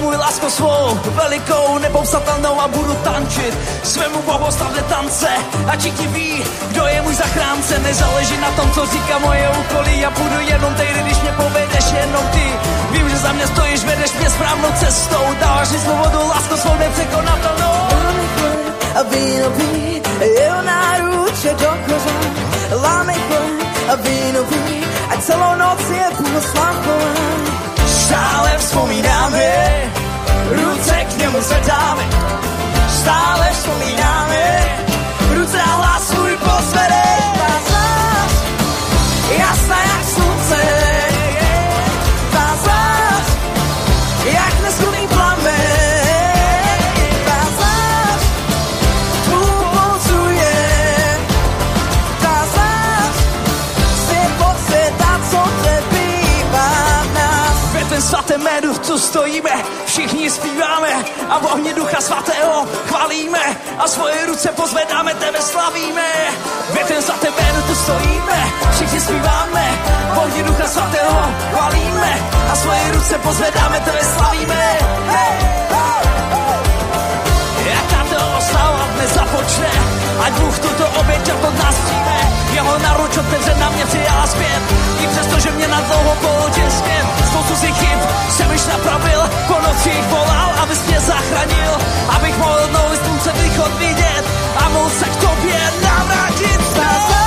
můj lásko svou, velikou, nepopsatelnou a budu tančit svému bohoslavné tance. A všichni ví, kdo je můj zachránce, nezáleží na tom, co říká moje okolí. Já budu jenom tehdy, když mě povedeš jenom ty. Vím, že za mě stojíš, vedeš mě správnou cestou, dáváš mi svobodu, lásko svou nepřekonatelnou. A víno pí, jeho náruč je do kořán, láme a víno pí, a celou noc je blahoslaven. Stále vzpomínáme, ruce k němu zvedáme, stále vzpomínáme, ruce a hlas tu stojíme, všichni zpíváme a v ohni ducha svatého chválíme a svoje ruce pozvedáme, tebe slavíme. Ten svatém medu tu stojíme, všichni zpíváme, v ohni ducha svatého chválíme a svoje ruce pozvedáme, tebe slavíme. Hey, hey, hey. Jaká to oslava dnes započne, ať Bůh tuto oběť od nás přijme. Jeho naruč otevře na mě přijala zpět, i přesto, že mě na dlouho položil zpět. Spoustu si chyb jsem již napravil, po nocích volal, abys mě zachránil, abych mohl nový slunce východ vidět a mohl se k tobě navrátit znát.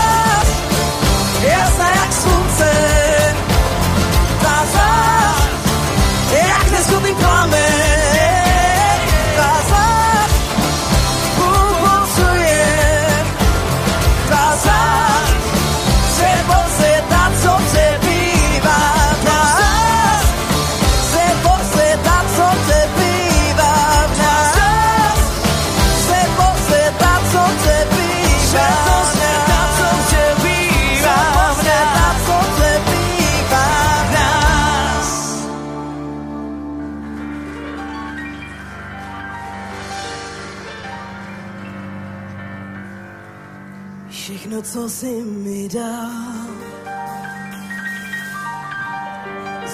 Co jsi mi dal,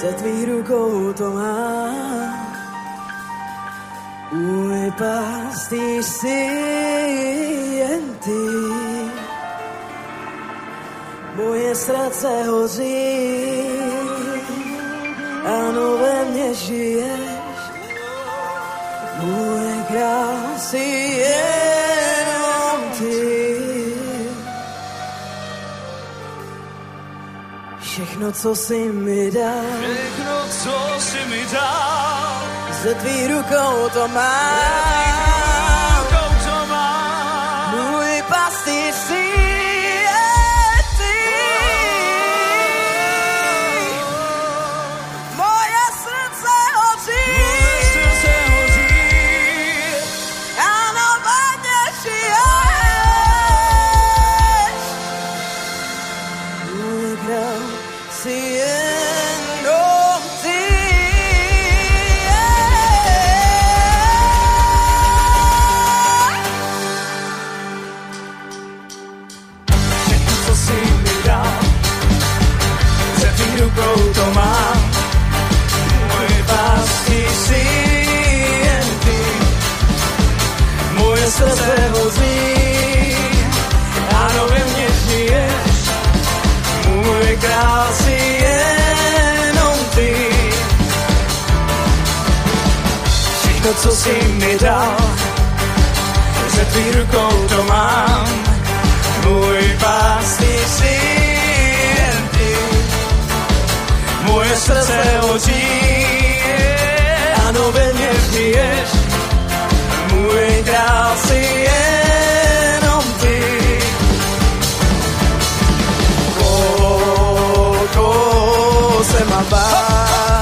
ze tvých rukou to mám. Můj pastýř jsi jen ty, moje srdce hoří, ano ve mně žiješ, moje krásy jenom Všechno, co jsi mi dal, Všechno, co si mi dal, ze tvých rukou to mám. Všechno, co jsi mi dal, ze tvý rukou to mám. Můj pásný si jen. Moje srdce hoří, ano, ve mně žiješ, můj král si jenom ty. Koho se má bát?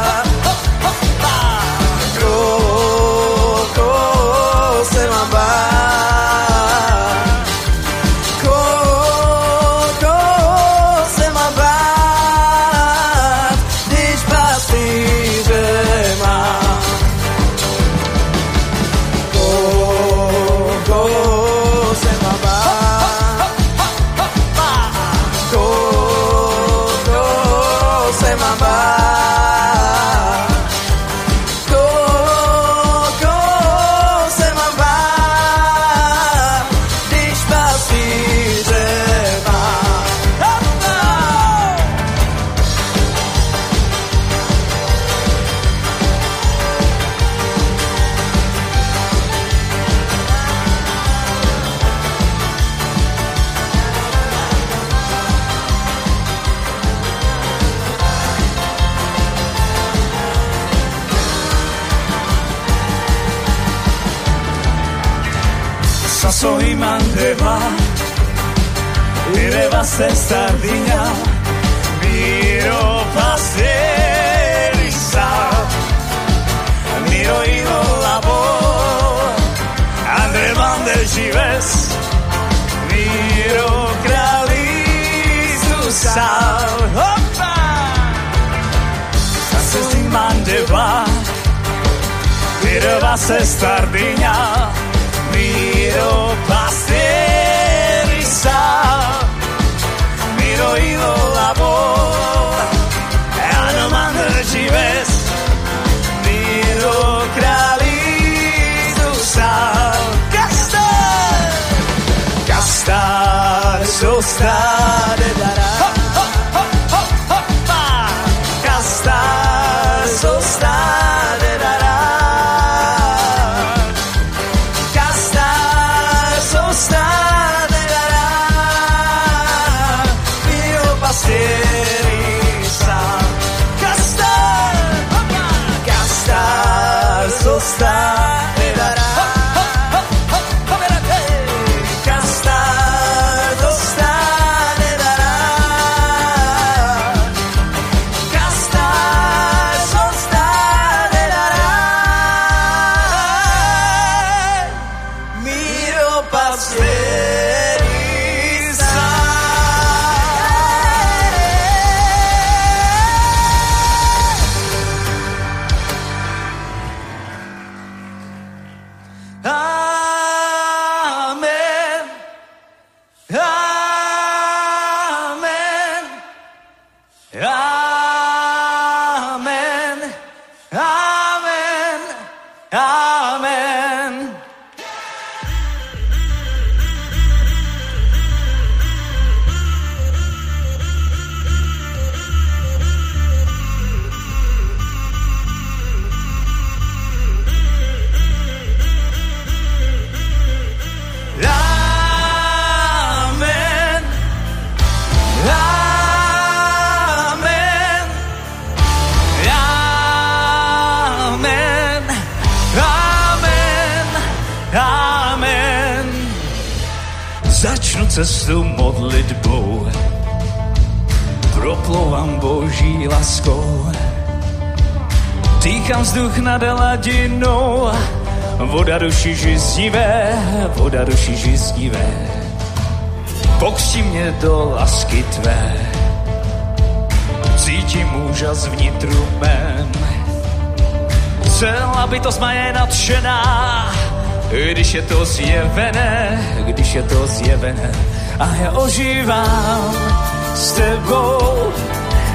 Direva se lásky tvé, cítím úžas vnitru mém. Celá bytost má je nadšená, když je to zjevené, když je to zjevené. A já ožívám s tebou,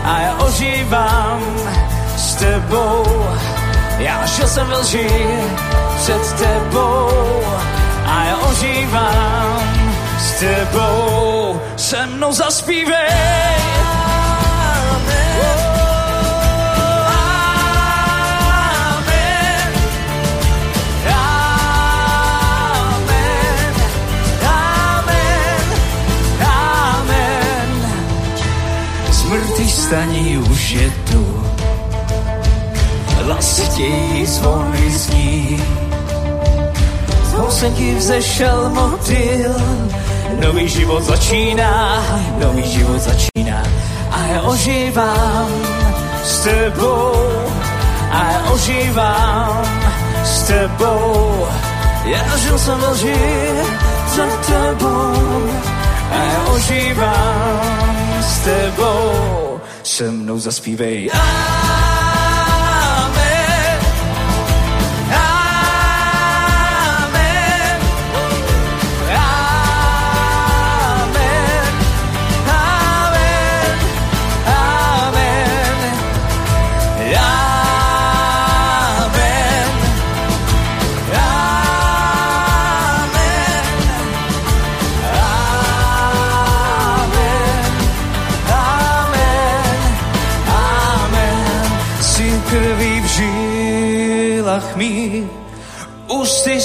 a já ožívám s tebou. Já šel jsem ve před tebou, a já ožívám s tebou, se mnou zaspívej. staní už je tu. Hlasitě zvony zní. Z ti vzešel motil. Nový život začíná, nový život začíná. A já ožívám s tebou. A já ožívám s tebou. Já žil jsem žít za tebou. A já ožívám s tebou se mnou zaspívej. Ah!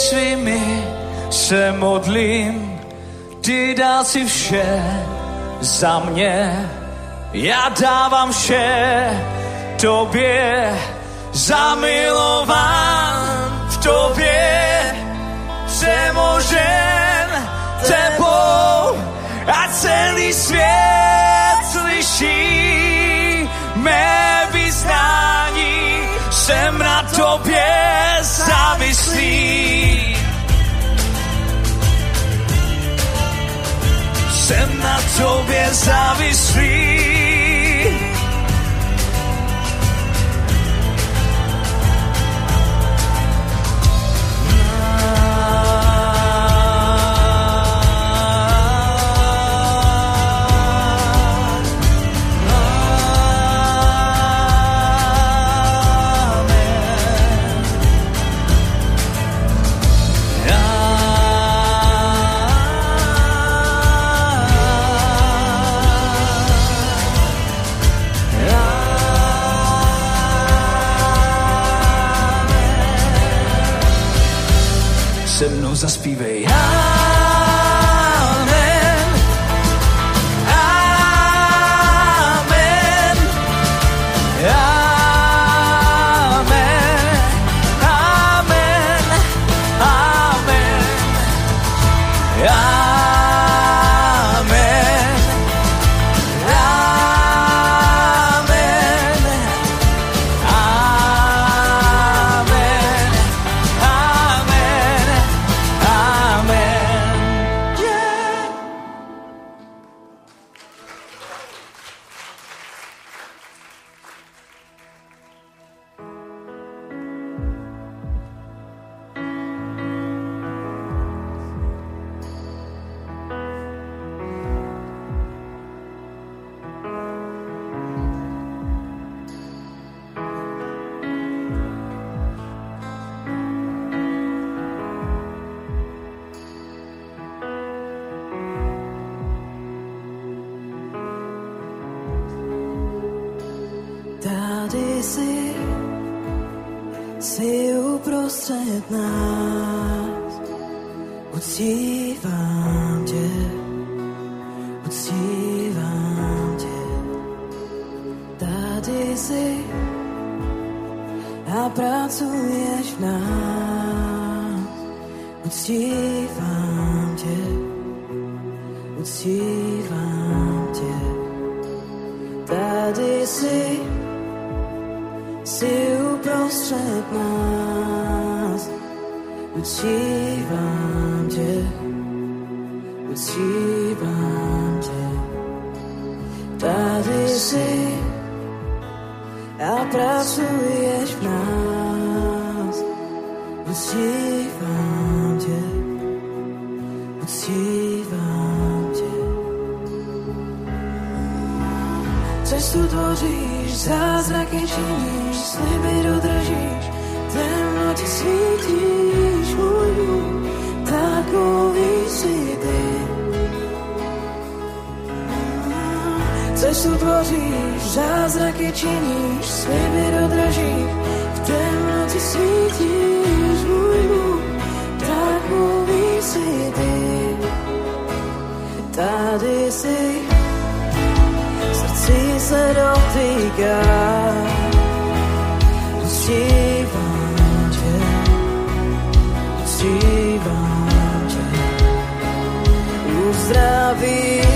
Svými se modlím, ty dá si vše za mě. Já dávám vše tobě, zamilován v tobě, přemožen tebou. A celý svět slyší mé vyznání. Jsem na tobě závislý. Jsem na tobě závislý. Zaspívej. Amen. Chceš tu tvoříš, zázraky činíš, sliby dodražíš, v temnoci svítíš, můj Bůh, tak mluví si ty. Tady jsi, srdci se dotýká, uctívám tě, uctívám tě, uzdravím.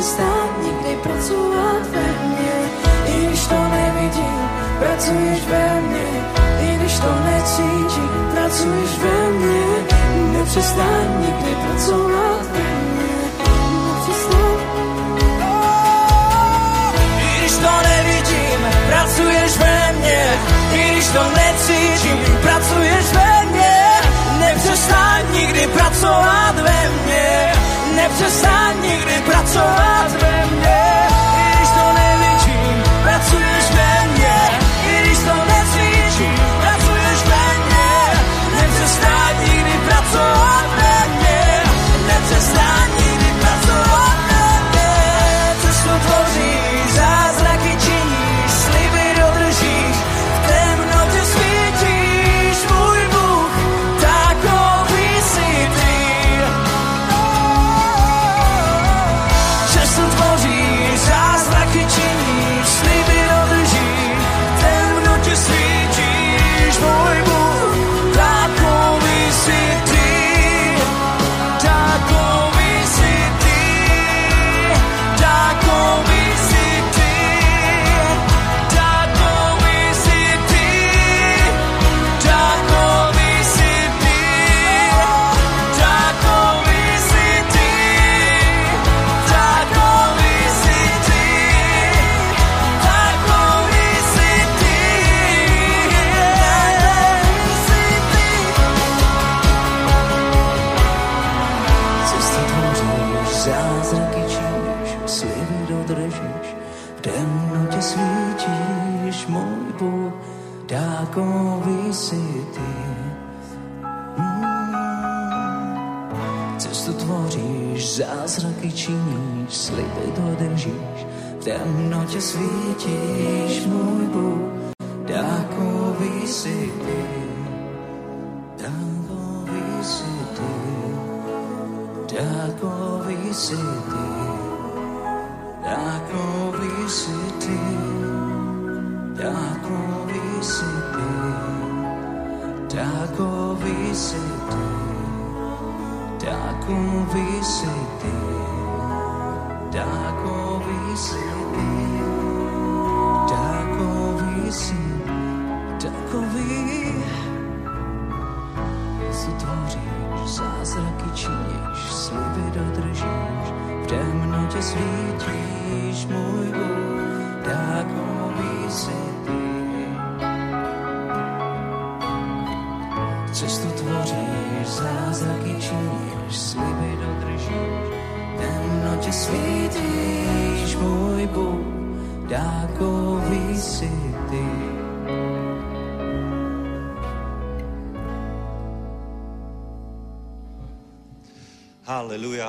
přestat nikdy pracovat ve mně. I když to nevidím, pracuješ ve mně. I když to necítím, pracuješ ve mně. Nepřestat nikdy pracovat ve mně. Nepřestat. I když to nevidím, pracuješ ve mně. I když to necítím, pracuješ ve mně. Nepřestat nikdy pracovat ve mně nepřestaň nikdy pracovat ve mně.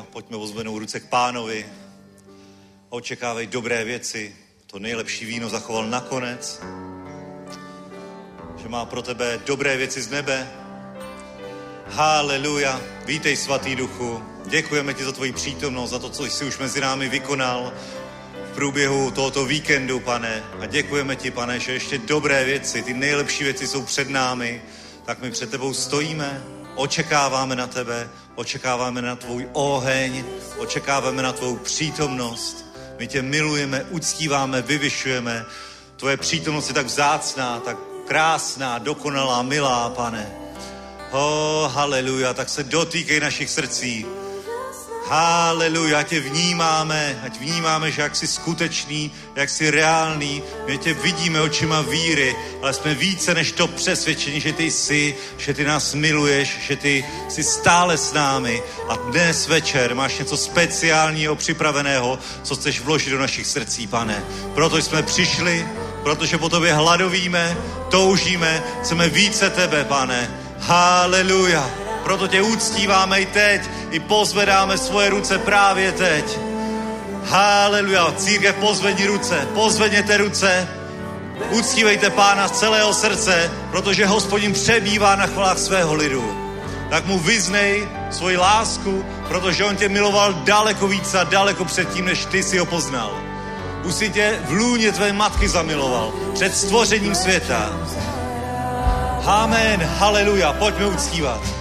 Pojďme ozvednout ruce k pánovi. Očekávej dobré věci. To nejlepší víno zachoval nakonec. Že má pro tebe dobré věci z nebe. Haleluja, vítej svatý duchu. Děkujeme ti za tvoji přítomnost, za to, co jsi už mezi námi vykonal v průběhu tohoto víkendu, pane. A děkujeme ti, pane, že ještě dobré věci, ty nejlepší věci jsou před námi. Tak my před tebou stojíme, očekáváme na tebe, očekáváme na tvůj oheň, očekáváme na tvou přítomnost. My tě milujeme, uctíváme, vyvyšujeme. Tvoje přítomnost je tak vzácná, tak krásná, dokonalá, milá, pane. Oh, haleluja, tak se dotýkej našich srdcí. Haleluja, ať tě vnímáme, ať vnímáme, že jak jsi skutečný, jak jsi reálný, my tě vidíme očima víry, ale jsme více než to přesvědčení, že ty jsi, že ty nás miluješ, že ty jsi stále s námi a dnes večer máš něco speciálního připraveného, co chceš vložit do našich srdcí, pane. Proto jsme přišli, protože po tobě hladovíme, toužíme, chceme více tebe, pane. Haleluja. Proto tě uctíváme i teď, i pozvedáme svoje ruce právě teď. Haleluja. Církev, pozvedni ruce, pozvedněte ruce. Uctívejte pána z celého srdce, protože hospodin přebývá na chvalách svého lidu. Tak mu vyznej svoji lásku, protože on tě miloval daleko víc a daleko předtím, než ty si ho poznal. Už si tě v lůně tvé matky zamiloval před stvořením světa. Amen, haleluja, pojďme uctívat.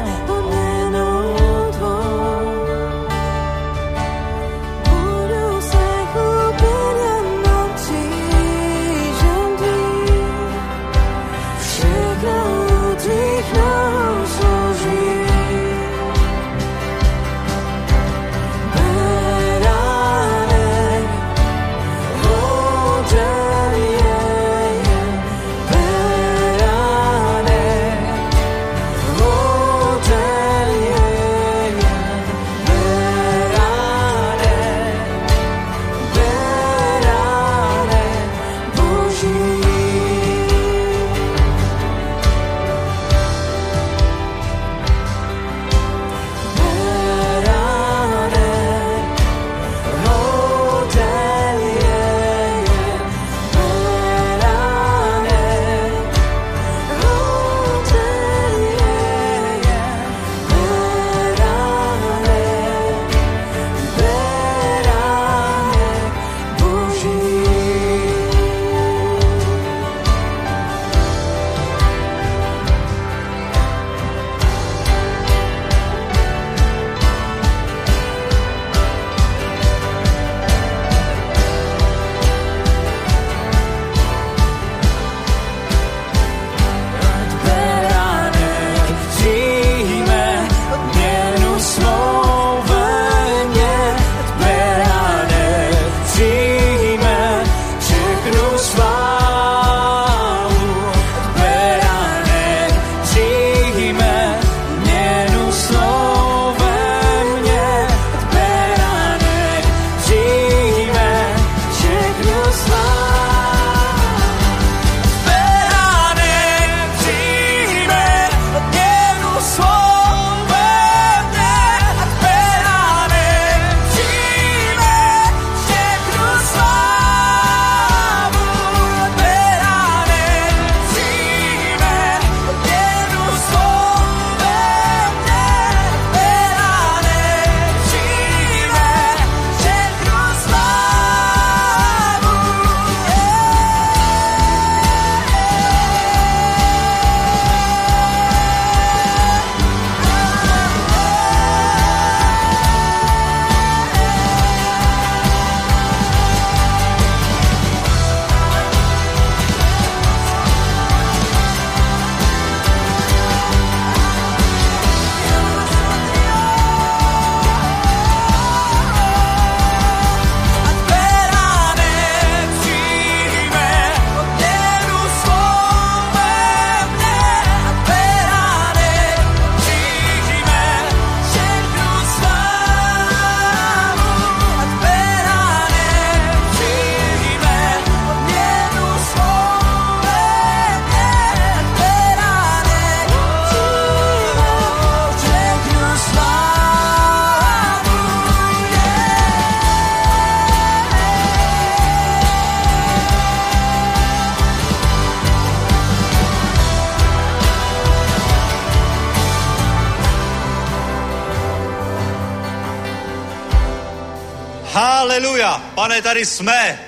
tady jsme.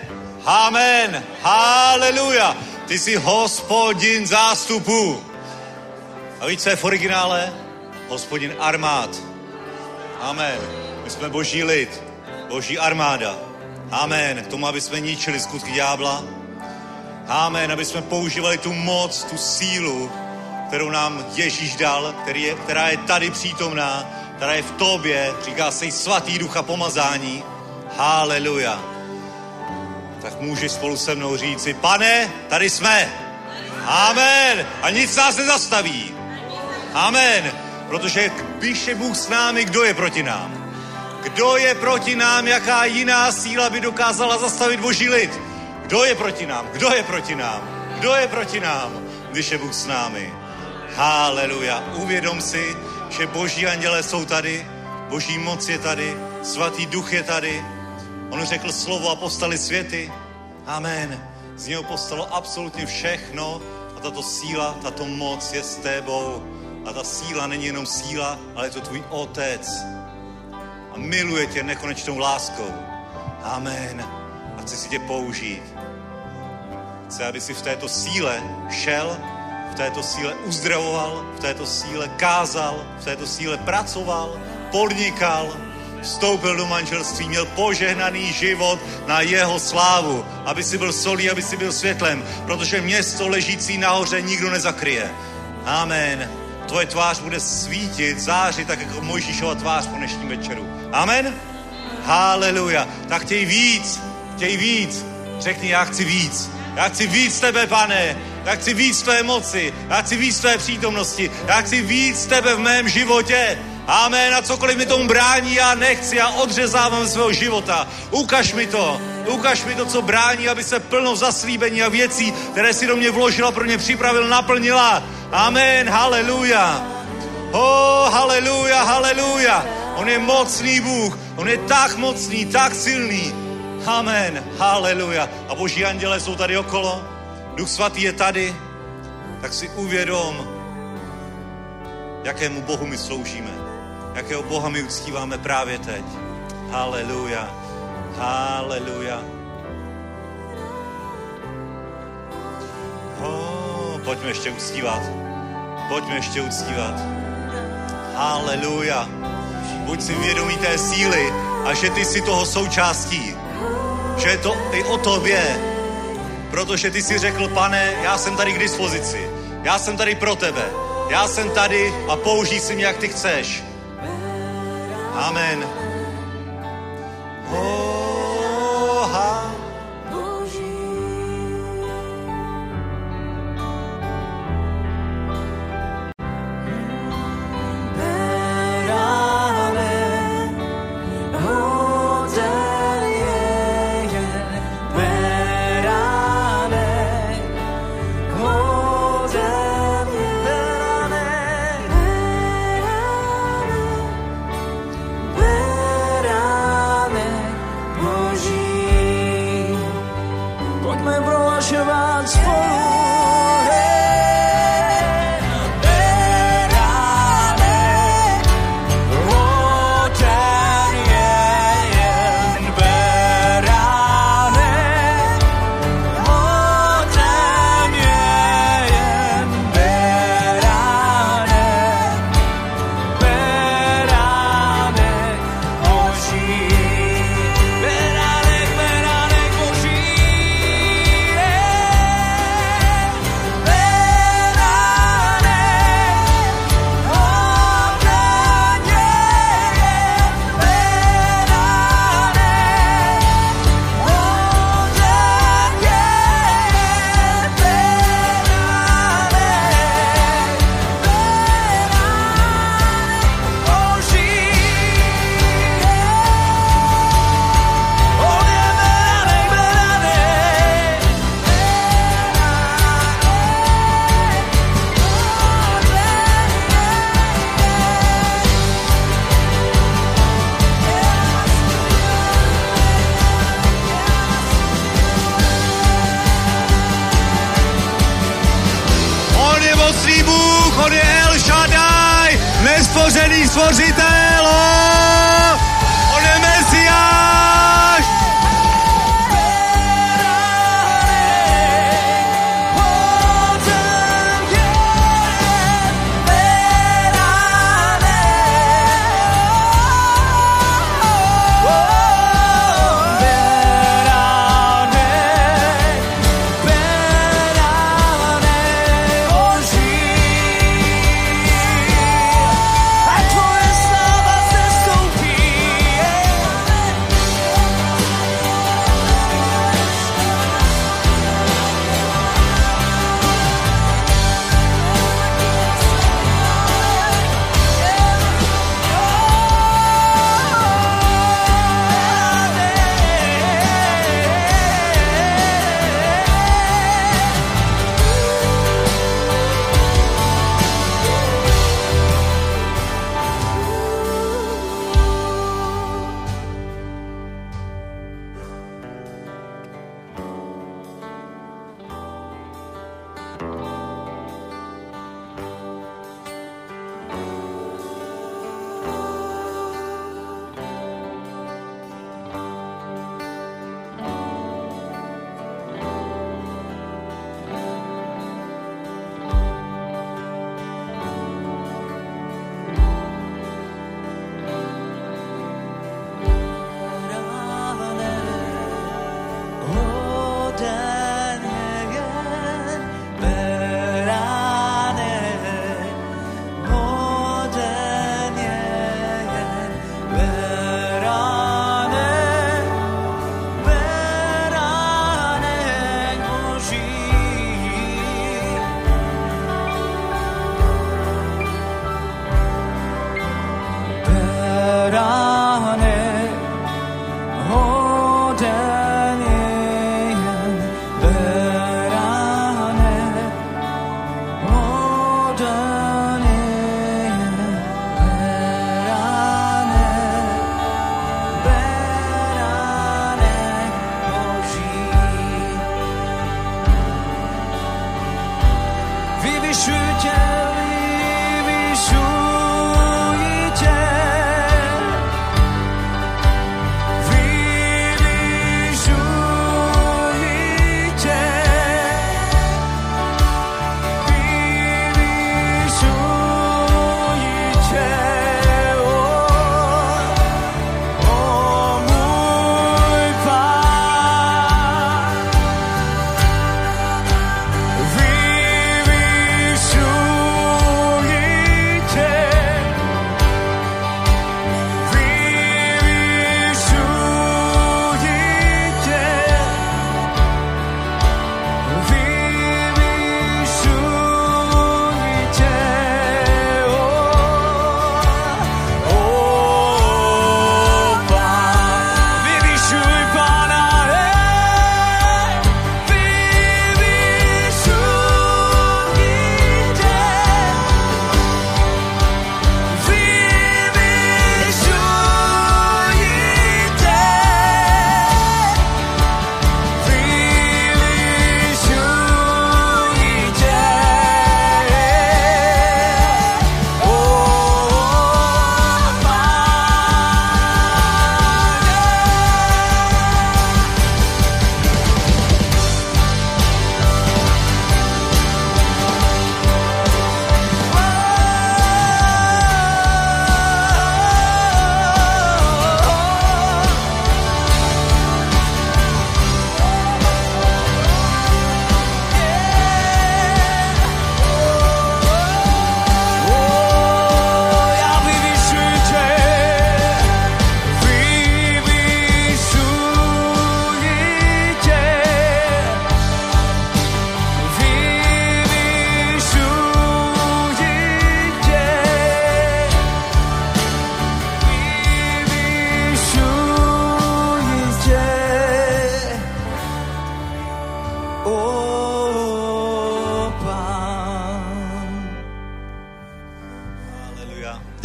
Amen. Haleluja. Ty jsi hospodin zástupu. A víš, co je v originále? Hospodin armád. Amen. My jsme boží lid, boží armáda. Amen. K tomu, aby jsme ničili skutky ďábla. Amen. Aby jsme používali tu moc, tu sílu, kterou nám Ježíš dal, který je, která je tady přítomná, která je v tobě, říká se jí svatý ducha pomazání. Haleluja. Můžeš spolu se mnou říci, pane, tady jsme. Amen. A nic nás nezastaví. Amen. Protože když je Bůh s námi, kdo je proti nám? Kdo je proti nám, jaká jiná síla by dokázala zastavit boží lid? Kdo je proti nám? Kdo je proti nám? Kdo je proti nám, když je Bůh s námi? Haleluja. Uvědom si, že boží anděle jsou tady, boží moc je tady, svatý duch je tady. On řekl slovo a postali světy. Amen. Z něho postalo absolutně všechno a tato síla, tato moc je s tebou. A ta síla není jenom síla, ale je to tvůj otec. A miluje tě nekonečnou láskou. Amen. A chce si tě použít. Chce, aby si v této síle šel, v této síle uzdravoval, v této síle kázal, v této síle pracoval, podnikal, vstoupil do manželství, měl požehnaný život na jeho slávu, aby si byl solí, aby si byl světlem, protože město ležící nahoře nikdo nezakryje. Amen. Tvoje tvář bude svítit, zářit, tak jako Mojžíšova tvář po dnešním večeru. Amen. Haleluja. Tak chtěj víc, chtěj víc. Řekni, já chci víc. Já chci víc tebe, pane. Já chci víc tvé moci. Já chci víc tvé přítomnosti. Já chci víc tebe v mém životě. Amen. A cokoliv mi tomu brání, já nechci. Já odřezávám svého života. Ukaž mi to. Ukaž mi to, co brání, aby se plno zaslíbení a věcí, které si do mě vložila, pro mě připravil, naplnila. Amen. Haleluja. Oh, haleluja, haleluja. On je mocný Bůh. On je tak mocný, tak silný. Amen. Haleluja. A boží anděle jsou tady okolo. Duch svatý je tady. Tak si uvědom, jakému Bohu my sloužíme. Jakého Boha my uctíváme právě teď. Haleluja. Haleluja. Pojďme ještě uctívat. Pojďme ještě uctívat. Haleluja. Buď si vědomý té síly a že ty jsi toho součástí. Že je to i o tobě. Protože ty si řekl, pane, já jsem tady k dispozici. Já jsem tady pro tebe. Já jsem tady a použij si mě, jak ty chceš. Amen. Oh,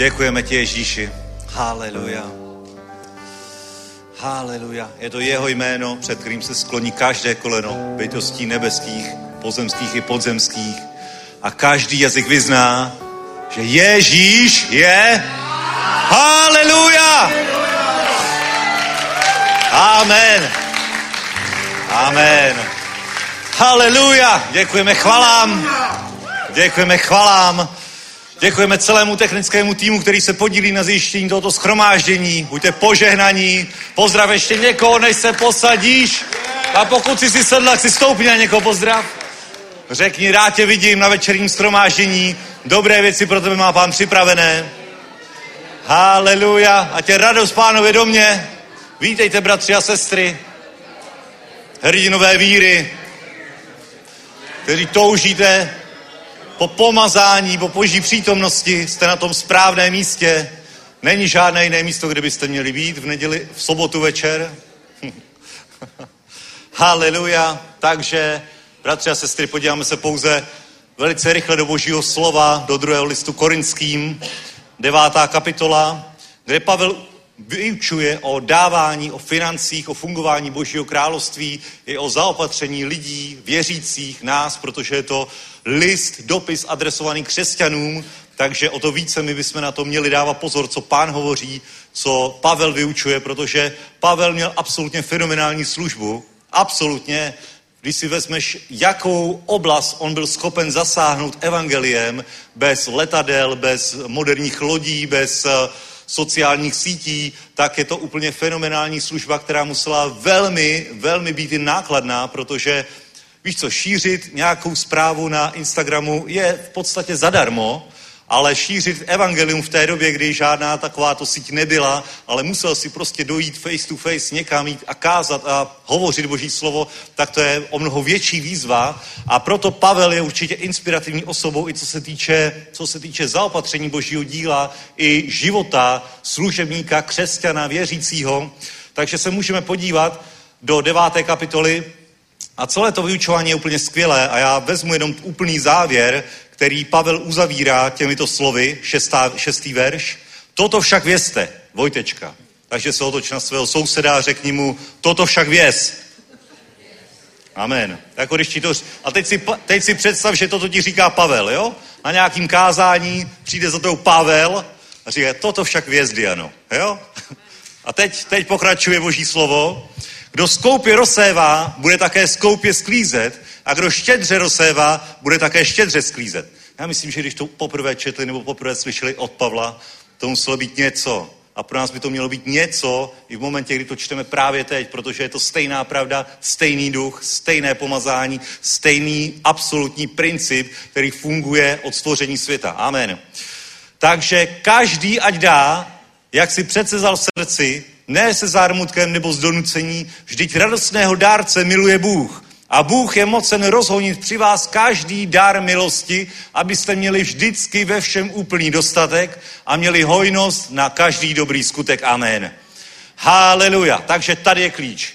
Děkujeme ti, Ježíši. Haleluja. Haleluja. Je to jeho jméno, před kterým se skloní každé koleno bytostí nebeských, pozemských i podzemských. A každý jazyk vyzná, že Ježíš je Haleluja! Amen. Amen. Haleluja. Děkujeme chvalám. Děkujeme chvalám. Děkujeme celému technickému týmu, který se podílí na zjištění tohoto schromáždění. Buďte požehnaní. Pozdrav ještě někoho, než se posadíš. A pokud jsi si sedla, si stoupni na někoho pozdrav. Řekni, rád tě vidím na večerním schromáždění. Dobré věci pro tebe má pán připravené. Haleluja. A tě radost pánovi do mě. Vítejte, bratři a sestry. Hrdinové víry, kteří toužíte po pomazání, po boží přítomnosti, jste na tom správném místě. Není žádné jiné místo, kde byste měli být v neděli, v sobotu večer. Haleluja. Takže, bratři a sestry, podíváme se pouze velice rychle do božího slova, do druhého listu korinským, devátá kapitola, kde Pavel vyučuje o dávání, o financích, o fungování Božího království, i o zaopatření lidí, věřících, nás, protože je to list, dopis adresovaný křesťanům, takže o to více my bychom na to měli dávat pozor, co pán hovoří, co Pavel vyučuje, protože Pavel měl absolutně fenomenální službu, absolutně, když si vezmeš, jakou oblast on byl schopen zasáhnout evangeliem bez letadel, bez moderních lodí, bez uh, sociálních sítí, tak je to úplně fenomenální služba, která musela velmi, velmi být i nákladná, protože víš co, šířit nějakou zprávu na Instagramu je v podstatě zadarmo, ale šířit evangelium v té době, kdy žádná takováto síť nebyla, ale musel si prostě dojít face to face někam jít a kázat a hovořit Boží slovo, tak to je o mnoho větší výzva a proto Pavel je určitě inspirativní osobou i co se týče, co se týče zaopatření Božího díla i života služebníka, křesťana, věřícího. Takže se můžeme podívat do deváté kapitoly a celé to vyučování je úplně skvělé a já vezmu jenom úplný závěr, který Pavel uzavírá těmito slovy, šestá, šestý verš. Toto však vězte, Vojtečka. Takže se otoč na svého souseda a řekni mu, toto však věz. Amen. Jako když ti to... A teď si, teď si představ, že toto ti říká Pavel, jo? Na nějakým kázání přijde za tou Pavel a říká, toto však věz, Diano, jo? A teď, teď pokračuje boží slovo. Kdo skoupě rozsévá, bude také skoupě sklízet a kdo štědře rozsévá, bude také štědře sklízet. Já myslím, že když to poprvé četli nebo poprvé slyšeli od Pavla, to muselo být něco. A pro nás by to mělo být něco i v momentě, kdy to čteme právě teď, protože je to stejná pravda, stejný duch, stejné pomazání, stejný absolutní princip, který funguje od stvoření světa. Amen. Takže každý ať dá, jak si přece v srdci, ne se zármutkem nebo z donucení, vždyť radostného dárce miluje Bůh. A Bůh je mocen rozhonit při vás každý dar milosti, abyste měli vždycky ve všem úplný dostatek a měli hojnost na každý dobrý skutek. Amen. Haleluja. Takže tady je klíč.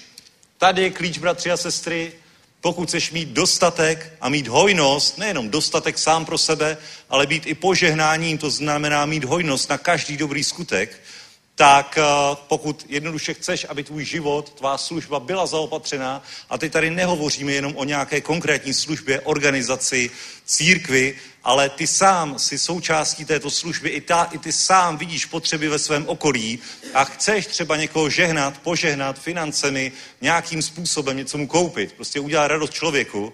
Tady je klíč, bratři a sestry. Pokud chceš mít dostatek a mít hojnost, nejenom dostatek sám pro sebe, ale být i požehnáním, to znamená mít hojnost na každý dobrý skutek, tak eh, pokud jednoduše chceš, aby tvůj život, tvá služba byla zaopatřená, a teď tady nehovoříme jenom o nějaké konkrétní službě, organizaci, církvi, ale ty sám si součástí této služby, i, ta, i ty sám vidíš potřeby ve svém okolí a chceš třeba někoho žehnat, požehnat financemi, nějakým způsobem něco mu koupit, prostě udělat radost člověku,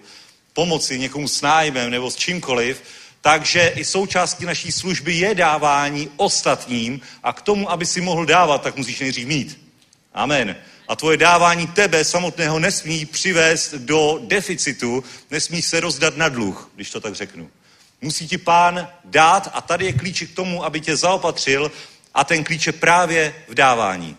pomoci někomu s nájmem nebo s čímkoliv, takže i součástí naší služby je dávání ostatním a k tomu, aby si mohl dávat, tak musíš nejdřív mít. Amen. A tvoje dávání tebe samotného nesmí přivést do deficitu, nesmí se rozdat na dluh, když to tak řeknu. Musí ti pán dát a tady je klíč k tomu, aby tě zaopatřil a ten klíč je právě v dávání.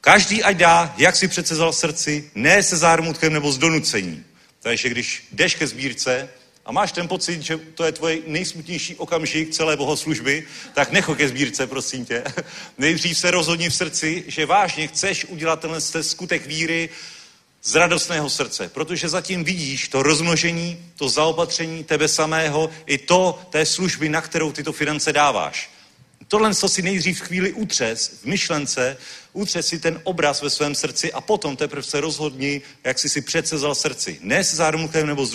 Každý ať dá, jak si přece vzal srdci, ne se zármutkem nebo z donucení. Takže když jdeš ke sbírce, a máš ten pocit, že to je tvoje nejsmutnější okamžik celé bohoslužby, tak necho ke sbírce, prosím tě. Nejdřív se rozhodni v srdci, že vážně chceš udělat tenhle skutek víry z radostného srdce, protože zatím vidíš to rozmnožení, to zaopatření tebe samého, i to té služby, na kterou tyto finance dáváš. Tohle si nejdřív chvíli utřes v myšlence, utřes si ten obraz ve svém srdci a potom teprve se rozhodni, jak jsi si předsezal srdci. Ne s zármuchem nebo z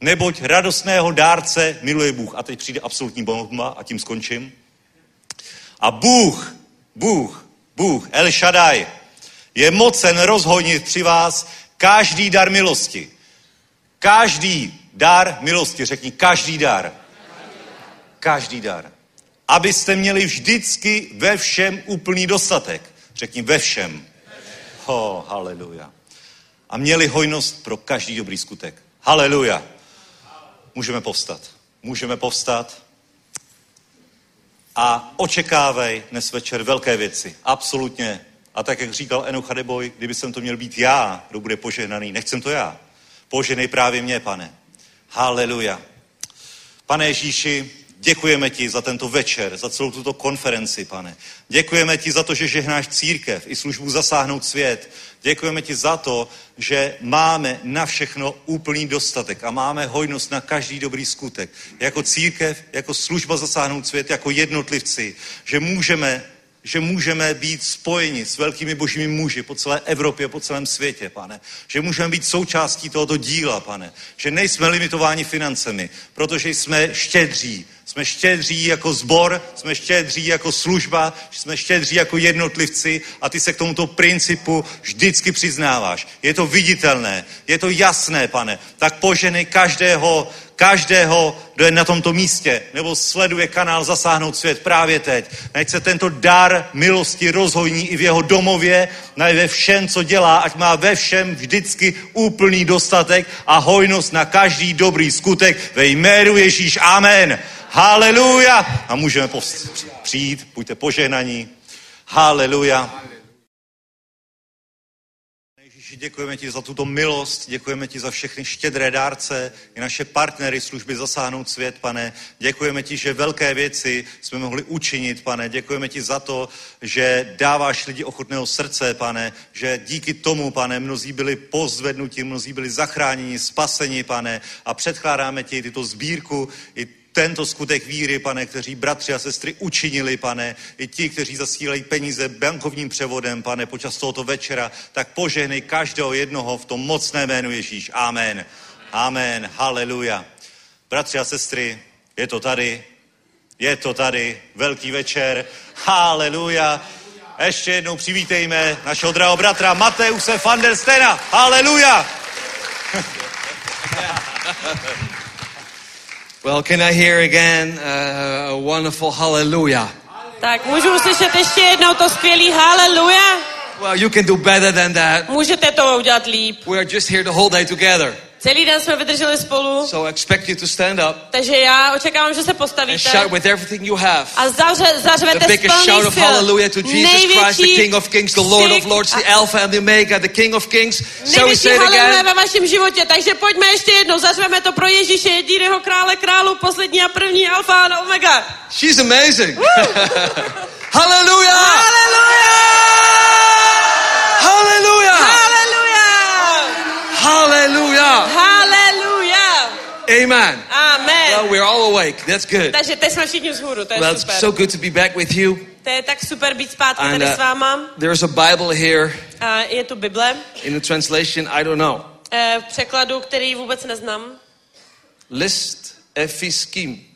neboť radostného dárce miluje Bůh. A teď přijde absolutní bomba a tím skončím. A Bůh, Bůh, Bůh, El Shaddai, je mocen rozhonit při vás každý dar milosti. Každý dar milosti, řekni každý dar. Každý dar. Abyste měli vždycky ve všem úplný dostatek. Řekni ve všem. Ho, haleluja. A měli hojnost pro každý dobrý skutek. Haleluja. Můžeme povstat. Můžeme povstat a očekávej dnes večer velké věci. Absolutně. A tak, jak říkal Enoch Hadeboj, kdyby jsem to měl být já, kdo bude požehnaný, nechcem to já. Poženej právě mě, pane. Haleluja. Pane Ježíši, děkujeme ti za tento večer, za celou tuto konferenci, pane. Děkujeme ti za to, že žehnáš církev i službu zasáhnout svět. Děkujeme ti za to, že máme na všechno úplný dostatek a máme hojnost na každý dobrý skutek. Jako církev, jako služba zasáhnout svět, jako jednotlivci, že můžeme že můžeme být spojeni s velkými božími muži po celé Evropě, po celém světě, pane. Že můžeme být součástí tohoto díla, pane. Že nejsme limitováni financemi, protože jsme štědří. Jsme štědří jako zbor, jsme štědří jako služba, jsme štědří jako jednotlivci a ty se k tomuto principu vždycky přiznáváš. Je to viditelné, je to jasné, pane. Tak poženej každého, každého, kdo je na tomto místě, nebo sleduje kanál Zasáhnout svět právě teď. Nech se tento dar milosti rozhojní i v jeho domově, na ve všem, co dělá, ať má ve všem vždycky úplný dostatek a hojnost na každý dobrý skutek ve jménu Ježíš. Amen. Haleluja. A můžeme post- přijít, buďte požehnaní. Haleluja. Ježíši, děkujeme ti za tuto milost, děkujeme ti za všechny štědré dárce, i naše partnery služby Zasáhnout svět, pane. Děkujeme ti, že velké věci jsme mohli učinit, pane. Děkujeme ti za to, že dáváš lidi ochotného srdce, pane. Že díky tomu, pane, mnozí byli pozvednuti, mnozí byli zachráněni, spaseni, pane. A předkládáme ti tyto sbírku, i tento skutek víry, pane, kteří bratři a sestry učinili, pane, i ti, kteří zasílají peníze bankovním převodem, pane, počas tohoto večera, tak požehnej každého jednoho v tom mocné jménu Ježíš. Amen. Amen. Haleluja. Bratři a sestry, je to tady, je to tady, velký večer. Haleluja. Ještě jednou přivítejme našeho drahého bratra Mateuse van der Stena. Haleluja. Well, can I hear again uh, a wonderful hallelujah? Tak můžu uslyšet ještě jednou to skvělý haleluja? Well, you can do better than that. Můžete to udělat líp. We are just here the whole day together. Celý den jsme vydrželi spolu, So I expect you to stand up takže já očekávám, že se and postavíte shout with everything you have. a zavře, The zařvete z biggest shout of hallelujah to Jesus Christ, the Největší King of Kings, the Lord of Lords, the Alpha and the Omega, the King of Kings. Shall we Největší say it again? ve vašem životě, takže pojďme ještě jednou, zařveme to pro Ježíše, jediného krále králu, poslední a první alfa a omega. She's amazing. hallelujah! Hallelujah! Haleluja! Hallelujah! Haleluja! Amen. Amen. Well, we're all awake. That's good. Takže teď jsme všichni vzhůru, to je Well, it's super. so good to be back with you. To je tak super být zpátky And tady uh, s váma. there's a Bible here A je tu Bible in the translation, I don't know. eh, v překladu, který vůbec neznám. List Efiskim.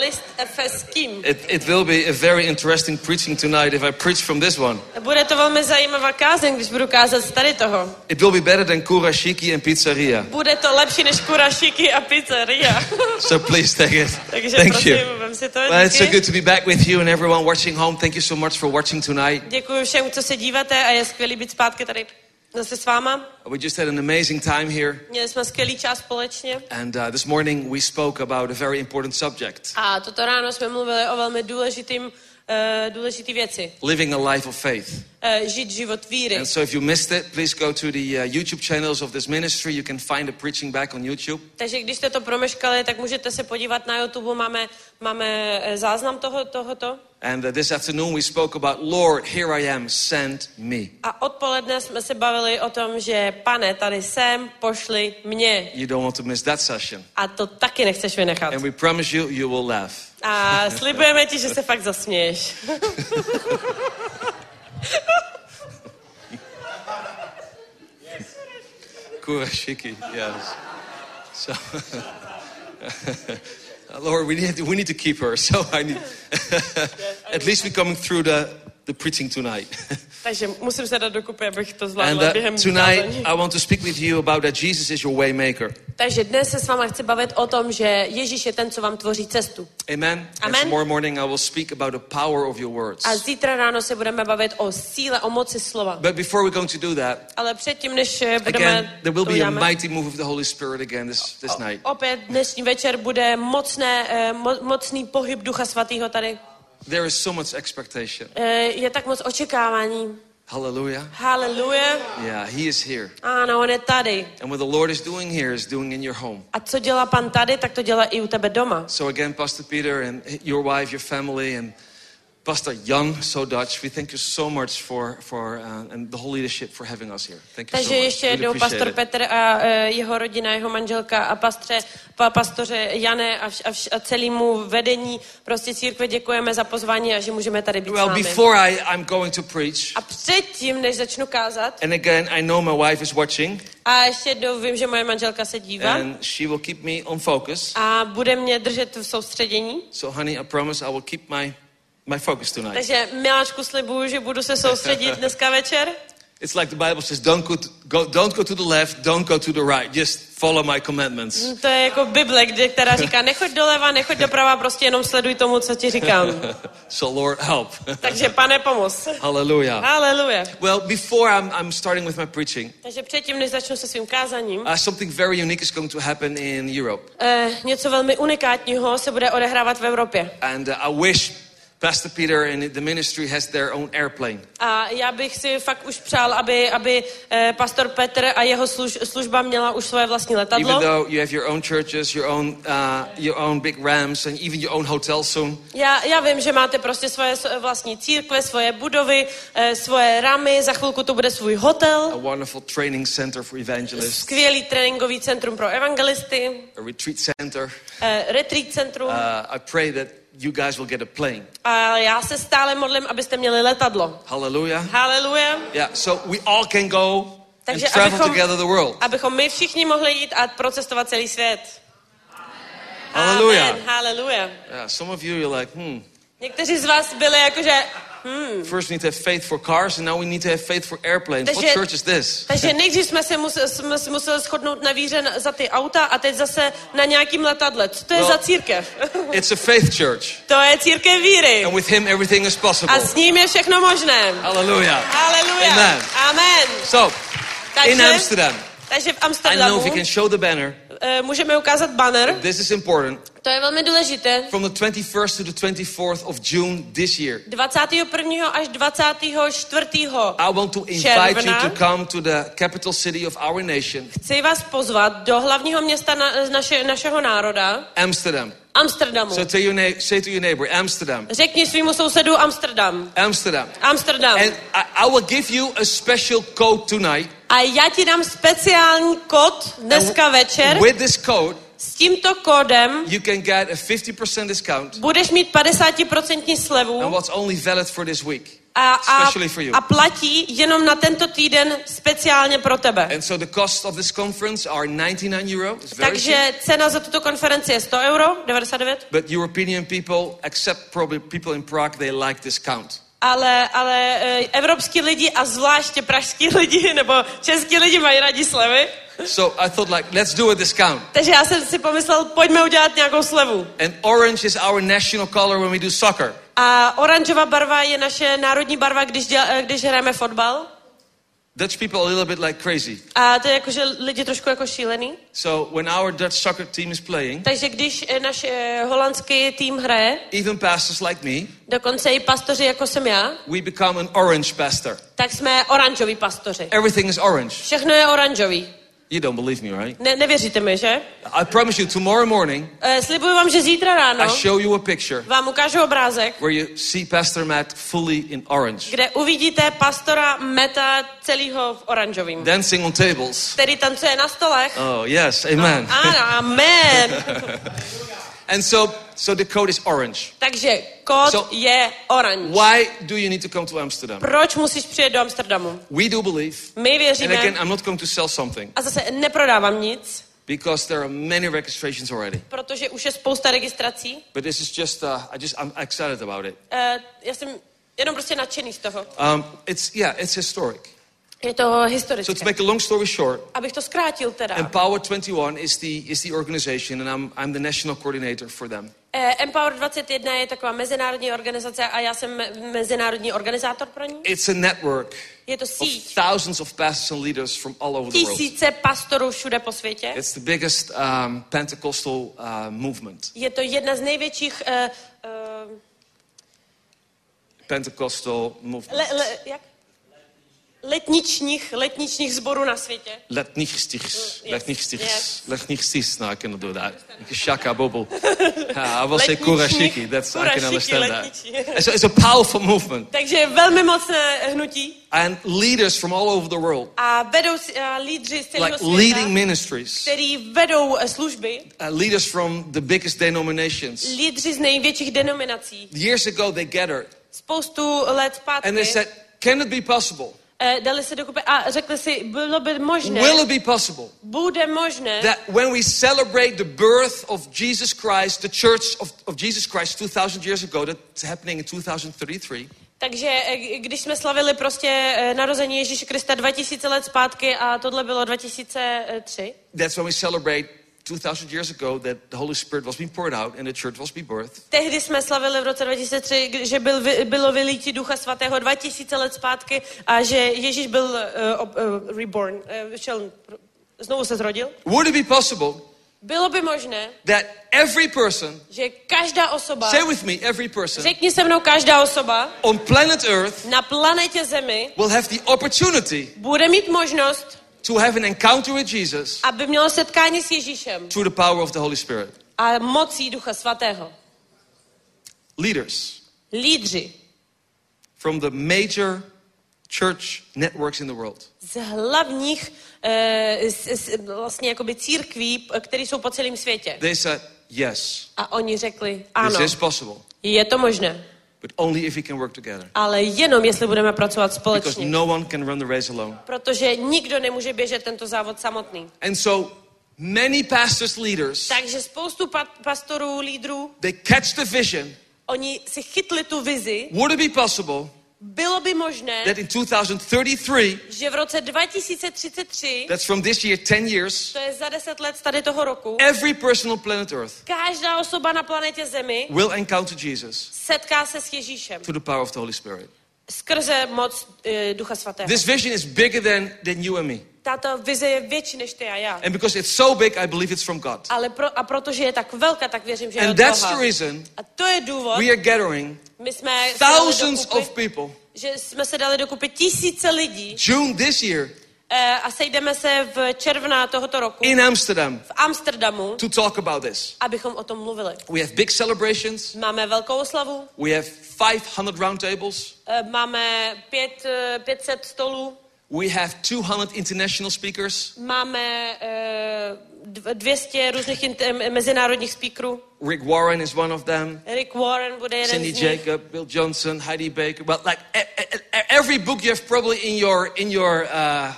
List efeským. It, it will be a very interesting preaching tonight if I preach from this one. Bude to velmi zajímavá kázeň, když budu kázat z tady toho. It will be better than kurashiki and pizzeria. Bude to lepší než kurašiky a pizzeria. So please take it. Takže Thank prosím, you. vem si to. Well, it's so good to be back with you and everyone watching home. Thank you so much for watching tonight. Děkuji všem, co se díváte a je skvělý být zpátky tady zase s váma. We just had an amazing time here. Měli jsme skvělý čas společně. And uh, this morning we spoke about a very important subject A toto ráno jsme mluvili o velmi důležitým, uh, důležitý věci. living a life of faith. Uh, žít život víry. And so if you missed it, please go to the uh, YouTube channels of this ministry. You can find the preaching back on YouTube. Takže když jste to promeškali, tak můžete se podívat na YouTube, máme, máme eh, záznam toho, tohoto. And uh, this afternoon we spoke about, Lord, here I am, send me. A odpoledne jsme se bavili o tom, že pane, tady jsem, pošli mě. You don't want to miss that session. A to taky nechceš vynechat. And we promise you, you will laugh. A slibujeme ti, že se fakt zasměješ. Kuashiki, yes. So, Lord, we need, we need to keep her. So I need, at least we're coming through the, the preaching tonight. Takže musím se dát dokupy, abych to And zvládla uh, během tonight. I want to speak with you about that Jesus is your way maker. Takže dnes se s váma chci bavit o tom, že Ježíš je ten, co vám tvoří cestu. Amen. And Amen. tomorrow morning I will speak about the power of your words. A zítra ráno se budeme bavit o síle, o moci slova. But before we're going to do that, Ale předtím, než eh, budeme again, there will be a mighty move of the Holy Spirit again this, this night. opět dnešní večer bude mocné, eh, mo, mocný pohyb Ducha Svatého tady. There is so much expectation. Eh, Je tak moc očekávání. Hallelujah. Haleluja. Yeah, He is here. Ano, on je tady. And what the Lord is doing here is doing in your home. A co dělá pan tady, tak to dělá i u tebe doma. So again, Pastor Peter and your wife, your family, and Pastor Young, so Dutch, we thank you so much for, for uh, and the whole leadership for having us here. Thank you Takže so much. ještě Really jednou pastor it. Petr a e, jeho rodina, jeho manželka a pastře, pa, pastoře Jane a, vš, a, vš, a celému vedení prostě církve děkujeme za pozvání a že můžeme tady být s Well, námi. before I, I'm going to preach, A předtím, než začnu kázat, and again, I know my wife is watching, a ještě jednou vím, že moje manželka se dívá and she will keep me on focus. a bude mě držet v soustředění. So, honey, I promise I will keep my, my focus tonight. Takže miláčku slibuju, že budu se soustředit dneska večer. It's like the Bible says, don't go, to, go, don't go to the left, don't go to the right. Just follow my commandments. To je jako Bible, kde, která říká, nechoď doleva, nechoď doprava, prostě jenom sleduj tomu, co ti říkám. So, Lord, help. Takže pane, pomoz. Hallelujah. Haleluja. Well, before I'm, I'm starting with my preaching, Takže předtím, než začnu se svým kázaním, uh, something very unique is going to happen in Europe. eh, něco velmi unikátního se bude odehrávat v Evropě. And uh, I wish Pastor Peter and the ministry has their own airplane. A já bych si fakt už přál, aby, aby eh, pastor Petr a jeho služ, služba měla už svoje vlastní letadlo. Even though you have your own churches, your own, uh, your own big rams, and even your own hotel soon. Já, já vím, že máte prostě svoje vlastní církve, svoje budovy, eh, svoje ramy, za chvilku to bude svůj A hotel, wonderful training center for evangelists, skvělý tréninkový centrum pro evangelisty, a retreat center. eh, retreat centrum. Uh, I pray that you guys will get a plane. A já se stále modlím, abyste měli letadlo. Hallelujah. Haleluja. Yeah, so we all can go and Takže travel abychom, together the world. abychom my všichni mohli jít a procestovat celý svět. Hallelujah. Amen. Haleluja. Yeah, some of you, you're like, hmm. Někteří z vás byli jakože, First we need to have faith for cars, and now we need to have faith for airplanes. What Takže- church is this? takže nejdřív jsme se museli, jsme museli shodnout na víře za ty auta a teď zase na nějakým letadle. Co to je No. za církev? It's a faith church, to je církev víry. and with Him everything is possible. A s ním je všechno možné. Hallelujah. Haleluja. Amen. Amen. So, in Takže, Amsterdam, takže v I know Amsterdamu if you can show the banner. Eh, můžeme ukázat banner. This is important. To je velmi důležité. From the 21st to the 24th of June this year, 21. až 24. I want to invite you Června. to come to the capital city of our nation, Chci vás pozvat do hlavního města na, naše, našeho národa, Amsterdam. Amsterdamu. So tell your na- say to your neighbor, Amsterdam, Řekni svýmu sousedu Amsterdam. Amsterdam. Amsterdam. And I, I will give you a special code tonight. A já ti dám speciální kód dneska večer. With this code, S tímto kódem you can get a 50% discount, budeš mít 50% and slevu what's only valid for this week, a, a, especially for you. a platí jenom na tento týden speciálně pro tebe. And so the cost of this conference are 99 euro. Very cheap. Takže cena za tuto konferenci je 100 euro, 99. But European people, except probably people in Prague, they like discount. Ale, ale e, evropský lidi a zvláště pražský lidi nebo český lidi mají rádi slevy. So I thought like, let's do a discount. Takže já jsem si pomyslel, pojďme udělat nějakou slevu. And orange is our national color when we do soccer. A oranžová barva je naše národní barva, když, děl, eh, když hrajeme fotbal. Dutch people are a little bit like crazy. A to je jako, že lidi trošku jako šílený. So when our Dutch soccer team is playing, Takže když eh, náš eh, holandský tým hraje, even pastors like me, dokonce i pastoři jako jsem já, we become an orange pastor. tak jsme oranžoví pastoři. Everything is orange. Všechno je oranžový. You don't believe me, right? Ne, nevěříte mi, že? I promise you, tomorrow morning, slibuju vám, že zítra I ráno show you a picture vám ukážu obrázek, where you see Pastor Matt fully in orange, kde uvidíte pastora Meta celého v oranžovým, dancing on tables. který tancuje na stolech. Oh, yes, amen. Ano, amen. And so, so the code is orange. Takže kód So- je oranž. Why do you need to come to Amsterdam? Proč musíš přijet do Amsterdamu? We do believe, My and věříme, again, I'm not going to sell something a zase neprodávám nic, because there are many registrations already. protože už je spousta registrací. But this is just, uh, I just, I'm excited about it. E, já jsem jenom prostě nadšený z toho. Um, it's, yeah, it's historic. Je to So to historické. make a long story short, Abych to zkrátil teda. Empower 21 is the, is the organization, and I'm, I'm the national coordinator for them. Eh, Empower 21 je taková mezinárodní organizace a já jsem me- mezinárodní organizátor pro ní. It's a network Je to of síť thousands of pastors and leaders from all over the world. tisíce pastorů všude po světě. It's the biggest um, Pentecostal uh, movement. Je to jedna z největších uh, uh, Pentecostal movement. le, le, jak? Letničních, letničních sborů na světě. Letních stichs. yes, Letních stichs. yes. Letních stichs. No, I cannot do that. Shaka bubble. I will say kurashiki. That's, I can kurashiki, understand that. letničí. It's a, it's a powerful movement. Takže velmi mocné hnutí And leaders from all over the world, a vedou a lídři z celého like světa, leading ministries, který vedou eh, služby, uh, leaders from the biggest denominations. lídři z největších denominací. Years ago, they gathered Spoustu let zpátky and they said, Can it be possible? Eh, dali se dokupy a řekli si, bylo by možné, Will it be possible bude možné, that when we celebrate the birth of Jesus Christ, the church of, of Jesus Christ 2000 years ago, that's happening in 2033, takže eh, když jsme slavili prostě eh, narození Ježíše Krista 2000 let zpátky a tohle bylo 2003, that's when we celebrate 2000 years ago that the Holy Spirit was being poured out and the church was being birthed. tehdy jsme slavili v roce 2003, kdy- že byl, bylo vylítí Ducha Svatého 2000 let zpátky a že Ježíš byl uh, uh, reborn, uh, šel, znovu se zrodil. Would it be possible Bylo by možné, that every person, že každá osoba, say with me, every person řekni se mnou každá osoba on planet Earth na planetě Zemi will have the opportunity bude mít možnost, to have an encounter with Jesus aby mělo setkání s Ježíšem through the power of the Holy Spirit? a mocí Ducha Svatého. Leaders Lídři from the major church networks in the world. z hlavních eh, s, s, vlastně jakoby církví, které jsou po celém světě. They said, yes, A oni řekli, this ano, is possible, je to možné, but only if we can work together. ale jenom jestli budeme pracovat Because společně. no one can run the race alone. Protože nikdo nemůže běžet tento závod samotný. And so many pastors, leaders, Takže spoustu pa- pastorů, lídrů, they catch the vision. oni si chytli tu vizi. Would it be possible Bylo by možné, that in 2033, že v roce 2033, that's from this year, 10 years, to je za deset let z tady toho roku, every person on planet Earth každá osoba na planetě Zemi will encounter Jesus setká se s Ježíšem through the power of the Holy Spirit. skrze moc e, Ducha Svatého. This vision is bigger than, than you and me. Tato vize je větší než ty a já. And because it's so big, I believe it's from God. Ale pro, a protože je tak velká, tak věřím, že je And od that's the Boha. reason A to je důvod, we are gathering my jsme thousands dokupy, of people že jsme se dali dokupy tisíce lidí June this year e, a sejdeme se v června tohoto roku in Amsterdam v Amsterdamu, to talk about this. abychom o tom mluvili. We have big celebrations. Máme velkou oslavu, We have 500 roundtables. e, máme pět, e, 500 stolů, We have 200 international speakers. máme e, dv- 200 různých int- e, mezinárodních speakerů. Rick Warren is one of them. Rick Warren bude jeden Cindy. Jacob, Bill Johnson, Heidi Baker. Well, like every book you have probably in your in your uh,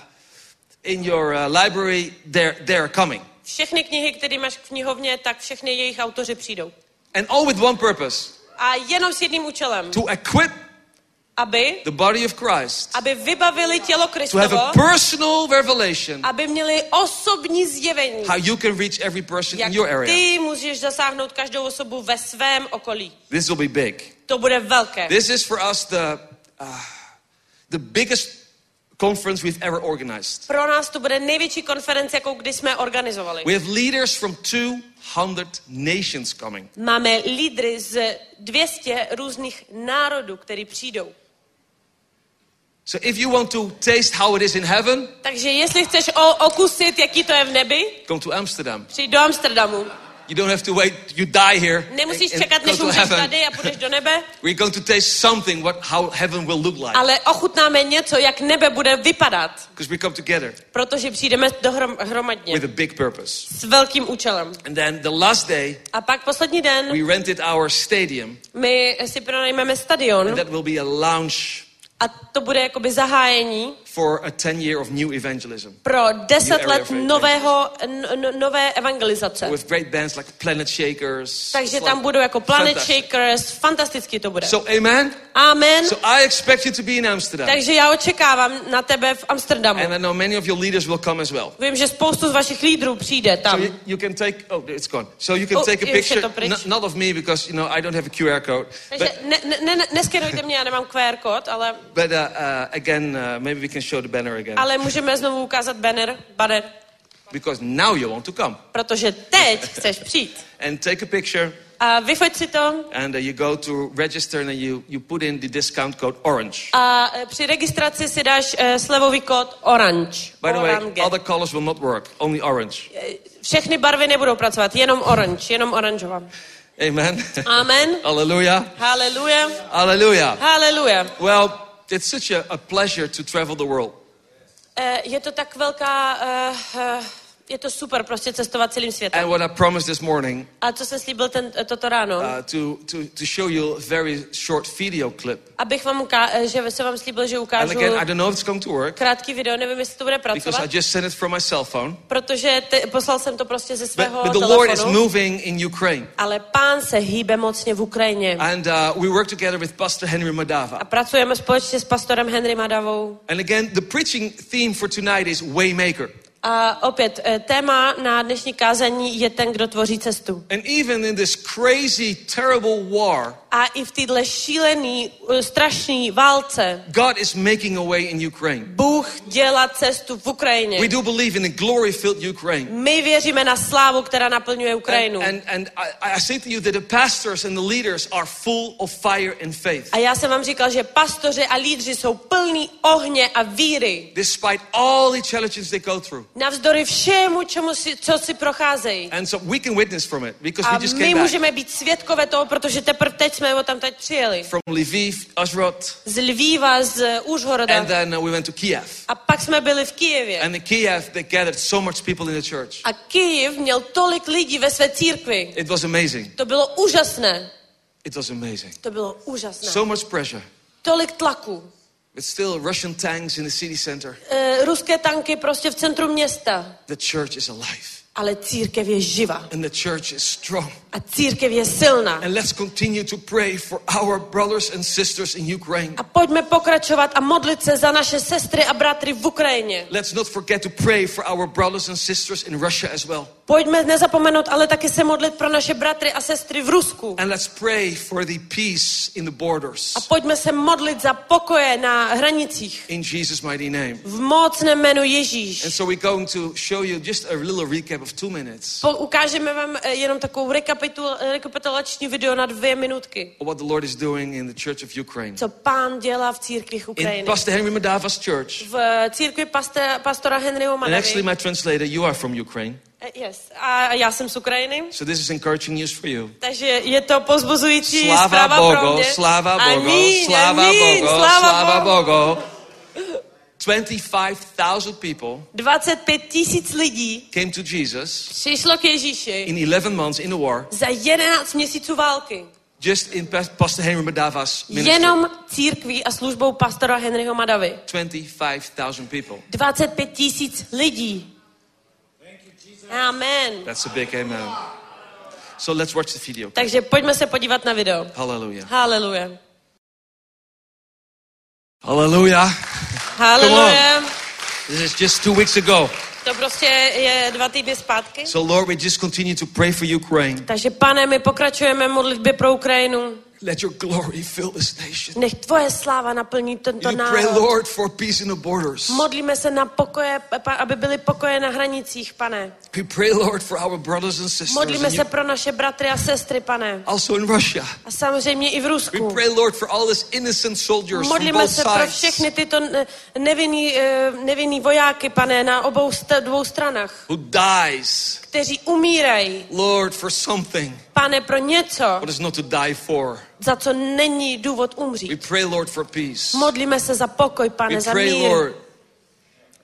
in your uh, library, they're they're coming, Všechny knihy, které máš v knihovně, tak všechny jejich autoři přijdou. and all with one purpose: A jenom s jedním účelem, to equip aby, the body of Christ aby vybavili tělo to have a Kristovo, personal revelation aby měli osobní zjevení, how you can reach every person jak in your area. ty můžeš zasáhnout každou osobu ve svém okolí. This will be big. To bude velké. This is for us the uh, the biggest conference we've ever organized. Pro nás to bude největší konference, jakou kdy jsme organizovali. We have leaders from 200 nations coming. Máme lídry z 200 různých národů, který přijdou. So if you want to taste how it is in heaven, Takže jestli chceš o, okusit, jaký to je v nebi, come to Amsterdam. přijď do Amsterdamu. You don't have to wait, you die here. Nemusíš and čekat, než umřeš tady a půjdeš do nebe, We're going to taste something what how heaven will look like. ale ochutnáme něco, jak nebe bude vypadat, Because we come together protože přijdeme dohromadně with a big purpose. s velkým účelem. And then the last day, A pak poslední den we rented our stadium, my si pronajmeme stadion and that will be a lounge a to bude jakoby zahájení for a 10 year of new evangelism. pro deset New area let of faith. nového, nové evangelizace. With great bands like Planet Shakers. Takže tam budou jako Planet fantastic. Shakers, fantasticky to bude. So, amen. Amen. So, I expect you to be in Amsterdam. Takže já očekávám na tebe v Amsterdamu. And I know many of your leaders will come as well. Vím, že spoustu z vašich lídrů přijde So tam. you, you can take, oh, it's gone. So you can Oh, take a picture, not of me because, you know, I don't have a QR code. Takže But, ne, ne, ne, neskenujte mě, já nemám QR kód, ale, but uh, uh, again, uh, maybe we can show the banner again. ale můžeme znovu ukázat banner, banner, Because now you want to come. protože teď chceš přijít. And take a picture A vyfoť si to and uh, you go to register and you, you put in the discount code orange. a e, při registraci si dáš uh, slevový kód Orange. By the way, Orange. other colors will not work, only orange. Všechny barvy nebudou pracovat, jenom orange, jenom oranžová. Amen. Amen. Hallelujah. Haleluja. Hallelujah. Haleluja. Well, it's such a, a pleasure to travel the world. Eh, Je to tak velká, eh, eh, je to super prostě cestovat celým světem. And what I promised this morning A co jsem slíbil ten, toto ráno? uh, to, to, to show you a very short video clip. Abych vám uká- eh, že jsem vám slíbil, že And ukážu again, I don't know if it's going to work krátký video, nevím, jestli to bude because pracovat, I just sent it from my cell phone. protože te, poslal jsem to prostě ze But, svého but the Lord is telefonu. moving in Ukraine. Ale pán se hýbe mocně v Ukrajině. And uh, we work together with Pastor Henry Madava. A pracujeme společně s pastorem Henry Madavou. And again, the preaching theme for tonight is Waymaker. A opět, eh, téma na dnešní kázání je ten, kdo tvoří cestu. And even in this crazy, terrible war, A i v téhle šílený, eh, strašný válce God is making a way in Ukraine. Bůh dělá cestu v Ukrajině. We do believe in a glory filled Ukraine. My věříme na slávu, která naplňuje Ukrajinu. And, and, and I, I say to you that the pastors and the leaders are full of fire and faith. A já jsem vám říkal, že pastoři a lídři jsou plní ohně a víry. Despite all the challenges they go through. Navzdory všemu, čemu si, co si procházejí. And so we can witness from it because A we just my came back můžeme být svědkové toho, protože teprve teď jsme o tam teď přijeli. from Lviv, Azrot, Z Lvíva, z Užhoroda. and then uh, we went to Kiev. A pak jsme byli v Kijevě. And in Kiev, they gathered so much people in the church. A Kijev měl tolik lidí ve své církvi. It was amazing. To bylo úžasné. It was amazing. To bylo úžasné. So much pressure. Tolik tlaku. But still, Russian tanks in the city center. E, ruské tanky prostě v centru města. The church is alive. Ale církev je živa. And the church is strong. A církev je silná. And let's continue to pray for our brothers and sisters in Ukraine. A pojďme pokračovat a modlit se za naše sestry a bratry v Ukrajině. Let's not forget to pray for our brothers and sisters in Russia as well. Pojďme nezapomenout, ale taky se modlit pro naše bratry a sestry v Rusku. And let's pray for the peace in the borders. A pojďme se modlit za pokoje na hranicích. In Jesus' mighty name. V mocném jménu Ježíš. And so we're going to show you just a little recap of two minutes Po, ukážeme vám eh, jenom takovou rekapitul, rekapitulační video na dvě minutky. what the Lord is doing in the Church of Ukraine. Co pán dělá v církvích In Ukrajiny. Pastor Henry Madava's church. V eh, církvi pastora Henryho And actually, Madavy. my translator, you are from Ukraine. Eh, Yes. A já jsem z Ukrajiny. So this is encouraging news for you. Takže je to pozbuzující Sláva zpráva pro Bogu, mě. sláva Bogu, sláva Bogu, sláva sláva Bogu. Bogu. 25,000 people 25 tisíc lidí came to Jesus přišlo k Ježíši in 11 months in the war, za 11 měsíců války. just in Pa- Pastor Henry Madava's ministry. Jenom církví a službou pastora Henryho Madavy. 25,000 people. 25 tisíc lidí. Amen. That's a big amen. So let's watch the video. Takže pojďme se podívat na video. Hallelujah. Haleluja. Hallelujah. Haleluja. This is just two weeks ago. To prostě je dva týdny zpátky. So, Lord, we just continue to pray for Ukraine. Takže pane, my pokračujeme modlitbě pro Ukrajinu. Let your glory fill this nation. Nech tvoje sláva naplní tento We pray, národ. Lord, for peace in the borders. Modlíme se na pokoje, aby byly pokoje na hranicích, pane. We pray, Lord, for our brothers and sisters. Modlíme se pro naše bratry a sestry, pane. Also in Russia. A samozřejmě i v We Rusku. pray, Lord, for all these innocent soldiers Modlíme se pro sides všechny tyto ne- nevinný, eh, nevinný vojáky, pane, na obou dvou stranách, who dies, kteří umírají, Lord, for something pane, pro něco, what is not to die for. Za co není důvod We umřít. pray, Lord, for peace. Modlíme se za pokoj, We pane, za pray, mír. Lord,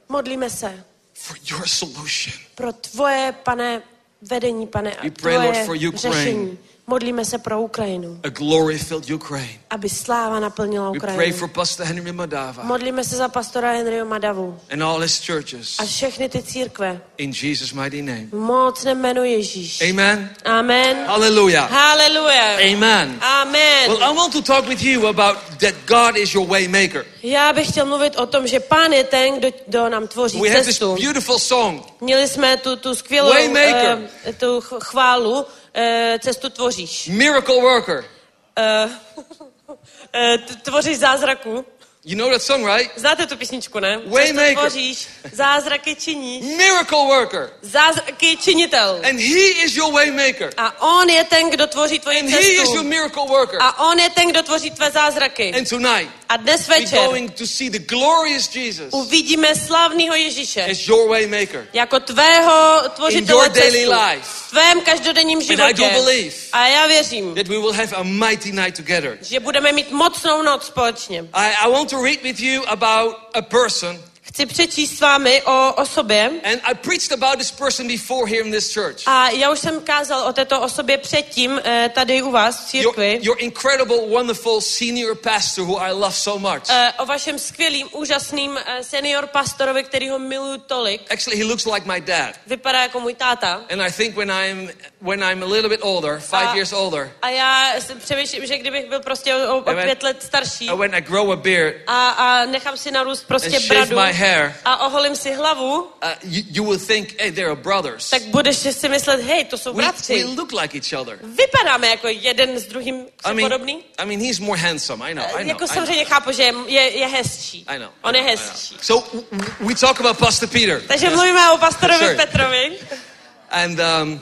Modlíme se for your solution. pro tvoje, pane, vedení, pane, a We pray, Lord, tvoje for Ukraine. řešení. Modlíme se pro Ukrajinu, A glory-filled Ukraine. aby sláva naplnila We pray Ukrajinu. for Pastor Henry Madava Modlíme se za pastora Henryho Madavu and all his churches. a všechny ty církve. In Jesus' mighty name. V mocném jménu Ježíš. Amen. Amen. Hallelujah. Haleluja. Amen. Amen. Well, I want to talk with you about that God is your way maker. Já bych chtěl mluvit o tom, že Pán je ten, kdo, kdo nám tvoří We have this cestu. beautiful song. Měli jsme tu, tu skvělou Waymaker. eh, tu ch- chválu, eh, cestu tvoříš. Miracle worker. T- tvoříš zázraku. You know that song, right? Znáte tu písničku, ne? Waymaker. Cestu tvoříš, zázraky činíš, Miracle worker. zázraky činitel. And he is your way maker. A on je ten, kdo tvoří tvoji And he is your cestu. miracle worker. A on je ten, kdo tvoří tvé zázraky. And tonight, A dnes we're večer going to see the glorious Jesus uvidíme slavného Ježíše as your way maker. jako tvého In tvořitele your daily cestu. life. V tvém každodenním And I životě. do believe A já věřím, that we will have a mighty night together. že budeme mít mocnou noc společně. I, I want to read with you about a person, Chci přečíst s vámi o osobě. and I preached about this person before here in this church. A já už jsem kázal o této osobě předtím eh, tady u vás v Your, církvi. your incredible, wonderful senior pastor who I love so much. Eh, O vašem skvělým, úžasným eh, senior pastorovi, který ho miluju tolik. Actually, he looks like my dad. Vypadá jako můj táta. And I think when I'm when I'm a little bit older, five A- years older, A já přemýšlím, že kdybych byl prostě o, o pět let starší and when I grow a beard, a, a nechám si narůst prostě bradu my hair. a oholím si hlavu, uh, you, you will think, hey, they're brothers. tak budeš si myslet, hej, to jsou We, we bratři. look like each other. Vypadáme jako jeden s druhým I mean, podobný. I mean, he's more handsome. I know. I know. Jako I know. samozřejmě chápu, že je, je hezčí. I know. On je hezčí. So we talk about Pastor Peter, Takže mluvíme o pastorovi. Petrovi. and um,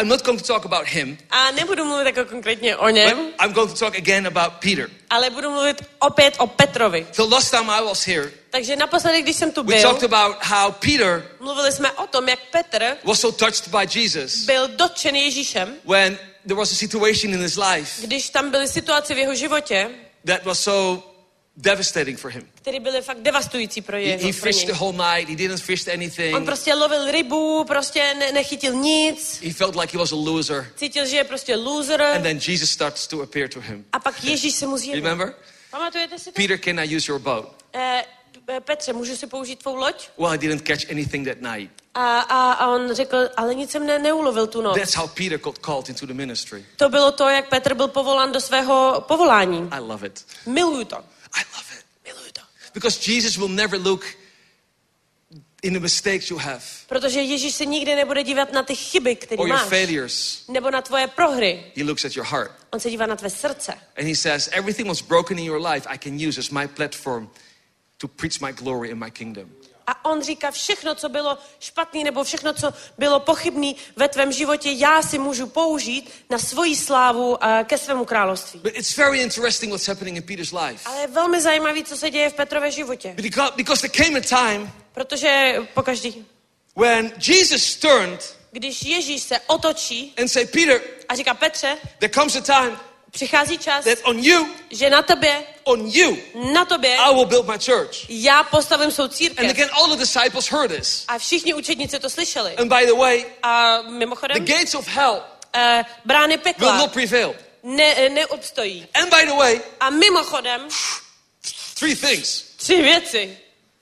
I'm not going to talk about him. A nebudu mluvit jako konkrétně o něm, I'm going to talk again about Peter. ale budu mluvit opět o Petrovi. The last time I was here, Takže naposledy, když jsem tu we byl, talked about how Peter mluvili jsme o tom, jak Petr was so touched by Jesus byl dotčen Ježíšem, when there was a situation in his life když tam byly situace v jeho životě, that was so devastating for him. které byly fakt devastující pro He, jeho he fished the whole night. He didn't fish On anything. prostě lovil rybu, prostě ne, nechytil nic, He felt like he was a loser. cítil, že je prostě loser And then Jesus starts to appear to him. a pak Ježíš se mu zjevil. Remember? Pamatujete si to? Peter, can I use your boat? P- Petře, můžu si použít tvou loď? Well, I didn't catch anything that night. A, a, a on řekl, ale nic jsem ne, neulovil tu noc. That's how Peter got called into the ministry. To bylo to, jak Petr byl povolán do svého povolání. I love it. Miluju to. I love it. Miluju to. Because Jesus will never look in the mistakes you have Protože Ježíš se nikdy nebude dívat na ty chyby, které or your máš. failures. Nebo na tvoje prohry. He looks at your heart. On se dívá na tvé srdce. And he says, everything was broken in your life, I can use as my platform to preach my glory in my kingdom. A on říká, všechno, co bylo špatný, nebo všechno, co bylo pochybný ve tvém životě, já si můžu použít na svoji slávu a ke svému království. But it's very interesting what's happening in Peter's life. Ale je velmi zajímavý, co se děje v Petrově životě. Because, because there came a time Protože pokaždý, when Jesus turned když Ježíš se otočí and said, Peter, a říká, Petře, there comes a time přichází čas, that on you, že na tobě, on you, na tobě I will build my church. já postavím svou And again, all the disciples heard this. A všichni učedníci to slyšeli. And by the way, A the gates of hell eh, brány will not prevail. ne, neobstojí. And by the way, A mimochodem, three things. tři věci.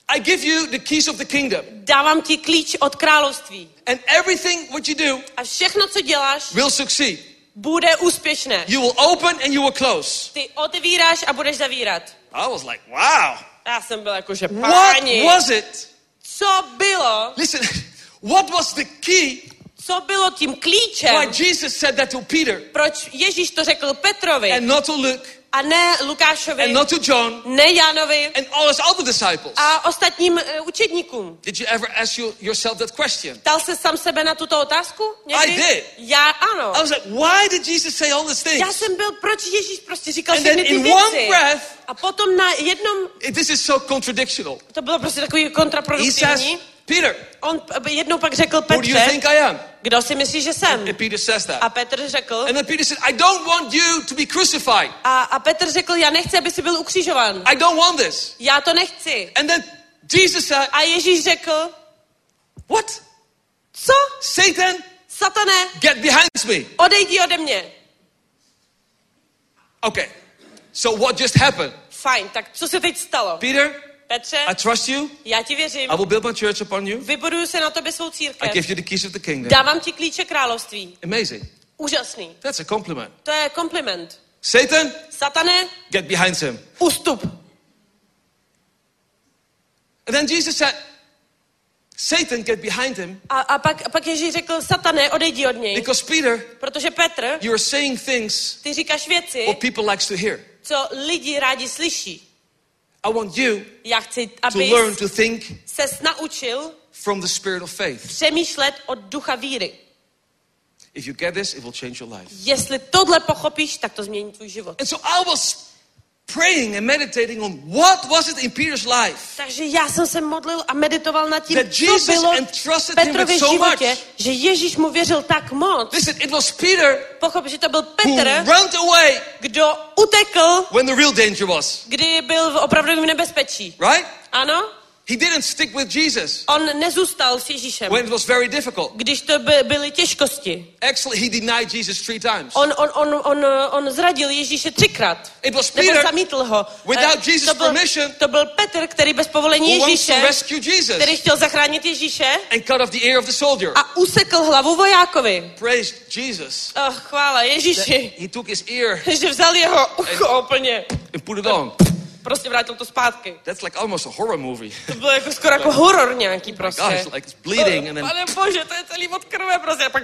I give you the keys of the kingdom. Dávám ti klíč od království. And everything what you do A všechno, co děláš, will succeed. Bude úspěšné. You will open and you will close. Ty otevíráš a budeš zavírat. I was like, wow. Já jsem byla jako, že What páni, was it? co bylo, Listen, what was the key Co bylo tím klíčem? Why Jesus said that to Peter Proč Ježíš to řekl Petrovi and not to Luke a ne Lukášovi, and not to John ne Jánovi and all his other disciples? a ostatním eh, učedníkům? Did you ever ask you, yourself that question? Ptal se sám sebe na tuto otázku? Někdy? I did. Já ano. I was like, why did Jesus say all these Já things? jsem byl, proč Ježíš prostě říkal And všechny then ty in one věci. breath- A potom na jednom, This is so contradictional. to bylo prostě takový He says, kontraproduktivní. Peter, On jednou pak řekl who do you Petře, think I am? kdo si myslíš, že jsem? And Peter says that. A Petr řekl, And then Peter said, I don't want you to be crucified. a, a Petr řekl, já nechci, aby jsi byl ukřižován. I don't want this. Já to nechci. And then Jesus said, A Ježíš řekl, What? co? Satan, Satane, get behind me. odejdi ode mě. Okay. So what just happened? Fajn, tak co se teď stalo? Peter, Petře, I trust you. já ti věřím, I will build my church upon you. vybuduju se na tobě svou I církev, give you the keys of the kingdom. dávám ti klíče království. Amazing. Úžasný. That's a compliment. To je kompliment. Satan, Satane, get behind him. ustup. And then Jesus said, Satan, get behind him. A, a pak, a pak Ježíš řekl, satane, odejdi od něj. Because Peter, Protože Petr, you are saying things ty říkáš věci, what people likes to hear. co lidi rádi slyší. I want you Já chci, to aby learn to think se naučil from the spirit of faith. přemýšlet od ducha víry. If you get this, it will change your life. Jestli tohle pochopíš, tak to změní tvůj život. And so I was praying and meditating on what was it in Peter's life Takže já jsem se modlil a meditoval nad tím, That co bylo v Petrově so životě, much. že Ježíš mu věřil tak moc. Listen, it was Peter Pochop, že to byl who Petr, ran away kdo utekl, when the real danger was. kdy byl v opravdovém nebezpečí. Right? Ano? He didn't stick with Jesus On nezůstal s Ježíšem, when it was very difficult. když to by, byly těžkosti. Actually, he denied Jesus three times. On, on, on, on, on zradil Ježíše třikrát. It was Nebo Peter zamítl ho. without Eh, Jesus' to byl, permission, to byl Petr, který bez povolení who wants to Ježíše, rescue Jesus který chtěl zachránit Ježíše and cut off the ear of the soldier. a usekl hlavu vojákovi. Praise Jesus. Oh, chvála Ježíši, He took his ear že vzal jeho ucho úplně. and put it on. Prostě vrátil to zpátky. That's like almost a horror movie. To bylo jako skoro jako horor nějaký prostě. Gosh, like it's bleeding and then. Pane bože, to je celý od krve prostě. A pak...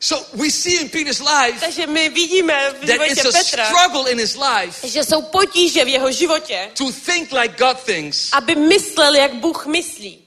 So we see in Peter's life Takže my vidíme v that it's a Petra, struggle in his life že jsou potíže v jeho životě, to think like God thinks. aby myslel, jak Bůh myslí.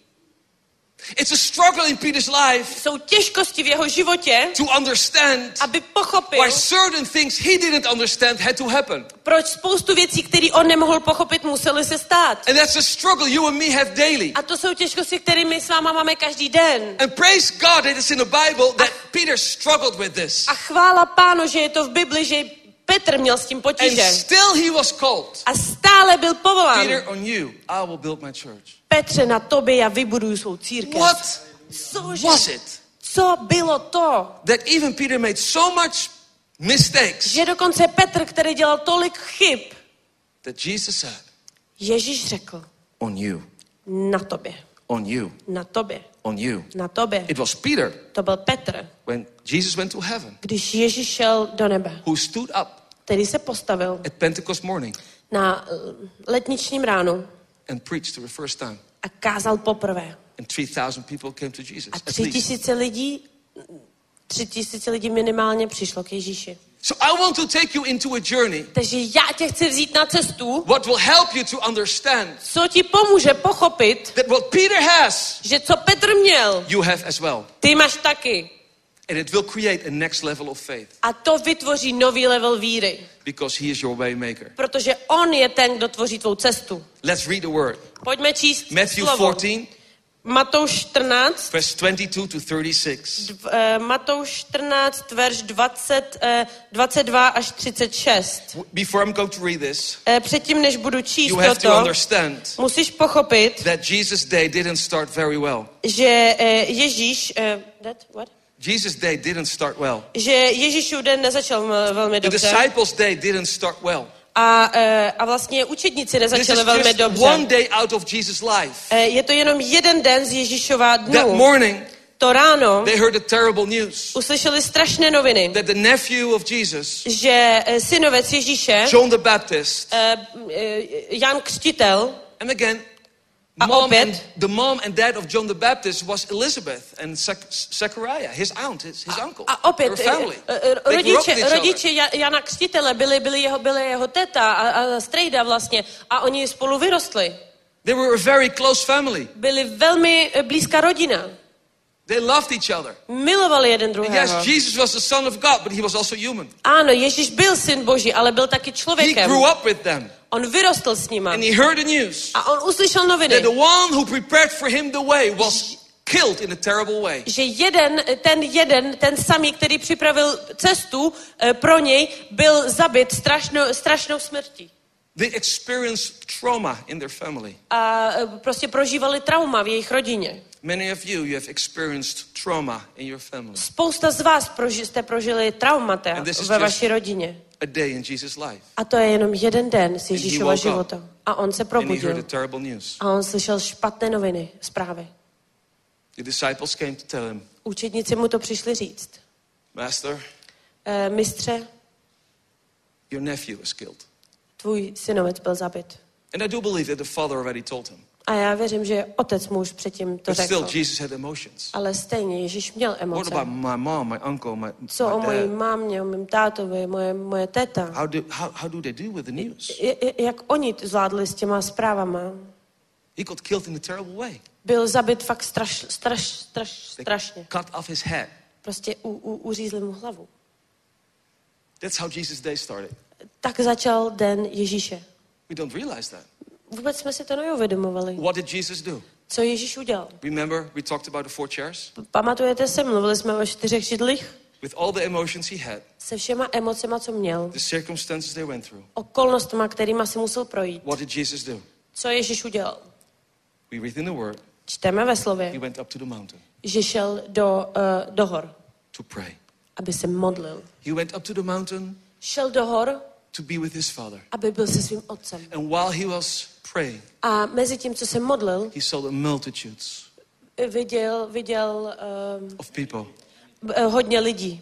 It's a struggle in Peter's life Jsou těžkosti v jeho životě, to understand aby pochopil, why certain things he didn't understand had to happen. proč spoustu věcí, které on nemohl pochopit, musely se stát. And that's a struggle you and me have daily. A to jsou těžkosti, které my s váma máme každý den. And praise God that it's in the Bible that Peter struggled with this. A chvála pánu, že je to v Bibli, že Petr měl s tím And potíže. still he was called. A stále byl povolán. Peter, on you, I will build my church. Petře, na tobě já vybuduju svou církev. What Cože? was it Co bylo to? that even Peter made so much mistakes Že dokonce Petr, který dělal tolik chyb, that Jesus said, Ježíš řekl, on you, na tobě, on you, na tobě, on you. na tobě. It was Peter To byl Petr, when Jesus went to heaven když Ježíš šel do nebe, who stood up který se postavil at Pentecost morning na eh, letničním ránu and preached for the first time. A kázal poprvé. And 3,000 people came to Jesus. A tři tisíce lidí, tři tisíce lidí minimálně přišlo k Ježíši. So I want to take you into a journey Takže já tě chci vzít na cestu, what will help you to understand co ti pomůže pochopit, that what Peter has, že co Petr měl, you have as well. ty máš taky. And it will create a next level of faith A to vytvoří nový level víry. because he is your way maker. Protože on je ten, kdo tvoří tvou cestu. Let's read the word. Pojďme číst Matthew slovo. 14, Matouš 14, verse 22 to 36. dv, eh, Matouš 14, verš 20, eh, 22 až 36. Before I'm going to read this, Eh, předtím, než budu číst you have to toto, understand musíš pochopit, that Jesus' day didn't start very well. že eh, Ježíš, eh, that, what? Jesus' day didn't start well. že Ježíšův den nezačal m- velmi The dobře disciples' day didn't start well. a, eh, a vlastně učedníci nezačali velmi dobře. one day out of Jesus' life. Eh, Je to jenom jeden den z Ježíšova That dnu. morning, To ráno they heard the terrible news uslyšeli strašné noviny, that the nephew of Jesus, že eh, synovec Ježíše, John the Baptist, eh, eh, Jan Křtitel, and again, Mom and, the mom and dad of John the Baptist was Elizabeth and Zechariah, his aunt, his, his uncle. a opět, Their family. eh, eh, They grew up with rodiče, rodiče Ja- Jana Křtitele byli, byli, jeho, byli jeho teta a, a strejda vlastně a oni spolu vyrostli. They were a very close family. Byli velmi eh, blízká rodina. They loved each other. Milovali jeden And druhého. yes, Jesus was the Son of God, but he was also human. Ano, Ježíš byl syn Boží, ale byl taky He člověkem. grew up with them. On vyrostl s nima. And he heard the news A on uslyšel noviny, that the one who prepared for him the way was killed in a terrible way. že jeden, ten jeden, ten samý, který připravil cestu eh, pro něj, byl zabit strašnou, strašnou smrtí. They experienced trauma in their family. A eh, prostě prožívali trauma v jejich rodině. Many of you, you have experienced trauma in your family. Spousta z vás proži, jste prožili traumata ve vaší rodině. A day in Jesus' life. A to je jenom jeden den z Ježíšova života. A on se probudil. A on slyšel špatné noviny, zprávy. The disciples came to tell him, Učedníci mu to přišli říct. Master, E, mistře, your nephew is killed. tvůj synovec byl zabit. And I do believe that the father already told him. A já věřím, že otec mu už předtím to But still, řekl. Jesus had emotions. Ale stejně Ježíš měl What emoce. about my mom, my uncle, my, Co o my mojí mámě, o mém tátovi, moje, moje teta? How do, how, how do they deal with the news? Jak oni zvládli s těma zprávama? He got killed in a terrible way. Byl zabit fakt straš, straš, straš, strašně. cut off his head. Prostě u, u, uřízli mu hlavu. That's how Jesus' day started. Tak začal den Ježíše. We don't realize that. Vůbec jsme si to neuvědomovali. What did Jesus do? Co Ježíš udělal? Remember, we talked about the four chairs? Pamatujete se, mluvili jsme o čtyřech židlích? With all the emotions he had, Se všema emocema, co měl. the circumstances they went through, Okolnostma, kterýma si musel projít. what did Jesus do? Co Ježíš udělal? We read in the Word, Čteme ve he slově, went up to the mountain že šel do, uh, do hor, to pray. aby se modlil. He went up to the mountain Šel do hor, to be with his Father. aby byl se svým otcem. And while he was praying, A mezi tím, co se modlil, he saw the multitudes viděl, viděl um, of people. hodně lidí.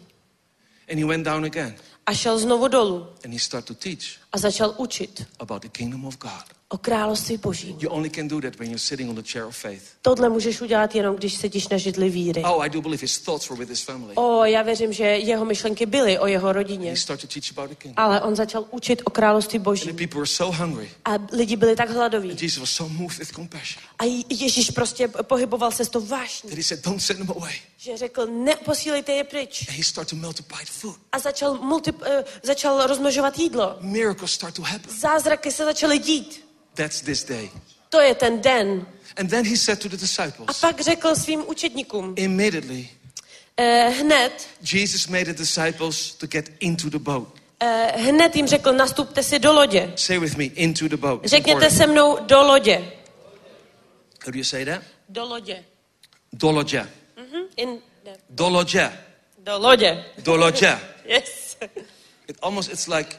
And he went down again A šel znovu dolů and he started to teach a začal učit about the kingdom of God. O království boží. You only can do that when you're sitting on the chair of faith. Tohle můžeš udělat jenom, když sedíš na židli víry. Oh, I do believe his thoughts were with his family. O, já věřím, že jeho myšlenky byly o jeho rodině. He started to teach about the kingdom. Ale on začal učit o království And boží. the people were so hungry. A lidi byli tak hladoví. And Jesus was so moved with compassion A Ježíš prostě pohyboval se s tou vášní, that he said, Don't send them away. že řekl, neposílejte je pryč. And he started to multiply food. A začal, multi, uh, začal rozmnožovat jídlo. Miracles start to happen. Zázraky se začaly dít. That's this day. To je ten den. And then he said to the A disciples, pak řekl svým učedníkům, immediately, eh, hned, Jesus made the disciples to get into the boat. eh, hned jim řekl, nastupte si do lodě. Say with me, into the boat. Řekněte se mnou do lodě. How do you say that? Do lodě. Dolodja. Mhm, in, ne, Dolodja. do lodě. Dolodja. Yes. It almost, it's like,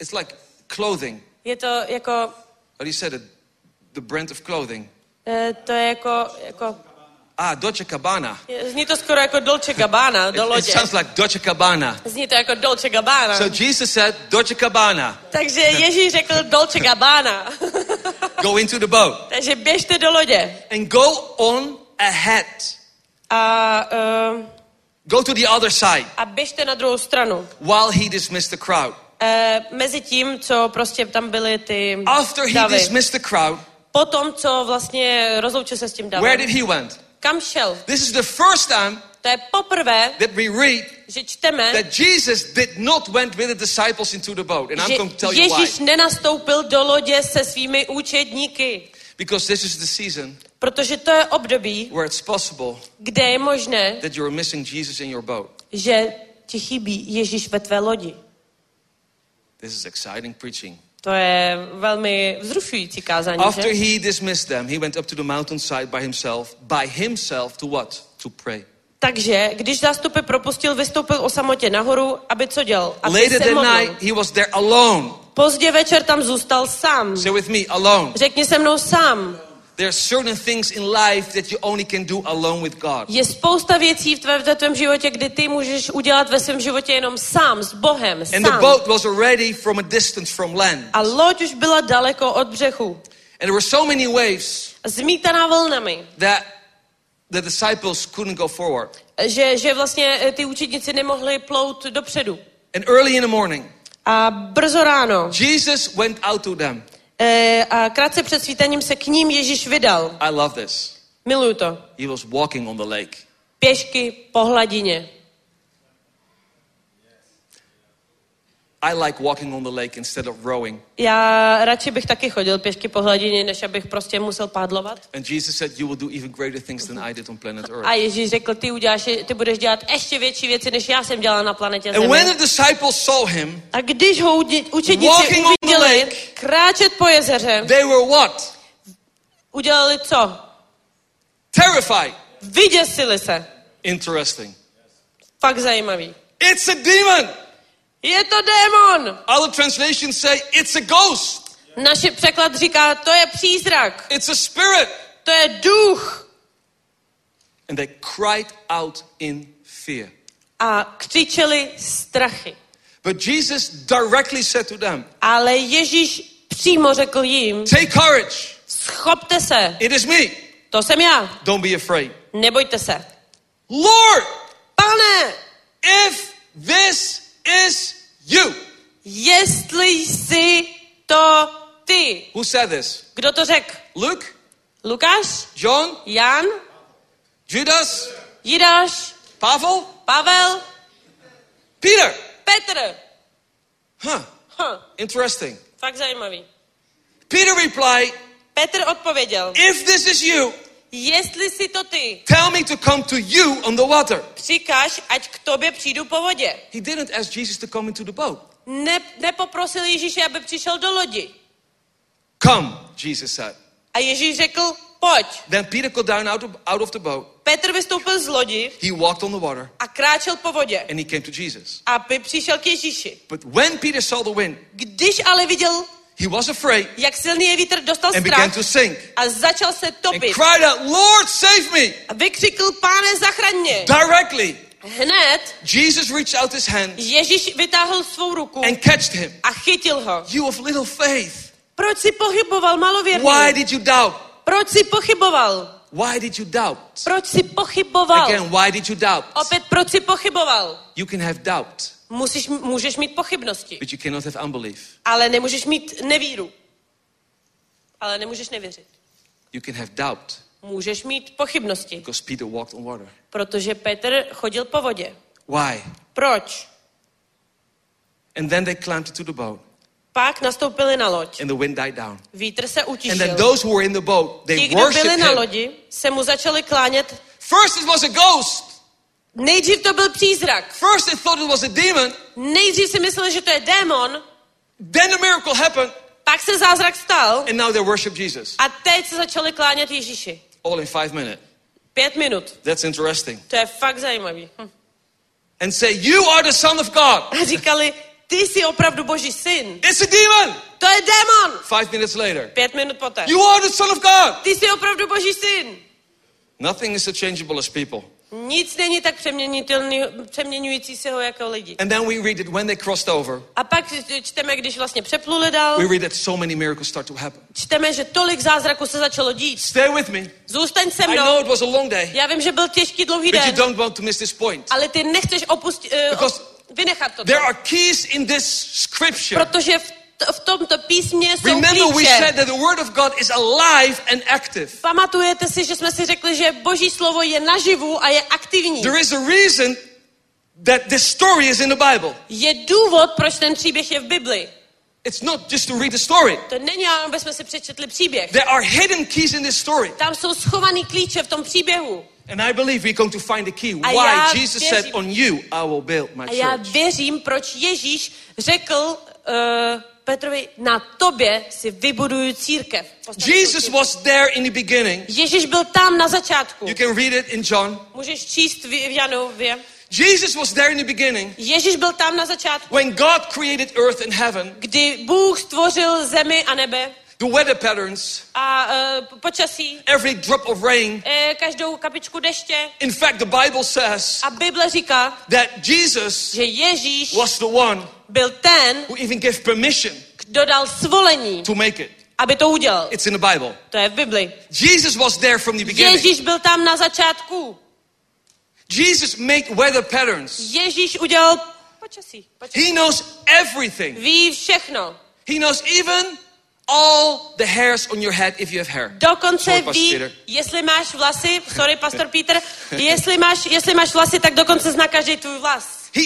it's like clothing. Je to jako, Do you say that? The brand of clothing. eh, to je jako, jako Ah, Dolce Gabbana. zní to skoro jako Dolce Gabbana, do It, it lodě. sounds like Dolce Gabbana. Zní to jako Dolce Gabbana. So Jesus said, Dolce Gabbana, Takže Ježíš řekl Dolce Gabbana. go into the boat Takže běžte do lodě. and go on ahead. A, uh, Go to the other side a běžte na druhou stranu. while he dismissed the crowd. Uh, mezi tím, co prostě tam byly ty After he davy. dismissed the crowd, Potom, co vlastně rozloučil se s tím where davem. did he went? Kam šel? This is the first time To je poprvé, that we read že čteme, that Jesus did not went with the disciples into the boat. And I'm že going to tell you why. Ježíš nenastoupil do lodě se svými účetníky. Because this is the season Protože to je období, where it's possible kde je možné, that you're missing Jesus in your boat. že ti chybí Ježíš ve tvé lodi. This is exciting preaching. To je velmi vzrušující kázání, After že? he dismissed them, he went up to the mountainside by himself, by himself to what? To pray. Takže, když zástupy propustil, vystoupil o samotě nahoru, aby co dělal? Aby Later se modlil. night, he was there alone. Pozdě večer tam zůstal sám. Say with me, alone. Řekni se mnou sám. There are certain things in life that you only can do alone with God. Je spousta věcí v, tvé, v tvém životě, kdy ty můžeš udělat ve svém životě jenom sám, s Bohem, And the sám. boat was already from a distance from land. A loď už byla daleko od břehu. there were so many waves zmítaná vlnami, that the disciples couldn't go forward. že, že vlastně eh, ty učedníci nemohli plout dopředu. And early in the morning, A brzo ráno, Jesus went out to them. Eh, a krátce před svítaním se k ním Ježíš vydal. I love this. Miluju to. He was walking on the lake. Pěšky po hladině. I like walking on the lake instead of rowing. Já radši bych taky chodil pěšky po hladině, než abych prostě musel pádlovat. And Jesus said, You will do even greater things than I did on planet Earth. A Ježíš řekl, ty, uděláš, ty budeš dělat ještě větší věci, než já jsem dělal na planetě And when Zemi. the disciples saw him, A když ho učedníci Walking on the uviděli lake, kráčet po jezeře, they were what? udělali co? Terrified. Vyděsili se. Interesting. Fakt zajímavý. It's a demon. Je to démon! Other translations say it's a ghost. Naši překlad říká, to je přízrak, It's a spirit. to je duch. And they cried out in fear. A křičeli strachy. But Jesus directly said to them, Ale Ježíš přímo řekl jim, Take courage. schopte se, It is me. to jsem já, Don't be afraid. nebojte se. Lord, Pane, if this is you. jestli jsi to ty. Who said this? Kdo to řekl? Luke? Lukáš? John? Jan? Judas? Jidáš? Pavel? Pavel? Peter? Petr? Huh. huh. Interesting. fakt zajímavý. Peter replied, Petr odpověděl, If this is you, jestli jsi to ty, tell me to come to you on the water. přikaž, ať k tobě přijdu po vodě. He didn't ask Jesus to come into the boat. Ne, nepoprosil Ježíše, aby přišel do lodi. Come, Jesus said. A Ježíš řekl, pojď. Then Peter got down out of, out of the boat. Petr vystoupil z lodi He walked on the water a kráčel po vodě. and he came to Jesus. Aby přišel k Ježíši. But when Peter saw the wind, Když ale viděl, he was afraid jak silný je vítr, dostal and began to sink a začal se and topit. cried out, Lord, save me! A vykřikl, páne, zachraň mě. Directly, Hned Jesus reached out his hand Ježíš vytáhl svou ruku and catched him. a chytil ho. You of little faith. Proč si pochyboval, malověrný? Why did you doubt? Proč si pochyboval? Why did you doubt? Proč si pochyboval? Again, why did you doubt? Opět, proč si pochyboval? You can have doubt, Musíš, můžeš mít pochybnosti, but you cannot have unbelief. ale nemůžeš mít nevíru. Ale nemůžeš nevěřit. You can have doubt Můžeš mít pochybnosti, because Peter walked on water. protože Petr chodil po vodě. Why? Proč? And then they climbed into the boat Pak nastoupili na loď. and the wind died down. Vítr se And then utišil. those who were in the boat, Ti, they kdo byli na lodi, se mu začali klánět. First it was a ghost. Nejdřív to byl přízrak. First they thought it was a demon. Nejdřív si mysleli, že to je démon, Then the miracle happened pak se zázrak stal and now they worship Jesus. a teď se začali klánět Ježíši. All in five minutes. Pět minut. That's interesting. To je fakt zajímavý. Hm. And say, You are the Son of God. A říkali, ty jsi opravdu boží syn. It's a demon. To je démon. Five minutes later, Pět minut poté. You are the Son of God. Ty jsi opravdu boží syn. Nothing is so changeable as people. Nic není tak přeměňující se ho jako lidi. And then we read that when they crossed over, A pak čteme, když vlastně přepluli dál, we read that so many miracles start to happen. čteme, že tolik zázraků se začalo dít. Stay with me. Zůstaň se I know mnou. it was a long day, Já vím, že byl těžký dlouhý but you den, don't want to miss this point. ale ty nechceš opustit, uh, Because vynechat to. There are keys in this scripture. Protože v, v tomto písmě jsou Remember, we klíče. said that the Word of God is alive and active. Pamatujete si, že jsme si řekli, že Boží slovo je naživu a je aktivní. There is a reason that this story is in the Bible. Je důvod, proč ten příběh je v Bibli. It's not just to read the story. To není, aby jsme si přečetli příběh. There are hidden keys in this story. Tam jsou schovaný klíče v tom příběhu. And I believe we're going to find the key. A Why Jesus věřím- said, On you I will build my A já church. věřím, proč Ježíš řekl uh, Petrovi, na tobě si vybuduju církev. Postaví Jesus církev. was there in the beginning. Ježíš byl tam na začátku. You can read it in John. Můžeš číst v, v Janově. Jesus was there in the beginning Ježíš byl tam na začátku, when God created earth and heaven, kdy Bůh stvořil zemi a nebe the weather patterns, a uh, počasí, every drop of rain. eh, každou kapičku deště. In fact, the Bible says A Bible říká, that Jesus že Ježíš was the one byl ten, who even gave permission kdo dal svolení, to make it. aby to udělal. It's in the Bible. To je v Bibli. Jesus was there from the beginning. Ježíš byl tam na začátku. Jesus made weather patterns. Ježíš udělal počasí. počasí. He knows everything. Ví všechno. He knows even all the hairs on your head if you have hair. Dokonce Sorry, ví, Peter. jestli máš vlasy, sorry, pastor Peter, jestli máš, jestli máš vlasy, tak dokonce zná každý tvůj vlas. He,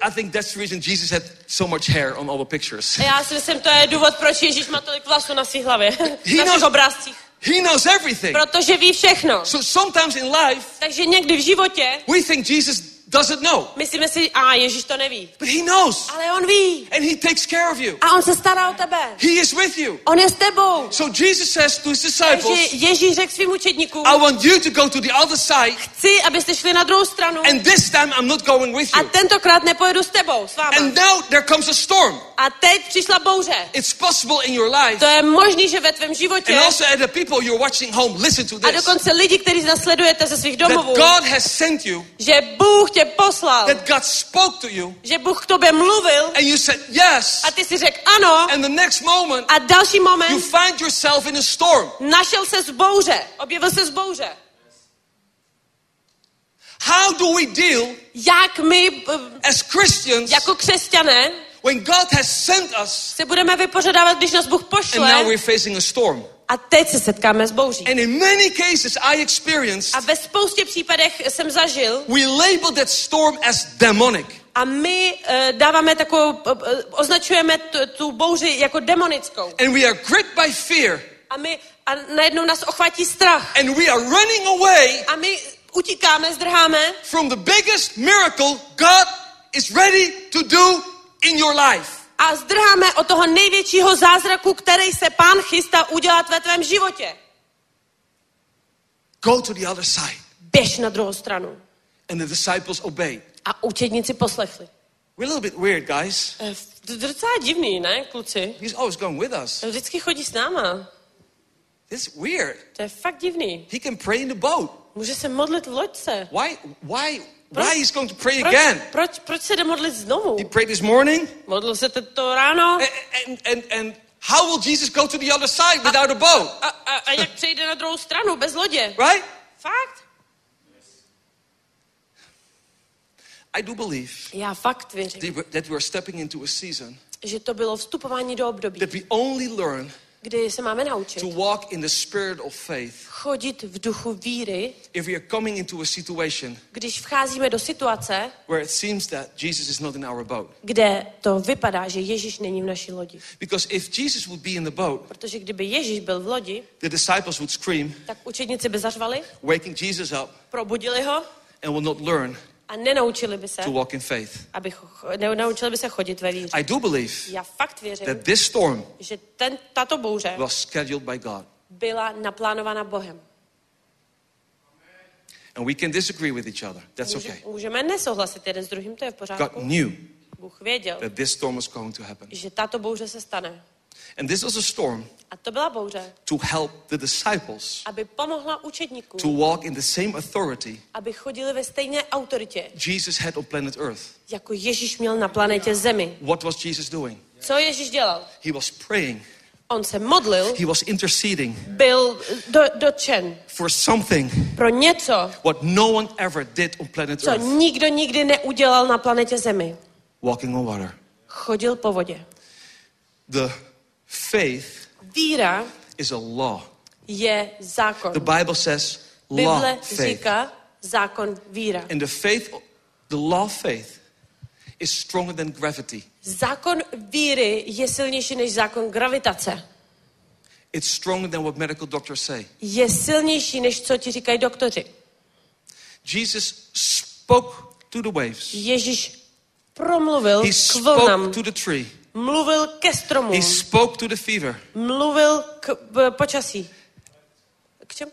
I think that's the reason Jesus had so much hair on all the pictures. Já si myslím, to je důvod, proč Ježíš má tolik vlasů na svých hlavě, He na knows- svých obrázcích. He knows everything. Protože ví všechno. So sometimes in life, Takže někdy v životě we think Jesus doesn't know, myslíme si, a Ježíš to neví. but he knows. Ale on ví. And he takes care of you. A on se stará o tebe. He is with you. On je s tebou. So Jesus says to his Takže disciples, Ježíš řekl svým učedníkům, I want you to go to the other side, chci, abyste šli na druhou stranu and this time I'm not going with a you. tentokrát nepojedu s tebou, s váma. And now there comes a storm. A teď přišla bouře. It's possible in your life. To je možný, že ve tvém životě And also at the people you're watching home, listen to a this. dokonce lidi, kteří nasledujete ze svých That domovů, God has sent you, že Bůh tě poslal, that God spoke to you, že Bůh k tobě mluvil and you said yes. a ty si řekl ano And the next moment, a další you moment find yourself in a storm. našel se z bouře, objevil se z bouře. How do we deal Jak my eh, as Christians jako křesťané when God has sent us se budeme vypořádávat, když nás Bůh and now pošle we're facing a storm? A teď se setkáme s bouří. And in many cases I experienced, A ve spoustě případech jsem zažil we label that storm as demonic. a my uh, dáváme takovou, uh, označujeme tu, tu bouři jako demonickou. And we are gripped by fear. A my a najednou nás ochvátí strach. And we are running away A my utíkáme, zdrháme from the biggest miracle God is ready to do in your life. A zdrháme od toho největšího zázraku, který se pán chystá udělat ve tvém životě. Go to the other side. Běž na druhou stranu. And the disciples obeyed. A učedníci poslechli. We're a little bit weird, guys. Eh, To je docela divný, ne, kluci? He's always going with us. Vždycky chodí s náma. It's weird. To je fakt divný. He can pray in the boat. Může se modlit v loďce. Why? Why? Proč- Why he's going to pray Proč, again? proč, proč se jde modlit znovu? He prayed this morning. Modlil se to ráno. And, and, and, and how will Jesus go to the other side without a boat? A, a, a jak přejde na druhou stranu bez lodě? Right? Fakt? I do believe Já fakt věřím, that that we're stepping into a season že to bylo vstupování do období, that we only learn kdy se máme naučit to walk in the spirit of faith chodit v duchu víry, if we are coming into a situation když vcházíme do situace, where it seems that Jesus is not in our boat. kde to vypadá, že Ježíš není v naší lodi. Because if Jesus would be in the boat, Protože kdyby Ježíš byl v lodi, the disciples would scream, tak učedníci by zařvali, waking Jesus up, probudili ho and will not learn a nenaučili by se, to walk in faith. aby, cho- ne, naučili by se chodit ve víře. I do believe Já fakt věřím, that this storm že ten, tato bouře was scheduled by God. Byla naplánována Bohem. And we can disagree with each other. That's okay. můžeme nesouhlasit jeden s druhým, to je v God pořádku. knew Bůh věděl, that this storm was going to happen. že tato bouře se stane. And this was a storm A to byla bouře, to help the disciples aby pomohla učedníkům, to walk in the same authority aby chodili ve stejné autoritě, Jesus had on planet Earth. jako Ježíš měl na planetě Zemi. What was Jesus doing? Co Ježíš dělal? He was praying, On se modlil, he was interceding byl do, dotčen for something pro něco, what no one ever did on planet co Earth nikdo nikdy neudělal na planetě Zemi. walking on water. Chodil po vodě. The faith Víra is a law. je zákon. The Bible says Bible law, faith. říká zákon víra. And the faith, the law of faith is stronger than gravity. Zákon víry je silnější než zákon gravitace. It's stronger than what medical doctors say. Je silnější, než co ti říkají doktoři. Jesus spoke to the waves. Ježíš promluvil He k vlnám, spoke to the tree. mluvil ke stromům, He spoke to the fever. mluvil k počasí. K čemu?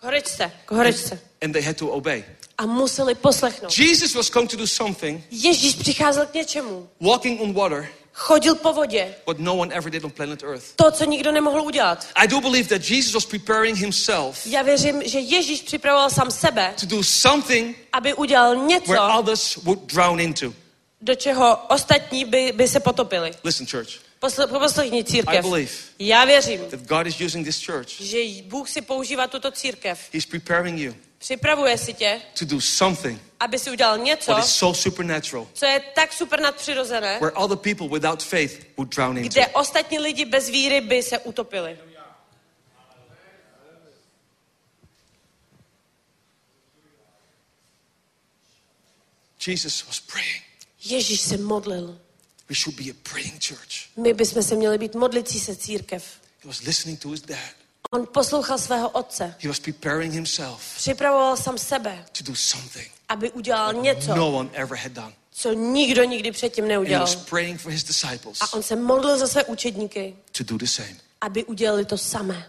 K horečce, k horečce. And they had to obey. A museli poslechnout. Jesus was going to do something, Ježíš přicházel k něčemu. walking on water, Chodil po vodě. what no one ever did on planet Earth. To, co nikdo nemohl udělat. I do believe that Jesus was preparing himself Já věřím, že Ježíš připravoval sám sebe, to do something aby udělal where něco, others would drown into. do čeho ostatní by, by se potopili. Listen, church. Posl- poslechni I církev. believe Já věřím, that God is using this church. že Bůh si používá tuto církev. He's preparing you Připravuje si tě, to do something aby si udělal něco, what is so supernatural, co je tak super nadpřirozené, where other people without faith would drown into. kde ostatní lidi bez víry by se utopili. Jesus was praying. Ježíš se modlil. We should be a praying church. My bychom se měli být modlicí se církev. He was listening to his dad. On poslouchal svého otce. He was preparing himself Připravoval sám sebe, to do something aby udělal něco, no one ever had done. co nikdo nikdy předtím And he neudělal. was praying for his disciples A on se modlil za své učedníky, to do the same. aby udělali to samé.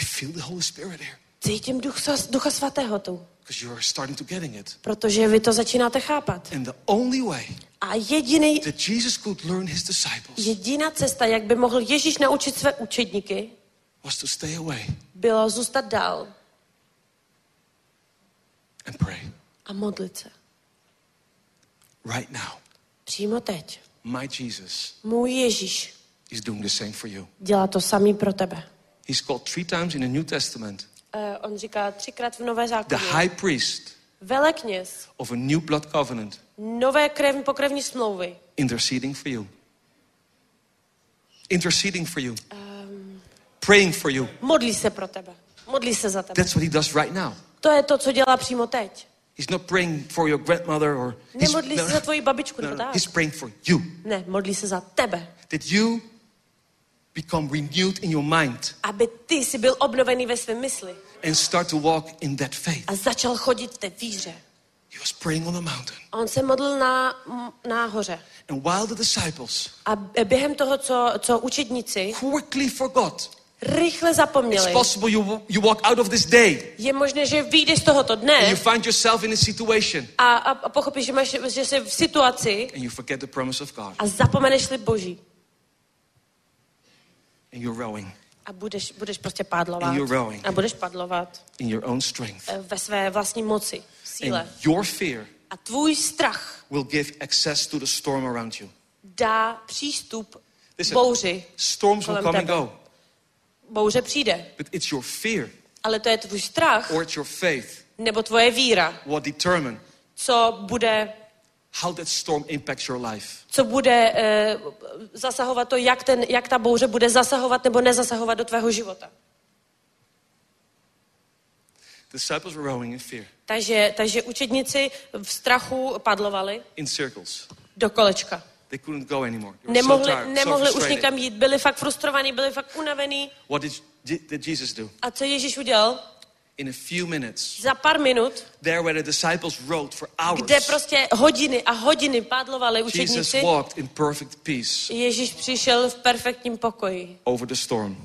I feel the Holy Spirit here Cítím ducha, ducha svatého tu, you are starting to getting it. protože vy to začínáte chápat. And the only way A jediný, that Jesus could learn his disciples jediná cesta, jak by mohl Ježíš naučit své učedníky, was to stay away bylo zůstat dál and pray. a modlit se. Right now, Přímo teď. my Jesus Můj Ježíš is doing the same for you. dělá to samý pro tebe. He's called three times in the New Testament Uh, on říká třikrát v Nové the zákoně. high priest Velekněz of a new blood covenant nové krev, pokrevní smlouvy. interceding for you. Interceding for you. Praying for you. Modlí se pro tebe. Modlí se za tebe. That's what he does right now. To je to, co dělá přímo teď. He's not praying for your grandmother or Nemodlí se za tvoji babičku, no, nebo no, tak. he's praying for you. Ne, modlí se za tebe. That you become renewed in your mind Aby ty jsi byl obnovený ve svém mysli and start to walk in that faith. a začal chodit v té víře. He was praying on the mountain. A on se modlil na, na hoře. And while the disciples A během toho, co, co učedníci quickly forgot, rychle it's zapomněli, possible you, you walk out of this day je možné, že vyjdeš z tohoto and you dne find yourself in a situation a, a, pochopíš, že, máš, že jsi v situaci and you forget the promise of God a zapomeneš slib Boží. and you're rowing A budeš, budeš prostě padlovat. And you're rowing. A budeš padlovat in your own strength. eh, ve své vlastní moci, síle. And your fear A tvůj strach will give access to the storm around you. dá přístup Listen, bouři. storms will come and tebe. go, Bouře přijde, but it's your fear ale to je tvůj strach or it's your faith nebo tvoje víra, what determine co bude, how that storm impacts your life. co bude eh, zasahovat to, jak, ten, jak ta bouře bude zasahovat nebo nezasahovat do tvého života. Disciples were rowing in fear, Takže, takže učedníci v strachu padlovali in circles. do kolečka. They couldn't go anymore. They were Nemohli, so tired, nemohli so už nikam jít, byli fakt frustrovaní, byli fakt unavený. What did, did Jesus do? A co Ježíš udělal? In a few minutes, Za pár minut, there where the disciples rowed for hours, kde prostě hodiny a hodiny pádlovali Jesus učedníci, walked in perfect peace Ježíš přišel v perfektním pokoji over the storm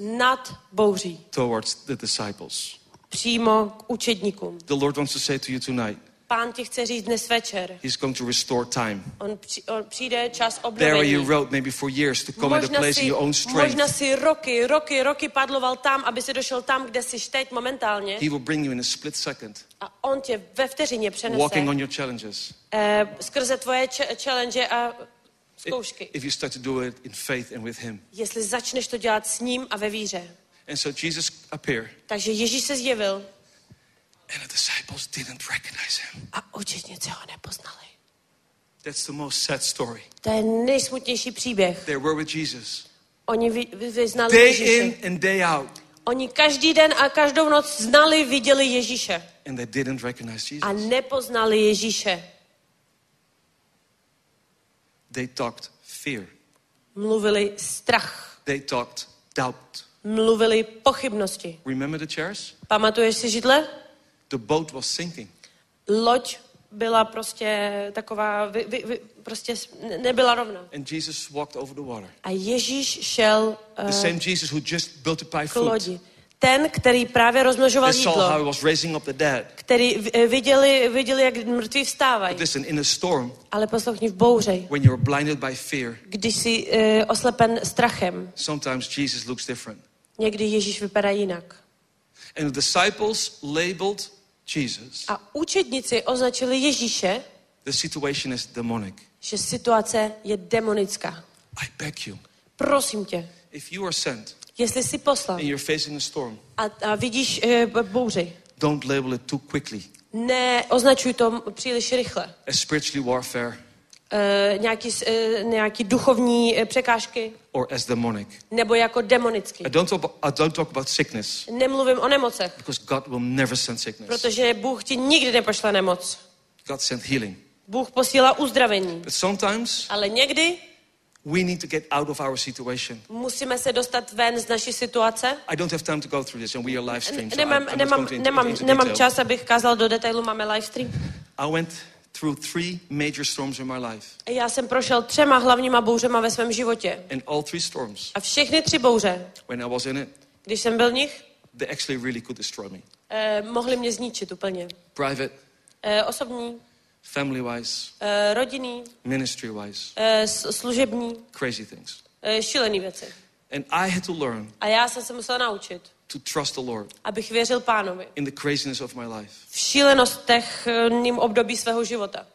nad bouří, towards the disciples. přímo k učedníkům. The Lord wants to say to you tonight, Pán ti chce říct dnes večer, He's going to restore time. on, při, on přijde čas There where you obnovení. rode maybe for years to come into Možná place in si, your own možná strength. si roky, roky, roky padloval tam, aby si došel tam, kde jsi teď momentálně. He will bring you in a split second, A on tě ve vteřině přenese walking on your challenges. eh, skrze tvoje č- challenge a zkoušky. If you start to do it in faith and with Him. Jestli začneš to dělat s ním a ve víře. And so Jesus appeared, Takže Ježíš se zjevil and the disciples didn't recognize Him. a učedníci ho nepoznali. That's the most sad story. To je nejsmutnější příběh. They were with Jesus Oni vy, vy, vyznali day Ježíše. in and day out, Oni každý den a každou noc znali, viděli Ježíše and they didn't recognize a Jesus. nepoznali Ježíše. They talked fear, Mluvili strach, they talked doubt. mluvili pochybnosti. Remember the chairs? Pamatuješ si židle? The boat was sinking. Loď byla prostě taková, vy, vy, vy, prostě nebyla rovna. And Jesus walked over the water. A Ježíš šel The uh, same Jesus who just pie k lodi. Ten, který právě rozmnožoval They saw how he jídlo, was raising up the dead. který eh, viděli, viděli, jak mrtví vstávají. Listen, in a storm, Ale poslouchni v bouři, when you're blinded by fear, když jsi uh, oslepen strachem, sometimes Jesus looks different. někdy Ježíš vypadá jinak. And the disciples labeled Jesus. A učedníci označili Ježíše, The situation is demonic. že situace je demonická. I beg you, Prosím tě, if you are sent jestli jsi poslal and you're facing a storm, a, a vidíš e, bouři, don't label it too quickly neoznačuj to příliš rychle. as spiritually warfare E, nějaký, e, nějaký duchovní e, překážky or as demonic. nebo jako demonický. I don't talk about, I don't talk about sickness Nemluvím o nemocech, because God will never send sickness. protože Bůh ti nikdy nepošle nemoc. God sent healing. Bůh posílá uzdravení. But sometimes Ale někdy we need to get out of our situation. musíme se dostat ven z naší situace. I don't have time to go through this, and we are live stream. So Nemám, nemám, nemám, nemám čas, abych kázal do detailu, máme live stream. I went through three major storms in my life, Já jsem prošel třema hlavníma bouřema ve svém životě. and all three storms, A všechny tři bouře, when I was in it, když jsem byl v nich, they actually really could destroy me. eh, mohly mě zničit úplně. Private, Eh, osobní, family-wise, eh, rodinný, ministry-wise, eh, s- služební, crazy things. eh, šílený věci. And I had to learn A já jsem se musela naučit, to trust the Lord abych věřil pánovi in the craziness of my life. v šílenostech eh, ním období svého života.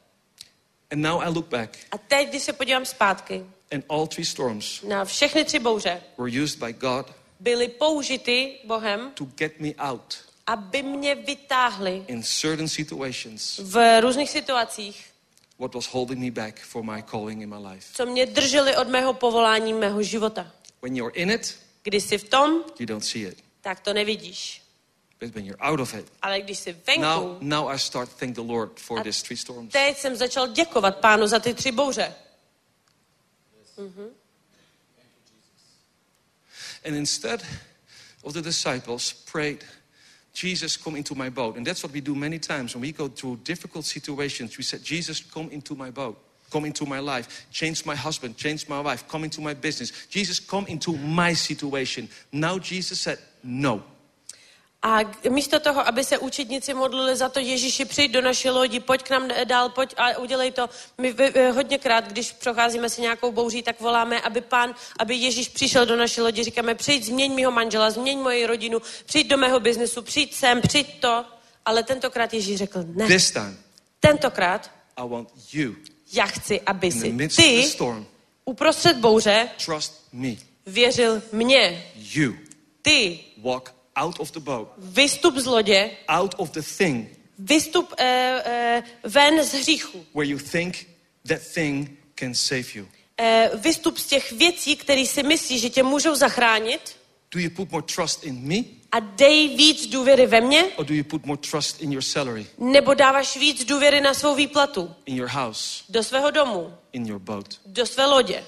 And now I look back, A teď, když se podívám zpátky, and all three storms na všechny tři bouře were used by God byly použity Bohem, to get me out aby mě vytáhli in certain situations v různých situacích, what was holding me back for my calling in my life. co mě drželi od mého povolání, mého života. When you're in it, Když jsi v tom, you don't see it. Tak to nevidíš. But when you're out of it, Ale když jsi now, venku, now I start to thank the Lord for these three storms. teď jsem začal děkovat pánu za ty tři bouře. And instead of the disciples prayed, Jesus, come into my boat. And that's what we do many times when we go through difficult situations. We said, Jesus, come into my boat. Come into my life. Change my husband. Change my wife. Come into my business. Jesus, come into my situation. Now Jesus said, no. A místo toho, aby se učedníci modlili za to, Ježíši, přijď do naší lodi, pojď k nám dál, pojď a udělej to. My hodněkrát, když procházíme si nějakou bouří, tak voláme, aby pán, aby Ježíš přišel do naší lodi. Říkáme, přijď, změň mýho manžela, změň moji rodinu, přijď do mého biznesu, přijď sem, přijď to. Ale tentokrát Ježíš řekl, ne. This time, Tentokrát I want you já chci, aby si ty storm. uprostřed bouře Trust me. věřil mně. You Ty walk out of the boat, vystup z lodě, out of the thing. Vystup eh, eh, ven z hříchu. where you think that thing can save you. eh, vystup z těch věcí, které si myslíš, že tě můžou zachránit. Do you put more trust in me? A dej víc důvěry ve mně, or do you put more trust in your salary, nebo dáváš víc důvěry na svou výplatu, in your house, do svého domu, in your boat? do své lodě.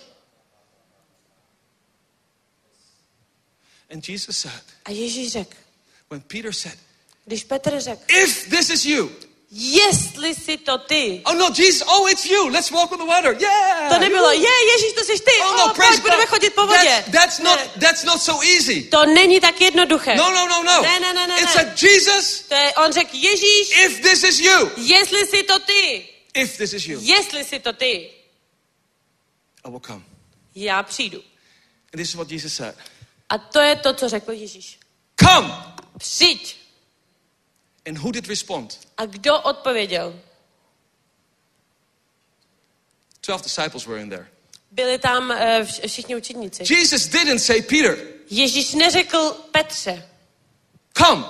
And Jesus said, A Ježíš řekl, when Peter said, když Petr řekl, If this is you, jestli si to ty, oh no, Jesus, oh, it's you, let's walk on the water. Yeah. to nebylo, je, Ježíš, to jsi ty, Oh no, pojď, praise budeme God. chodit po vodě. That's, that's, not, Ne, that's not so easy. to není tak jednoduché. No, no, no, no. Ne, ne, ne, ne, It's like, Jesus, To je, on řekl, Ježíš, if this is you, jestli si to ty, if this is you, jestli si to ty, I will come. já přijdu. And this is what Jesus said. A to je to, co řekl Ježíš. Come. Přijď. And who did respond? A kdo odpověděl? Twelve disciples were in there. Byli tam vš- všichni učedníci. Jesus didn't say, Peter, Ježíš neřekl Petře. come.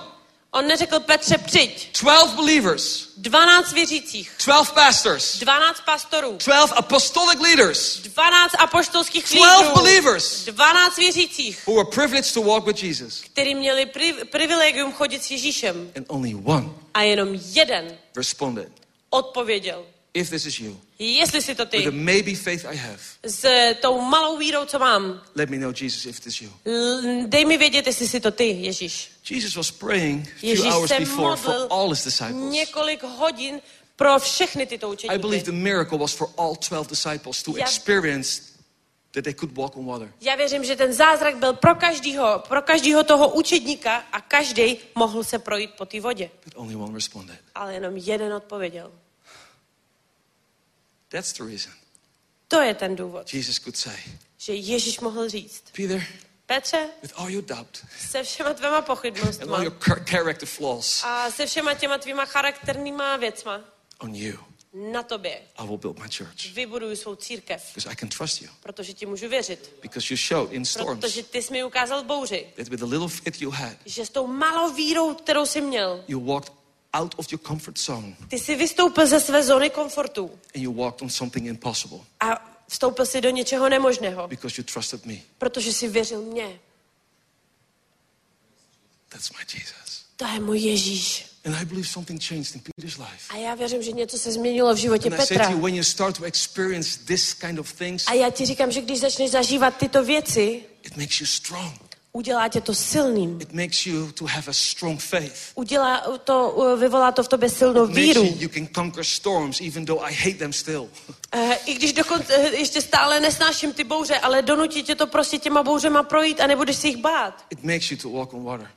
On neřekl Petře, přijď. 12 believers, 12 věřících, 12 pastors, 12 pastorů, 12 apostolic leaders, 12 apoštolských 12 lídrů, believers. 12 věřících, who were privileged to walk with Jesus. kteří měli pri- privilegium chodit s Ježíšem. And only one A jenom jeden responded, odpověděl. If this is you, Jestli si to with the ty, maybe faith I have, s tou malou vírou, co mám, let me know, Jesus, if this is you. dej mi vědět, jestli si to ty, Ježíš. Jesus was praying a few Ježíš hours se before for all his disciples. několik hodin pro všechny tyto I believe učeníky. the miracle was for all 12 disciples to Yeah. experience that they could walk on water. Já věřím, že ten zázrak byl pro každýho, pro každýho toho učedníka a každý mohl se projít po té vodě. But only one responded. Ale jenom jeden odpověděl. That's the reason To je ten důvod, Jesus could say, že Ježíš mohl říct. Peter, Petře, with all your doubt se všema tvema and pochybnostma all your char- character flaws, a se všema těma tvýma charakternýma věcma, on you, Na tobě I will build my church. vybuduju svou církev, Because I can trust you. protože ti můžu věřit. Because you showed in storms Protože ty jsi mi ukázal bouři, that with the little faith you had, že s tou malou vírou, kterou jsi měl, you walked out of your comfort zone ty jsi vystoupil ze své zóny komfortu and you walked on something impossible a vstoupil si do něčeho nemožného, because you trusted me. protože jsi věřil mně. That's my Jesus. To je můj Ježíš. And I believe something changed in Peter's life. A já věřím, že něco se změnilo v životě And I say Petra. to you, when you start to experience this kind of things, A já ti říkám, že když začneš zažívat tyto věci, it makes you strong. Udělá tě to silným. It makes you to have a strong faith. Udělá to, uh, vyvolá to v tobě silnou víru. you, you can conquer storms even though I hate them still. Eh, I když dokonce eh, ještě stále nesnáším ty bouře, ale donutí tě to prostě těma bouřema projít a nebudeš si jich bát. It makes you to walk on water.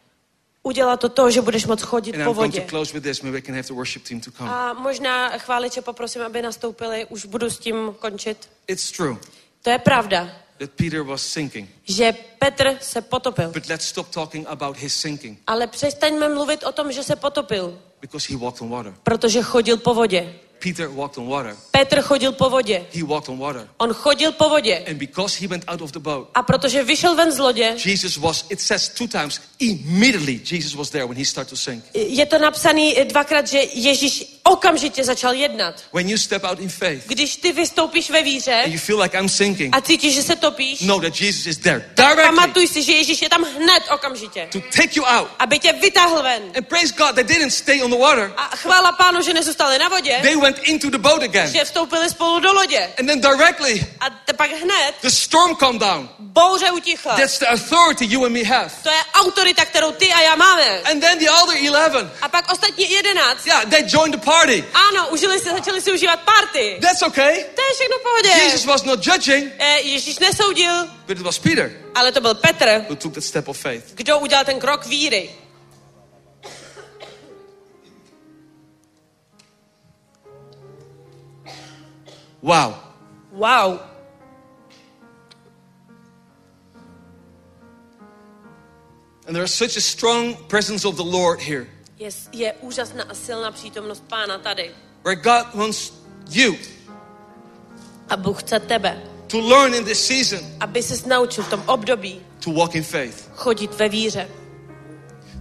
Udělá to to, že budeš moc chodit And po I'm to vodě. this. Maybe have worship team to come. A možná chváliče poprosím, aby nastoupili, už budu s tím končit. It's true To je pravda, that Peter was sinking. že Petr se potopil. But let's stop talking about his sinking Ale přestaňme mluvit o tom, že se potopil, because he walked on water. protože chodil po vodě. Peter walked on water. Petr chodil po vodě. He walked on water. On chodil po vodě. And because he went out of the boat, A protože vyšel ven z lodě, Jesus was, it says two times, immediately Jesus was there when he started to sink. je to napsaný dvakrát, že Ježíš okamžitě začal jednat. When you step out in faith Když ty vystoupíš ve víře and you feel like I'm sinking, a cítíš, že se topíš, know that Jesus is there directly pamatuj si, že Ježíš je tam hned okamžitě, to take you out. aby tě vytáhl ven. And praise God, they didn't stay on the water. A chvála pánu, že nezůstali na vodě, They went into the boat again. že vstoupili spolu do lodě. And then directly, A te pak hned the storm calmed down. bouře utichla. That's the authority you and me have. To je autorita, kterou ty a já máme. And then the other 11, A pak ostatní jedenáct. yeah, they joined the party. Ano, užili si, začali si užívat party. That's okay. To je všechno v pohodě. Jesus was not judging, Eh, Ježíš nesoudil, but it was Peter ale to byl Petr, who took that step of faith. kdo udělal ten krok víry. Wow. Wow. And there's such a strong presence of the Lord here, Je, je úžasná a silná přítomnost pána tady. where God wants you A Bůh chce tebe, to learn in this season aby ses naučil v tom období to walk in faith, chodit ve víře.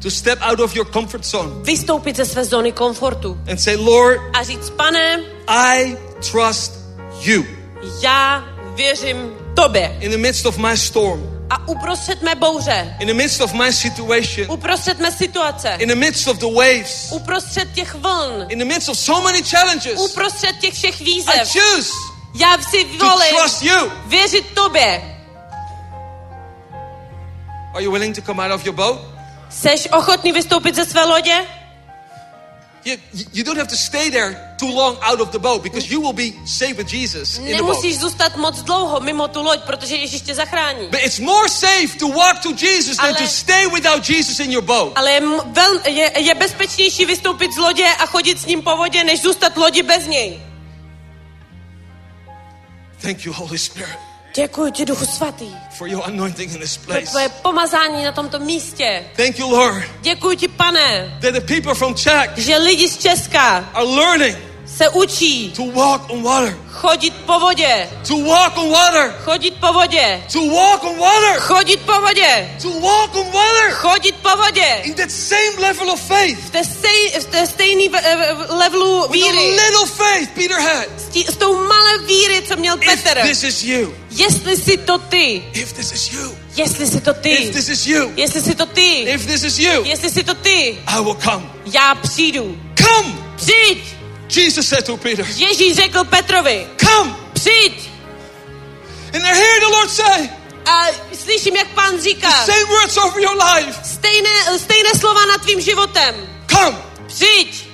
to step out of your comfort zone Vystoupit ze své zóny komfortu and say, Lord, a říct, pane, I trust you já věřím tobě. in the midst of my storm, A uprostřed mé bouře, in the midst of my situation, uprostřed mé situace, in the midst of the waves, uprostřed těch vln, in the midst of so many challenges, uprostřed těch všech I výzev, choose já si to volím trust you. věřit tobě. Are you willing to come out of your boat? Seš ochotný vystoupit ze své lodě? You, you don't have to stay there too long out of the boat because you will be safe with Jesus in the boat. Nemusíš zůstat moc dlouho mimo tu loď, protože Ježíš tě zachrání. But it's more safe to walk to Jesus than Ale- to stay without Jesus in your boat. Ale je, vel, je, je bezpečnější vystoupit z lodě a chodit s ním po vodě, než zůstat lodi bez něj. Thank you, Holy Spirit, Děkuji ti, Duchu Svatý, for your anointing in this pro place. tvoje pomazání na tomto místě. Thank you, Lord, Děkuji ti, pane, that the people from Czech že lidi z Česka are learning se učí to walk on water, chodit po vodě, to walk on water, chodit po vodě, to walk on water, chodit po vodě, to walk on water chodit po vodě. in that same level of faith. V té, stej, v té stejný v, levelu With víry. little faith Peter had. S, tí, s tou malé víry, co měl If Petr. this is you, Jestli si to ty, if this is you, jestli si to if ty, this is you, jestli si to ty, if this is you, jestli si to ty, I will come. já přijdu. Come! Přijď! Jesus said to Peter, Ježíš řekl Petrovi, Come! přijď! And I hear the Lord say, A slyším, jak pán říká, same words over your life. stejné, stejné slova nad tvým životem. Come! Přijď!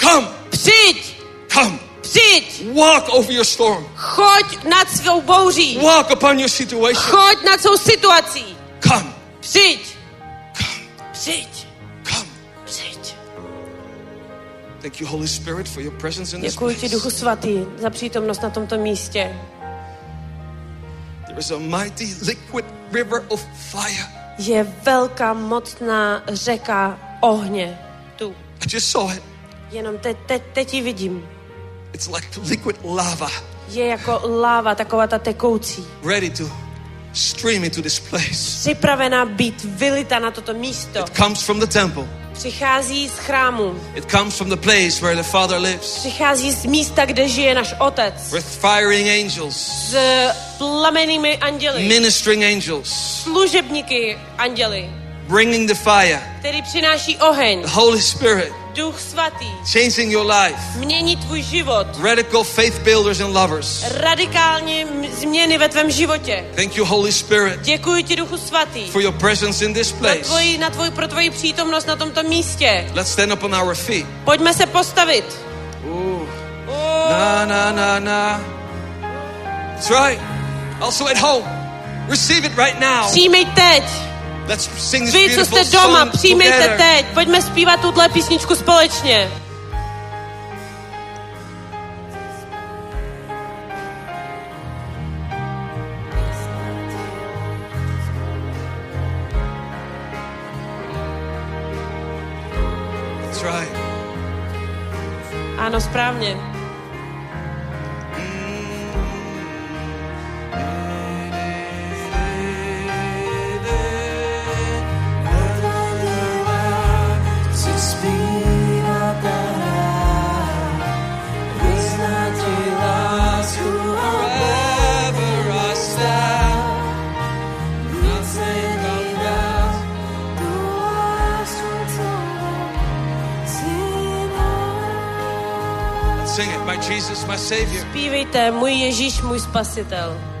Come! Přijď! Come! Přijď! Walk over your storm. Choď nad svou bouří. Walk upon your situation. Choď nad svou situací. Come! Přijď! Come! Přijď! Děkuji ti, Duchu Svatý, za přítomnost na tomto místě. There is a mighty liquid river of fire. Je velká mocná řeka ohně tu. I just saw it. Jenom te, te, teď ji vidím. It's like liquid lava. Je jako láva, taková ta tekoucí. Ready to stream into this place. Připravená být vylita na toto místo. It comes from the temple. Přichází z chrámu. It comes from the place where the Father lives. Přichází z místa, kde žije náš Otec. With firing angels. S plamenými anděly. Ministering angels. Služebníky anděly bringing the fire, který přináší oheň, the Holy Spirit, Duch Svatý, changing your life, mění tvůj život, radical faith builders and lovers, radikální změny ve tvém životě. Thank you, Holy Spirit, děkuji ti Duchu Svatý, for your presence in this place, na tvoji, na tvoji, pro tvoji přítomnost na tomto místě. Let's stand up on our feet. Pojďme se postavit. Ooh. Ooh. Na, na, na, na. That's right. Also at home. Receive it right now. Přijmej teď. Vy, co jste doma, přijmejte teď. Pojďme zpívat tuhle písničku společně. Ano, správně. Zpívejte, můj Ježíš, můj spasitel.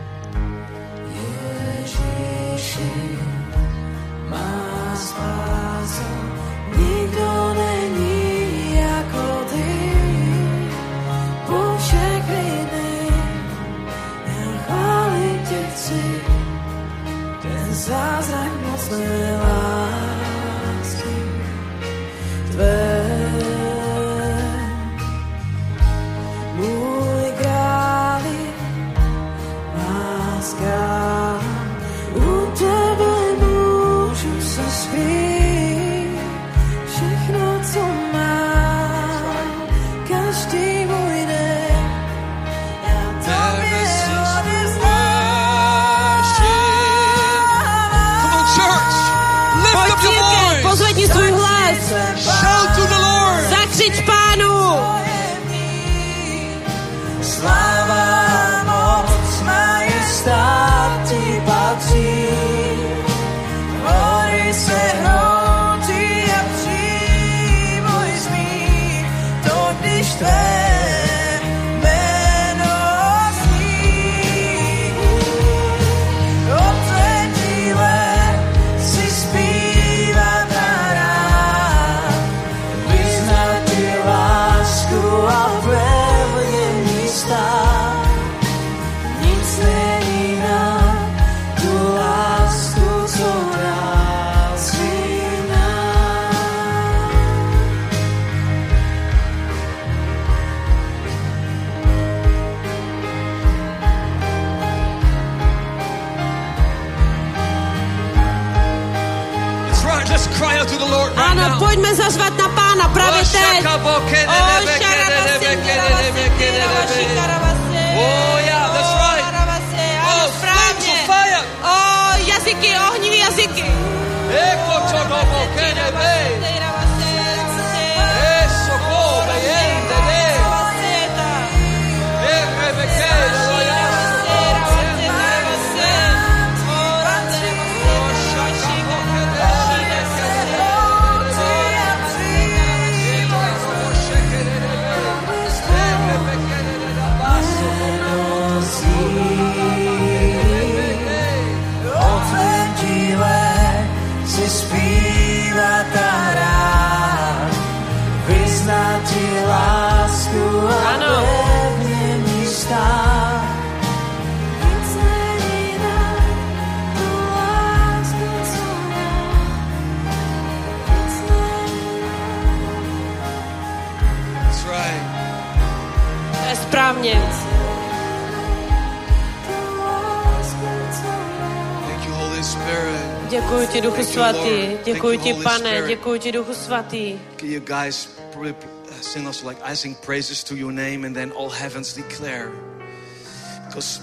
ti, pane, děkuji ti, Duchu Svatý. Can you guys sing us like I sing praises to your name and then all heavens declare. Because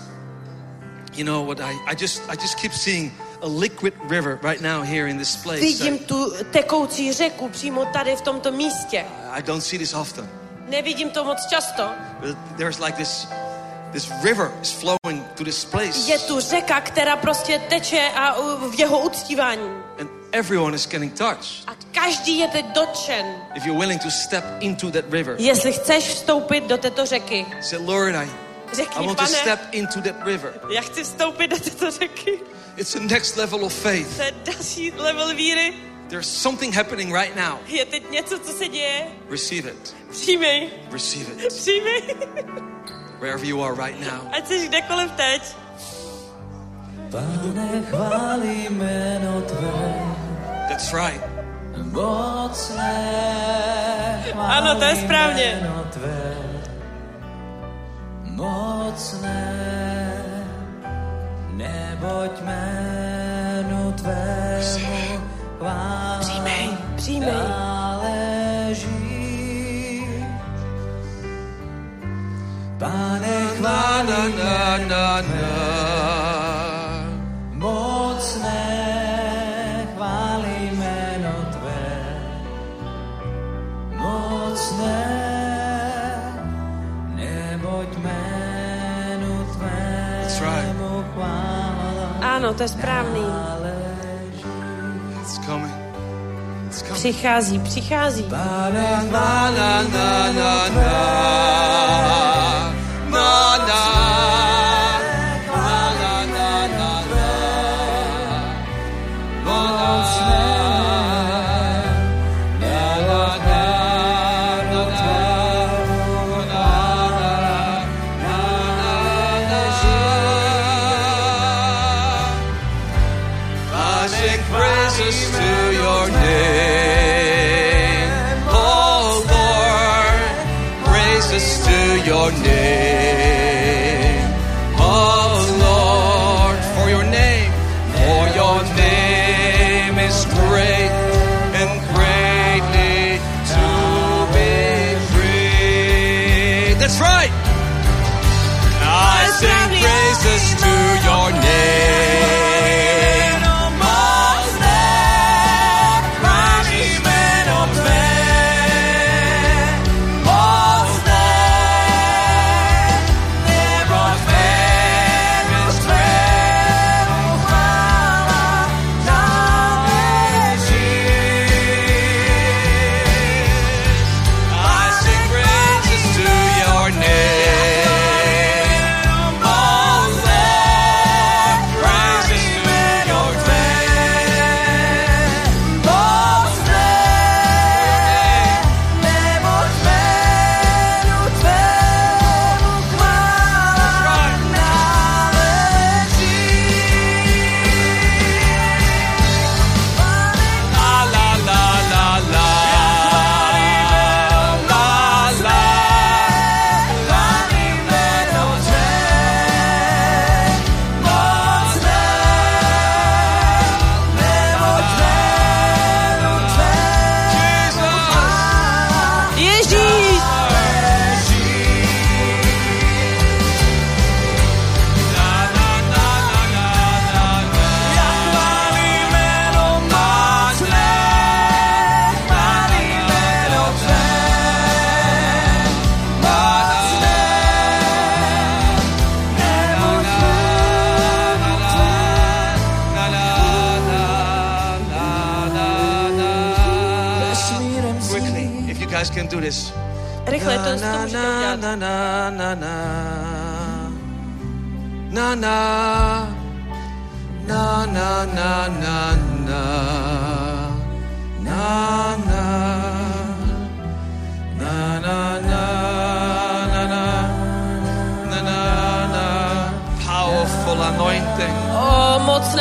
you know what I, I just I just keep seeing a liquid river right now here in this place. Vidím tu tekoucí řeku přímo tady v tomto místě. I don't see this often. Nevidím to moc často. But there's like this This river is flowing to this place. Je tu řeka, která prostě teče a v jeho uctívání. Everyone is getting touched. A každý je teď dotčen. If you're willing to step into that river. Jestli chceš vstoupit do této řeky, Say, Lord, I, I řekni, want to pane, step into that river. já chci vstoupit do této řeky. It's the next level of faith. To je další level víry. There's something happening right now. Je teď něco, co se děje. Receive it. Přijmej, Receive it. přijmej. Wherever you are right now. Ať jsi kdekoliv teď. Pane, chválí jméno Tvé, That's right. Ano, to je správně. mocné, neboť jménu Tvému chvála Přijmej. Pane, Na, chválí na, na, na, na. Ano, to je správný. Přichází, přichází. Pane, Na, na, na, na, na. Na,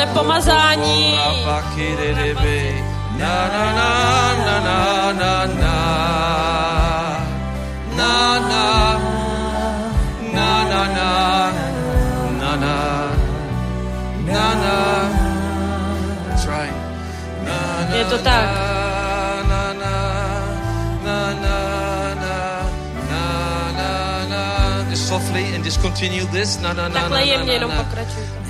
mocné pomazání. Na, na, na, na, na, na, na. Na, na, na, na, na, na, na, na, Try. Je to tak. softly and Takhle jemně jenom pokračujte.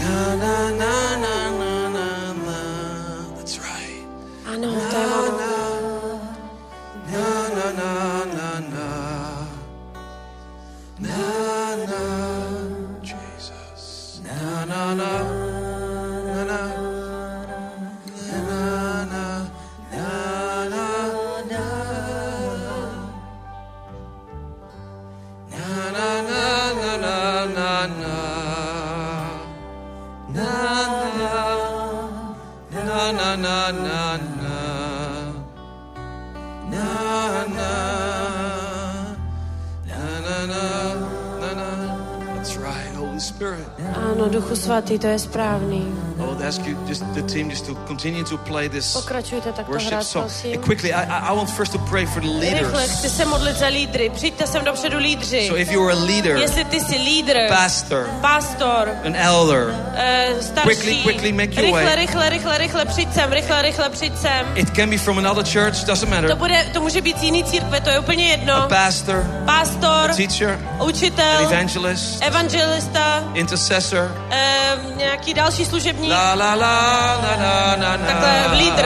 Svatý, to je správný. I would ask you, just the team, just to continue to play this Pokračujte takto worship hrát, song. prosím. And quickly, I, I want first to pray for the Rychle, chci leaders. se modlit za lídry. Přijďte sem dopředu lídři. So if you are a leader, Jestli ty jsi lídr, pastor, pastor, an elder, eh, starší, Quickly, quickly make your rychle, way. rychle, rychle, rychle, přijď sem, rychle, rychle, přijď sem. it can be from another church, doesn't To, matter. bude, to může být z jiný církve, to je úplně A jedno. pastor, Pastor, teacher, učitel, evangelist, evangelista, intercessor. eh, nějaký další služebník. La la la na na na na. Takhle lídr.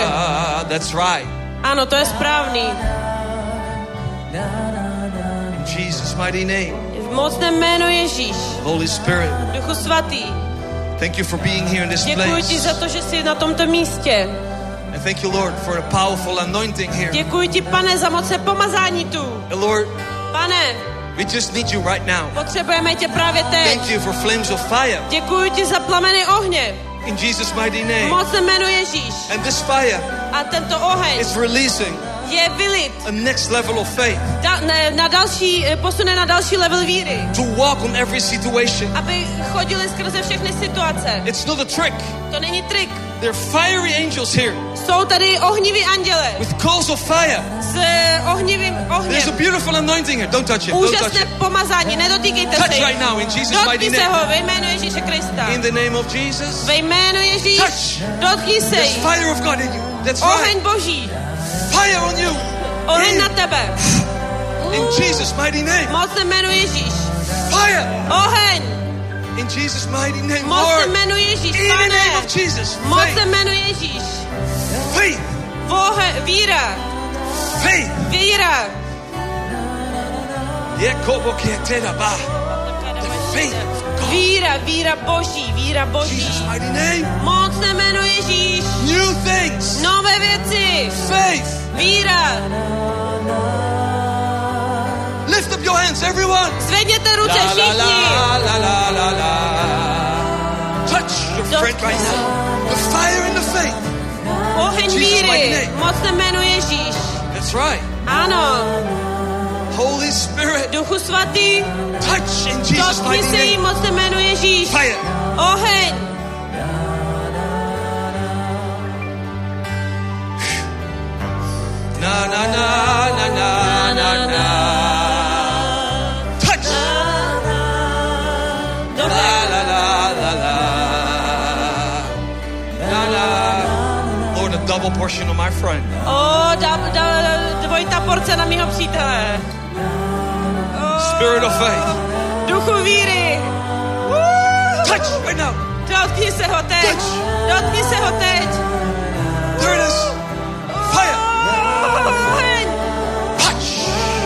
That's right. Ano, to je správný. In Jesus' mighty name, V mocném jméno Ježíš, Holy Spirit, Duchu Svatý, thank you for being here in this děkuji ti za place. to, že jsi na tomto místě. And thank you, Lord, for a powerful anointing here. Děkuji ti, pane, za mocné pomazání tu. And Lord, Pane, we just need you right now. potřebujeme tě právě teď. Thank you for flames of fire Děkuji ti za plameny ohně. in Jesus' mighty name. jméno Ježíš. And this fire A tento oheň is releasing je vylit a next level of faith da, ne, na další, eh, posune na další level víry. to walk on every situation. Aby chodili skrze všechny situace. It's not a trick. To není trik. There are fiery angels here Jsou tady ohniví anděle with coals of fire. s eh, ohnivým There's a ohněm. beautiful anointing here. Don't touch it. Touch Úžasné pomazání, nedotýkejte Touch se right jich. now in Jesus' mighty se name. ho ve jméno Ježíše Krista. In the name of Jesus. Ve jméno Ježíš, Touch. dotkni se There's fire of God in you. That's Oheň right. Boží, Fire on you. oheň na tebe. in Jesus' mighty name. Mocné jméno Ježíš, Fire oheň, in Jesus' mighty name. Lord, in the name of Jesus. Faith. Faith. Víra, Faith. víra. The faith. Víra, víra Boží, víra Boží. Jesus' mighty name. Mocné jméno Ježíš, New things. nové věci, Faith. víra. Your hands, everyone. Zvedněte ruce La la všichni. la la la la la. Touch your friend right now. The fire in the faith. Oheň víry, name. mocné jméno Ježíš. That's right. Ano, Holy Spirit, Duchu Svatý, touch in Jesus' dotkni mighty se jí, name. mocné jméno Ježíš. Fire. Oheň, Na na na na na na double portion of my friend. O, da, da, dvojitá porce na mýho přítele. Spirit of faith. Oh, duchu víry. Touch right now. Dotkni se ho teď. Touch. Dotkni se ho teď. There it is. Oh, Fire. Oheň. Touch.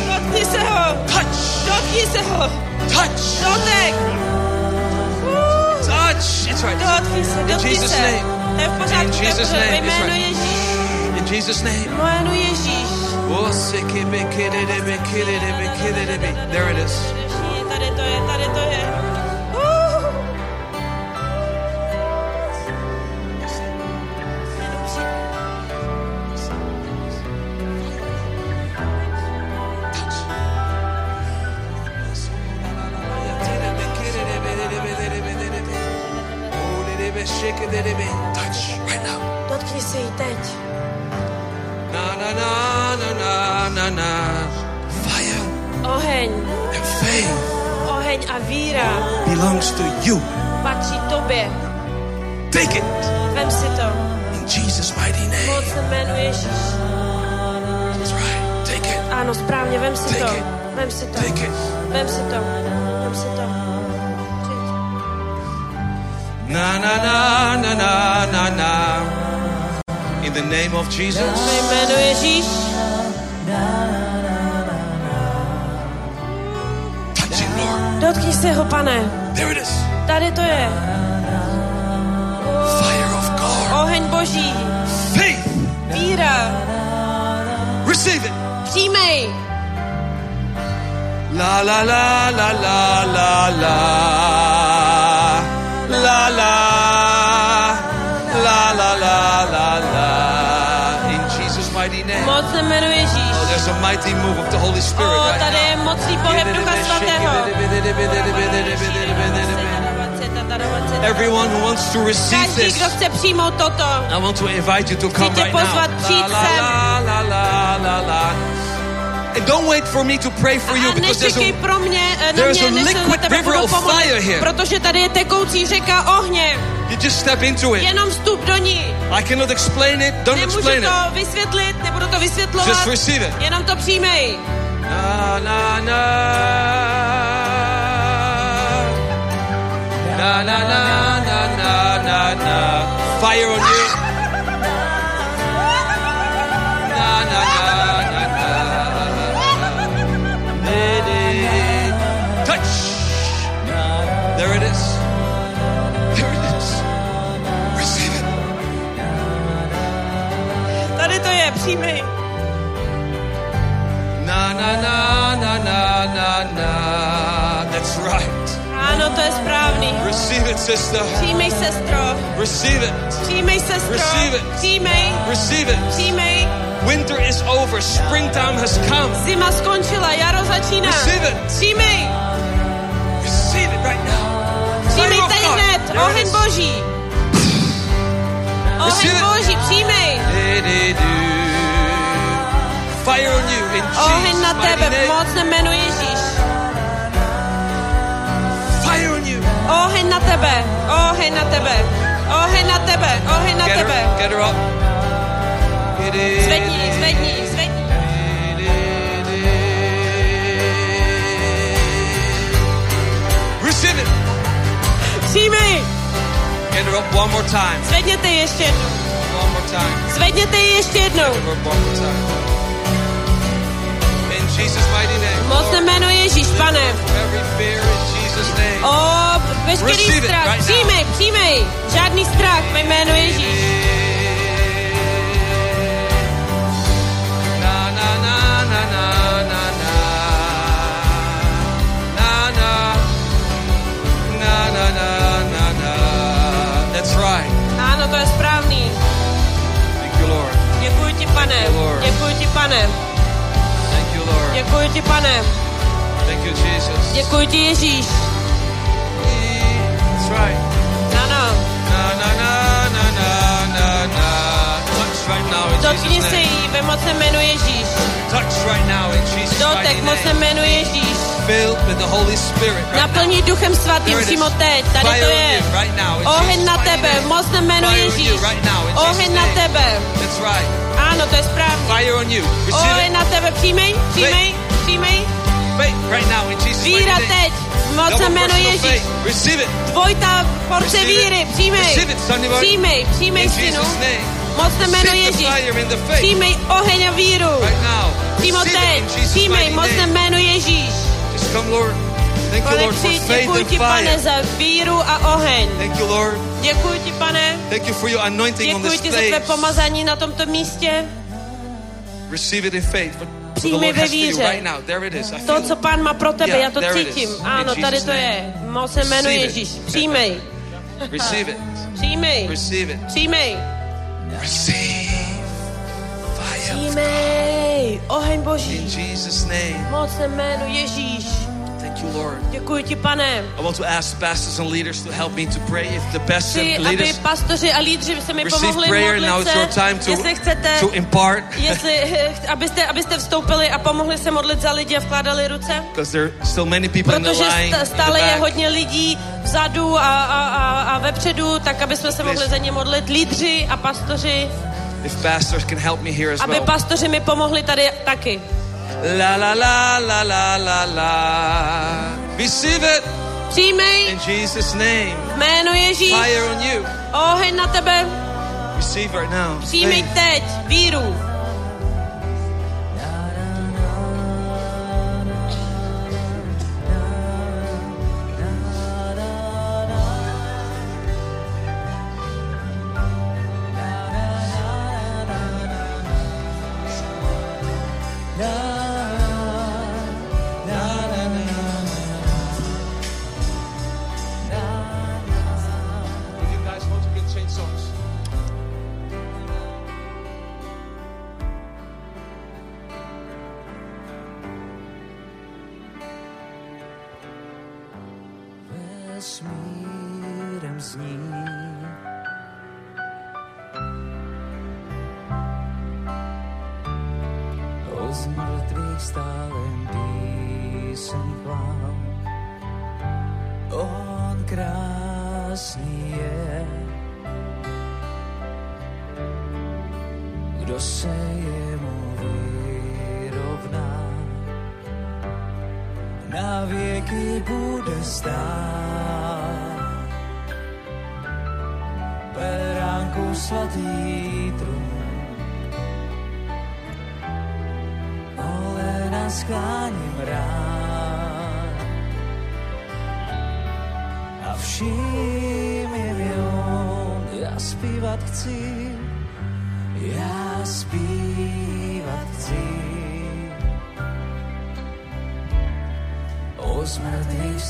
Dotkni se ho. Touch. Dotkni se ho. Touch. Dotek. Touch. It's right. Dotkni se, dotkni Jesus' name. To je v pořádku, In to je v Jesus' name, Ve it's right. Ježíš. In Jesus' name. Jméno Ježíš. Oh, na. Fire Oheň, and faith oheň a víra belongs to you. patří tobě. Take it Vem si to. in Jesus' mighty name. Mocné jméno Ježíš. That's right. Take it. Ano, správně, vem si Take to. it. Vem si to. Take it. Vem si to. Vem si to. Na na na na na na na. In the name of Jesus. Ve jménu Ježíš. Dotkni se ho, pane. There it is. Tady to je. Fire of God. Oheň boží. Faith. Víra. Receive it. Přijmej. La la la la la la la. La la. La la la la la. In Jesus' mighty name. Moc jménu Ježíš. Oh, there's a mighty move of the Holy Spirit right tady je now. Pohyb Ducha Svatého. Everyone who wants to receive Každý, this, kdo chce přijmout toto, I want to invite you to come right now. pozvat, přijď La, la, la, la, la, la. And don't wait for me to pray for you because there's a, pro mě, eh, there's a liquid river of fire here. protože tady je tekoucí řeka ohně. you just step into it. Jenom vstup do ní. I cannot explain it. Don't Nemůžu explain it. to vysvětlit, nebudu to vysvětlovat. Just receive it. Jenom to přijmej. Fire on you. Na na na na na. Touch. There it is. There it is. Receive it. Tady to je. Na na na na na na. That's right. Ano, to je správný. Receive it, sister. Přijmej, sestro. Receive it. Přijmej, sestro. Receive it. Přijmej. Receive it. Přijmej. Winter is over. Springtime has come. Zima skončila, jaro začíná. Receive it. Přijmej. Receive it right now. Přijmej Fire of teď God. hned. Oheň boží. Oheň Receive it. boží, přijmej. Fire on you in Oheň Jesus' na tebe, v mocném jménu Ježíš. Fire on you. Oheň na tebe, oheň na tebe, oheň na tebe, oheň na tebe. get her up. Zvedni, zvedni, zvedni. Receive it. Přijmej. Get her up one more time. Zvedněte ještě jednou. One more time. Zvedněte ji ještě jednou. Get her up one more time. Mocné jméno Ježíš, pane. O, veškerý strach. Přijmej, přijmej. Žádný strach ve jménu Ježíš. Na na na na na na na. Na na. Na na na na na. That's right. Ano, to je správný. Thank you, Lord. Děkuji ti, pane. Děkuji ti, pane. Lord. Děkuji ti, pane. Thank you, Jesus. Děkuji ti, Ježíš. That's right. Ano. Na na na na na na na. Touch right now in Dotkni Jesus' se jí ve mocném jménu Ježíš. Touch right now in Jesus' Dotek mocném jménu Ježíš. Filled with the Holy Spirit right. Naplní duchem svatým přímo teď. Tady to je. right now Oheň na tebe, mocném jménu Ježíš. right now Oheň na tebe. That's right. Ano, to je správně. Fire on you. Receive na tebe, přijmej, přijmej. Faith right now in Jesus' Víra teď, mocném jménu portion of Ježíš. Receive it. Dvojta porce víry, přijmej. Receive it. Přijmej, přijmej, synu. Name. Mocné jméno Ježíš. Přijmej oheň a víru. Right now. Přímo teď. Přijmej mocné name. jméno Ježíš. Just come, Lord. Thank you, Pane, Lord, for přijď, faith děkuji and ti, pane, za víru a oheň. Thank you, Lord. Děkuji ti, pane. Thank you for your anointing on Děkuji this ti za tvé pomazání na tomto místě. Receive it in faith. Přijmi ve víře. To, co pán má pro tebe, já to cítím. In Ano, tady to je. Jméno Receive it. Ježíš. Přijmej. Receive it. Přijmej. Receive it. Přijmej. Receive fire Přijmej. Oheň in Boží. Jesus' name. Mocné jméno Ježíš. You, Lord. Děkuji ti, pane. I want to ask pastors and leaders to help me to pray. If the best Chci, aby leaders pastoři a lídři se mi pomohli prayer, now modlit it's your time to, Jestli chcete, to impart. jestli, eh, abyste, abyste vstoupili a pomohli se modlit za lidi a vkládali ruce. Because there are still many people in the Protože line. sta- in the stále je back. hodně lidí vzadu a, a, a, a vepředu, tak aby jsme se mohli za ně modlit lídři a pastoři, If pastors can help me here as aby well. pastoři mi pomohli tady taky. La la la la la la la. Receive it. Přijmej. In Jesus name. Jméno Ježíš. Fire on you. Oheň na tebe. Receive right now. Přijmej teď víru.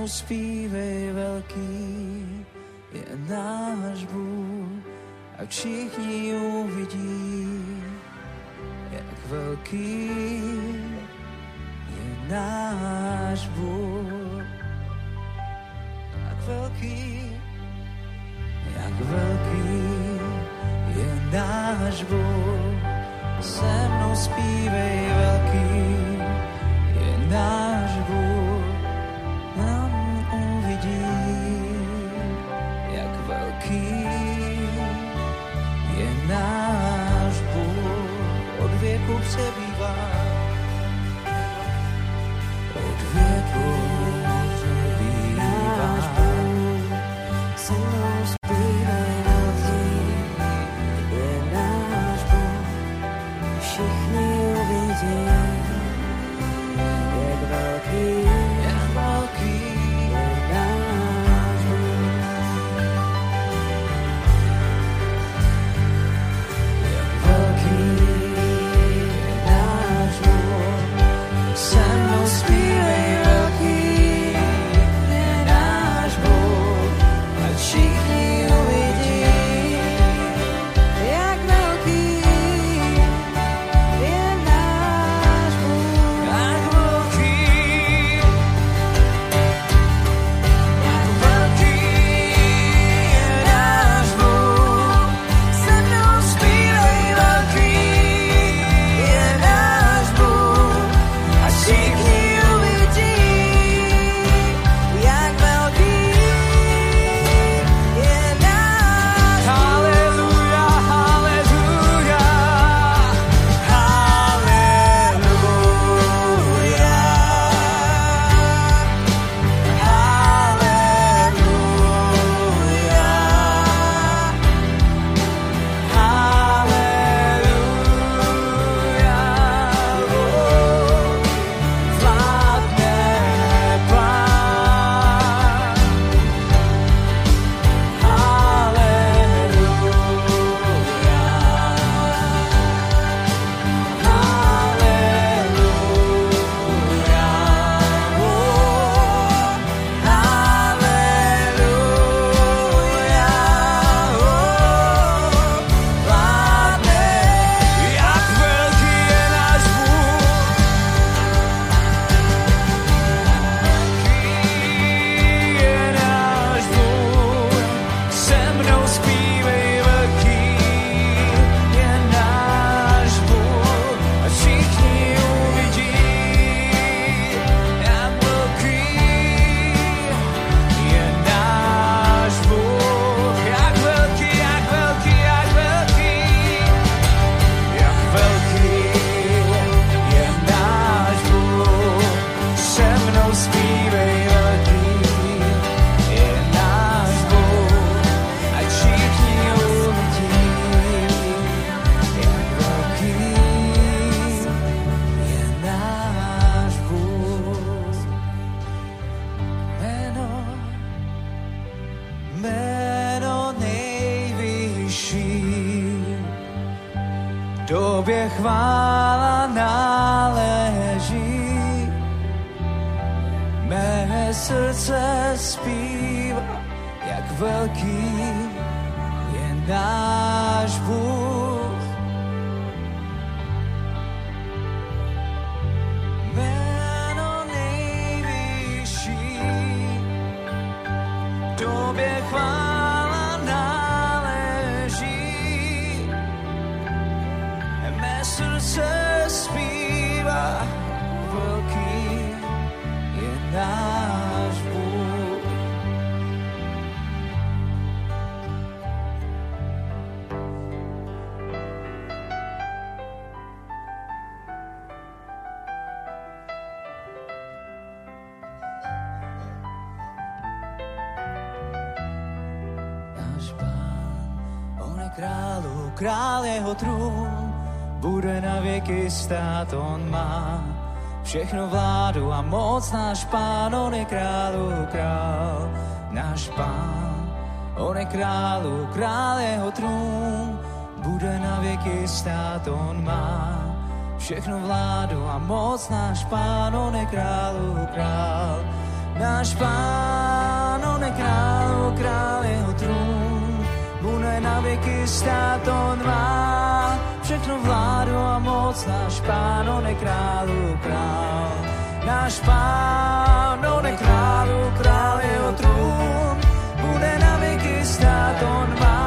those feelings. stát on má. Všechno vládu a moc náš pán, on je králu král, náš pán. On je králu král, jeho trůn bude na věky stát on má. Všechno vládu a moc náš pán, on je králu král, náš pán. On je králu král, jeho trůn bude na věky stát on má. Všechno vládu a moc náš pán, on je králu král. Náš pán, on je králu král, jeho trůn bude na věky stát, on má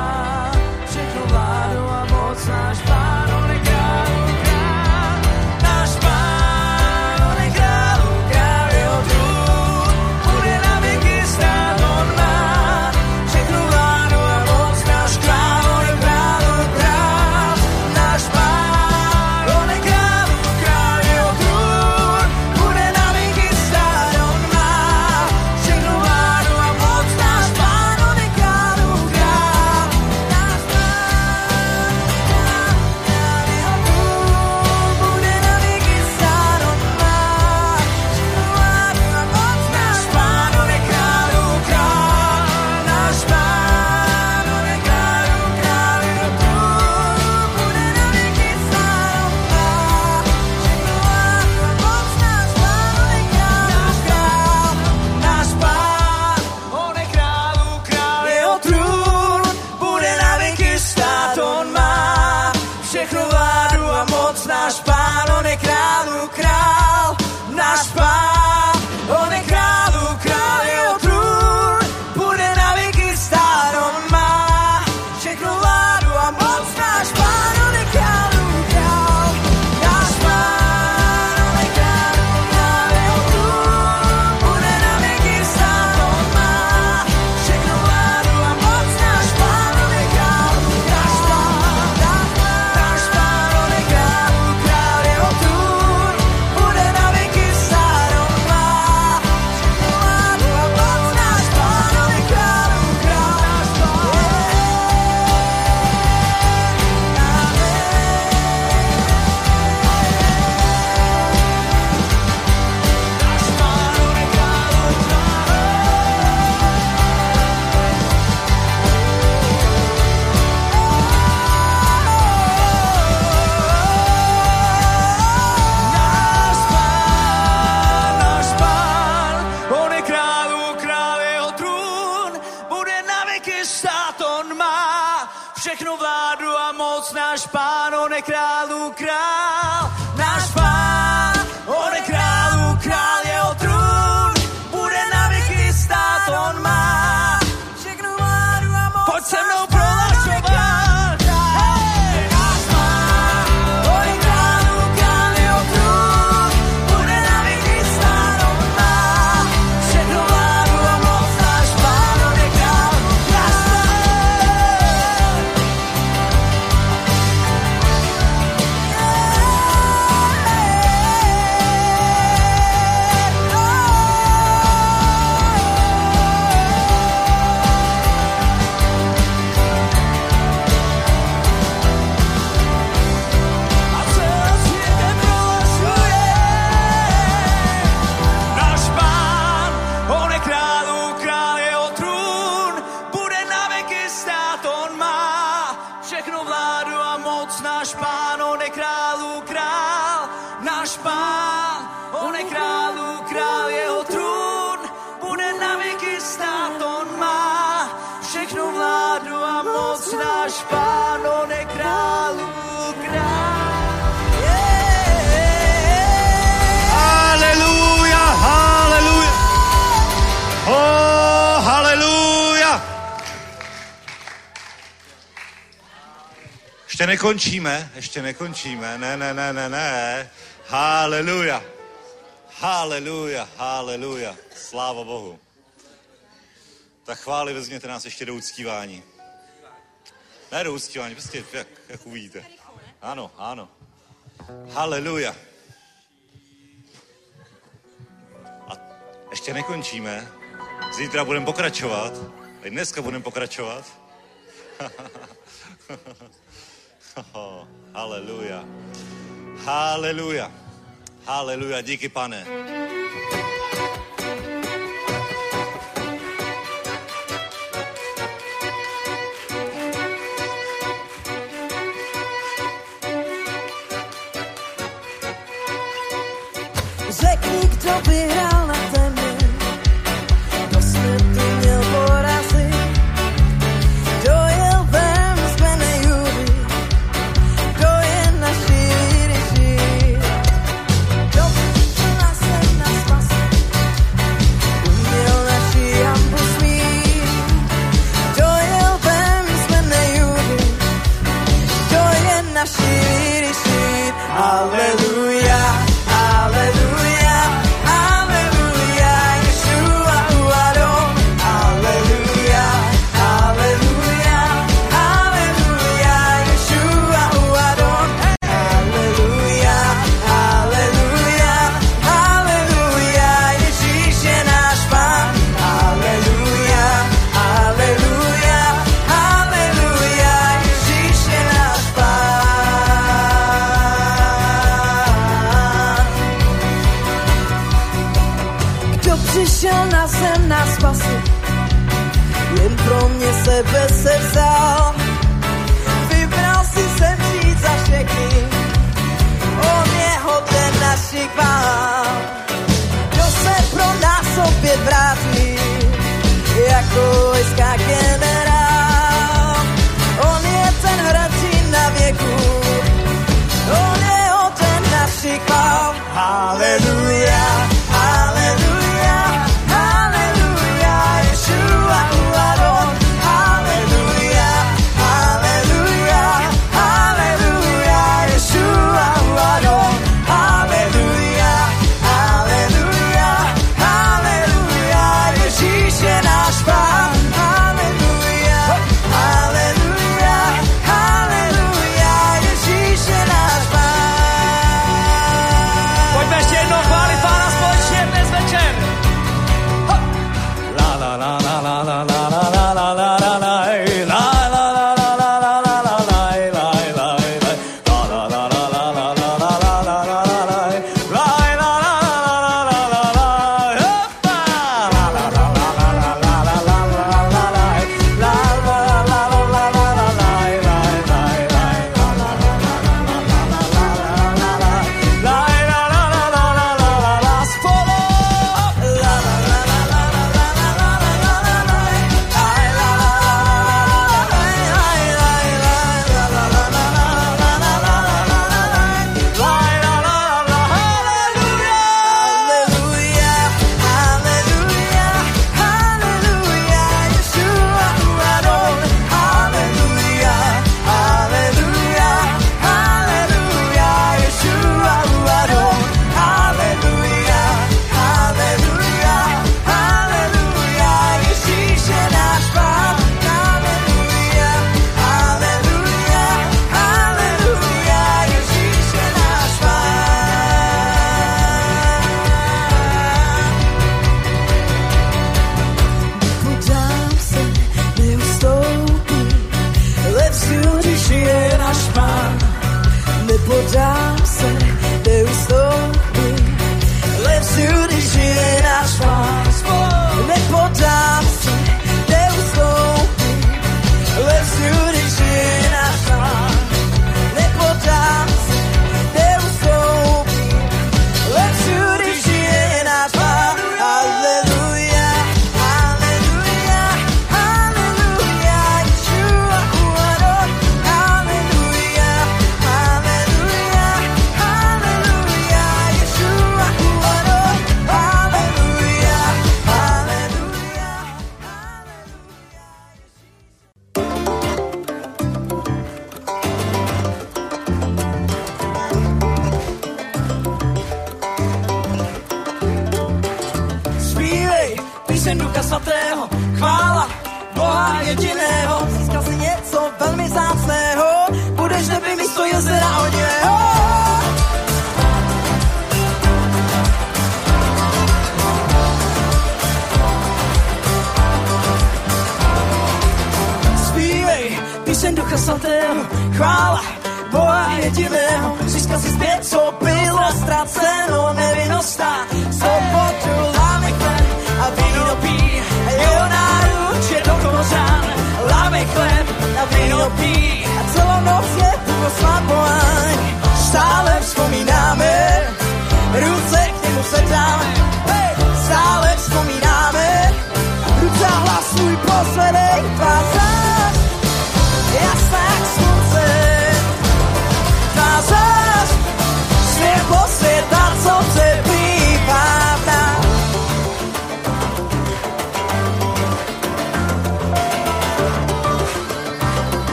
nekončíme, ještě nekončíme, ne, ne, ne, ne, ne. Haleluja. Haleluja, haleluja. Sláva Bohu. Tak chváli vezměte nás ještě do uctívání. Ne do uctívání, prostě jak, jak uvidíte. Ano, ano. Haleluja. A ještě nekončíme. Zítra budeme pokračovat. A dneska budeme pokračovat. Oh, haleluja. Haleluja. Haleluja. Díky, pane.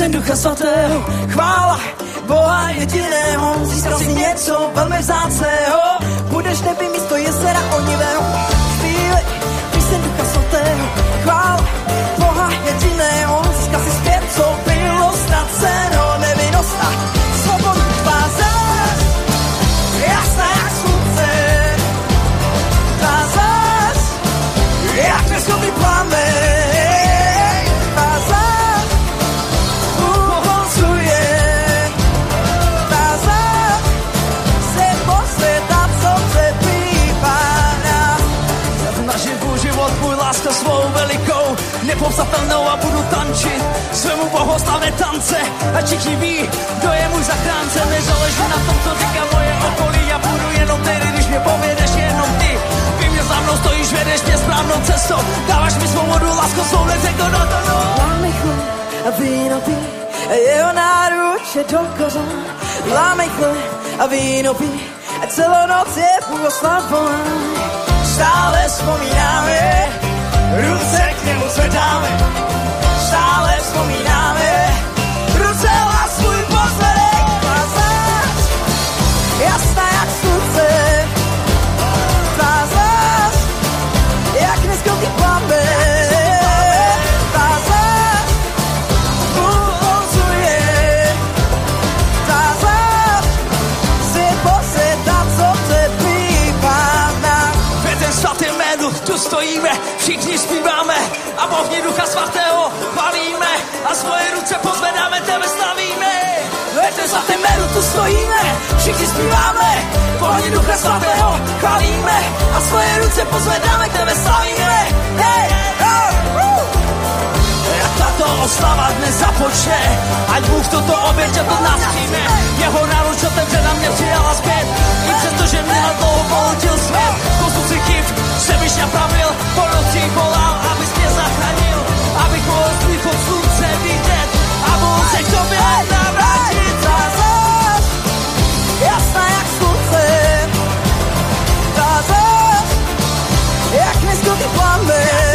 Píseň Ducha Svatého, chvála Boha jediného, získal si něco velmi vzácného, budeš neby místo jezera onivého. Nepopsatelnou a budu tančit svému bohoslavné tance. A všichni ví, kdo je můj zachránce, nezáleží na tom, co říká moje okolí. Já budu jenom tedy, když mě povedeš jenom ty. Ty mě za mnou stojíš, vedeš mě správnou cestou. Dáváš mi svobodu, lásku svou, neřekl do toho. Láme chleb a víno pí, a jeho náruč je do kořán. Láme a víno pí, a celou noc je půl oslavován. Stále vzpomínáme, ruce k němu zvedáme. Stále vzpomínáme, a Ducha Svatého chválíme a svoje ruce pozvedáme, tebe slavíme. Ve ten svatý jménu tu stojíme, všichni zpíváme, bohni Ducha Svatého chválíme a svoje ruce pozvedáme, tebe slavíme. Jak tato oslava dnes započne, ať Bůh toto obětě to nás přijme. Jeho náruč otevře na mě přijala zpět, i přesto, že mě na dlouho polotil svět. Kosu si chyb, byš napravil, po nocích volal, abys mě zachránil, abych mohl spít pod slunce vidět a mohl se k tobě navrátit. Zázrak, jasná jak slunce, zázrak, jak neskutý plamen. Zázrak,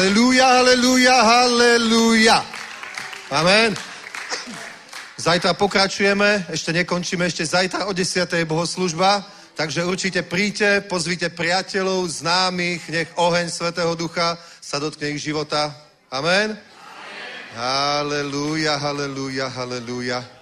Haleluja, haleluja, haleluja. Amen. Zajtra pokračujeme, ešte nekončíme, ešte zajtra o 10. je bohoslužba, takže určite príďte, pozvite priateľov, známych, nech oheň Svetého Ducha sa dotkne ich života. Amen. Haleluja, haleluja, haleluja.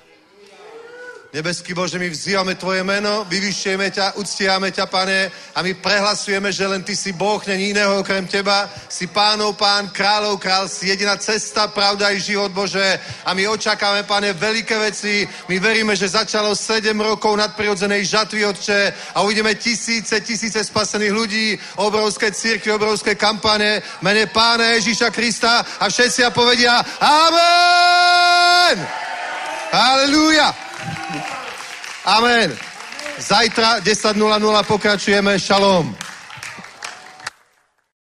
Nebeský Bože, my vzývame Tvoje meno, vyvyšujeme ťa, uctíváme ťa, pane, a my prehlasujeme, že len Ty si Boh, není iného okrem Teba, si pánov pán, kráľov král, si jediná cesta, pravda i život, Bože. A my očakáme, pane, veľké veci. My veríme, že začalo 7 rokov nadprirodzenej žatvy, Otče, a uvidíme tisíce, tisíce spasených ľudí, obrovské církvy, obrovské kampane, mene Pána Ježíša Krista a všetci a povedia Amen! Halleluja! Amen. Zajtra 10.00 pokračujeme. Šalom.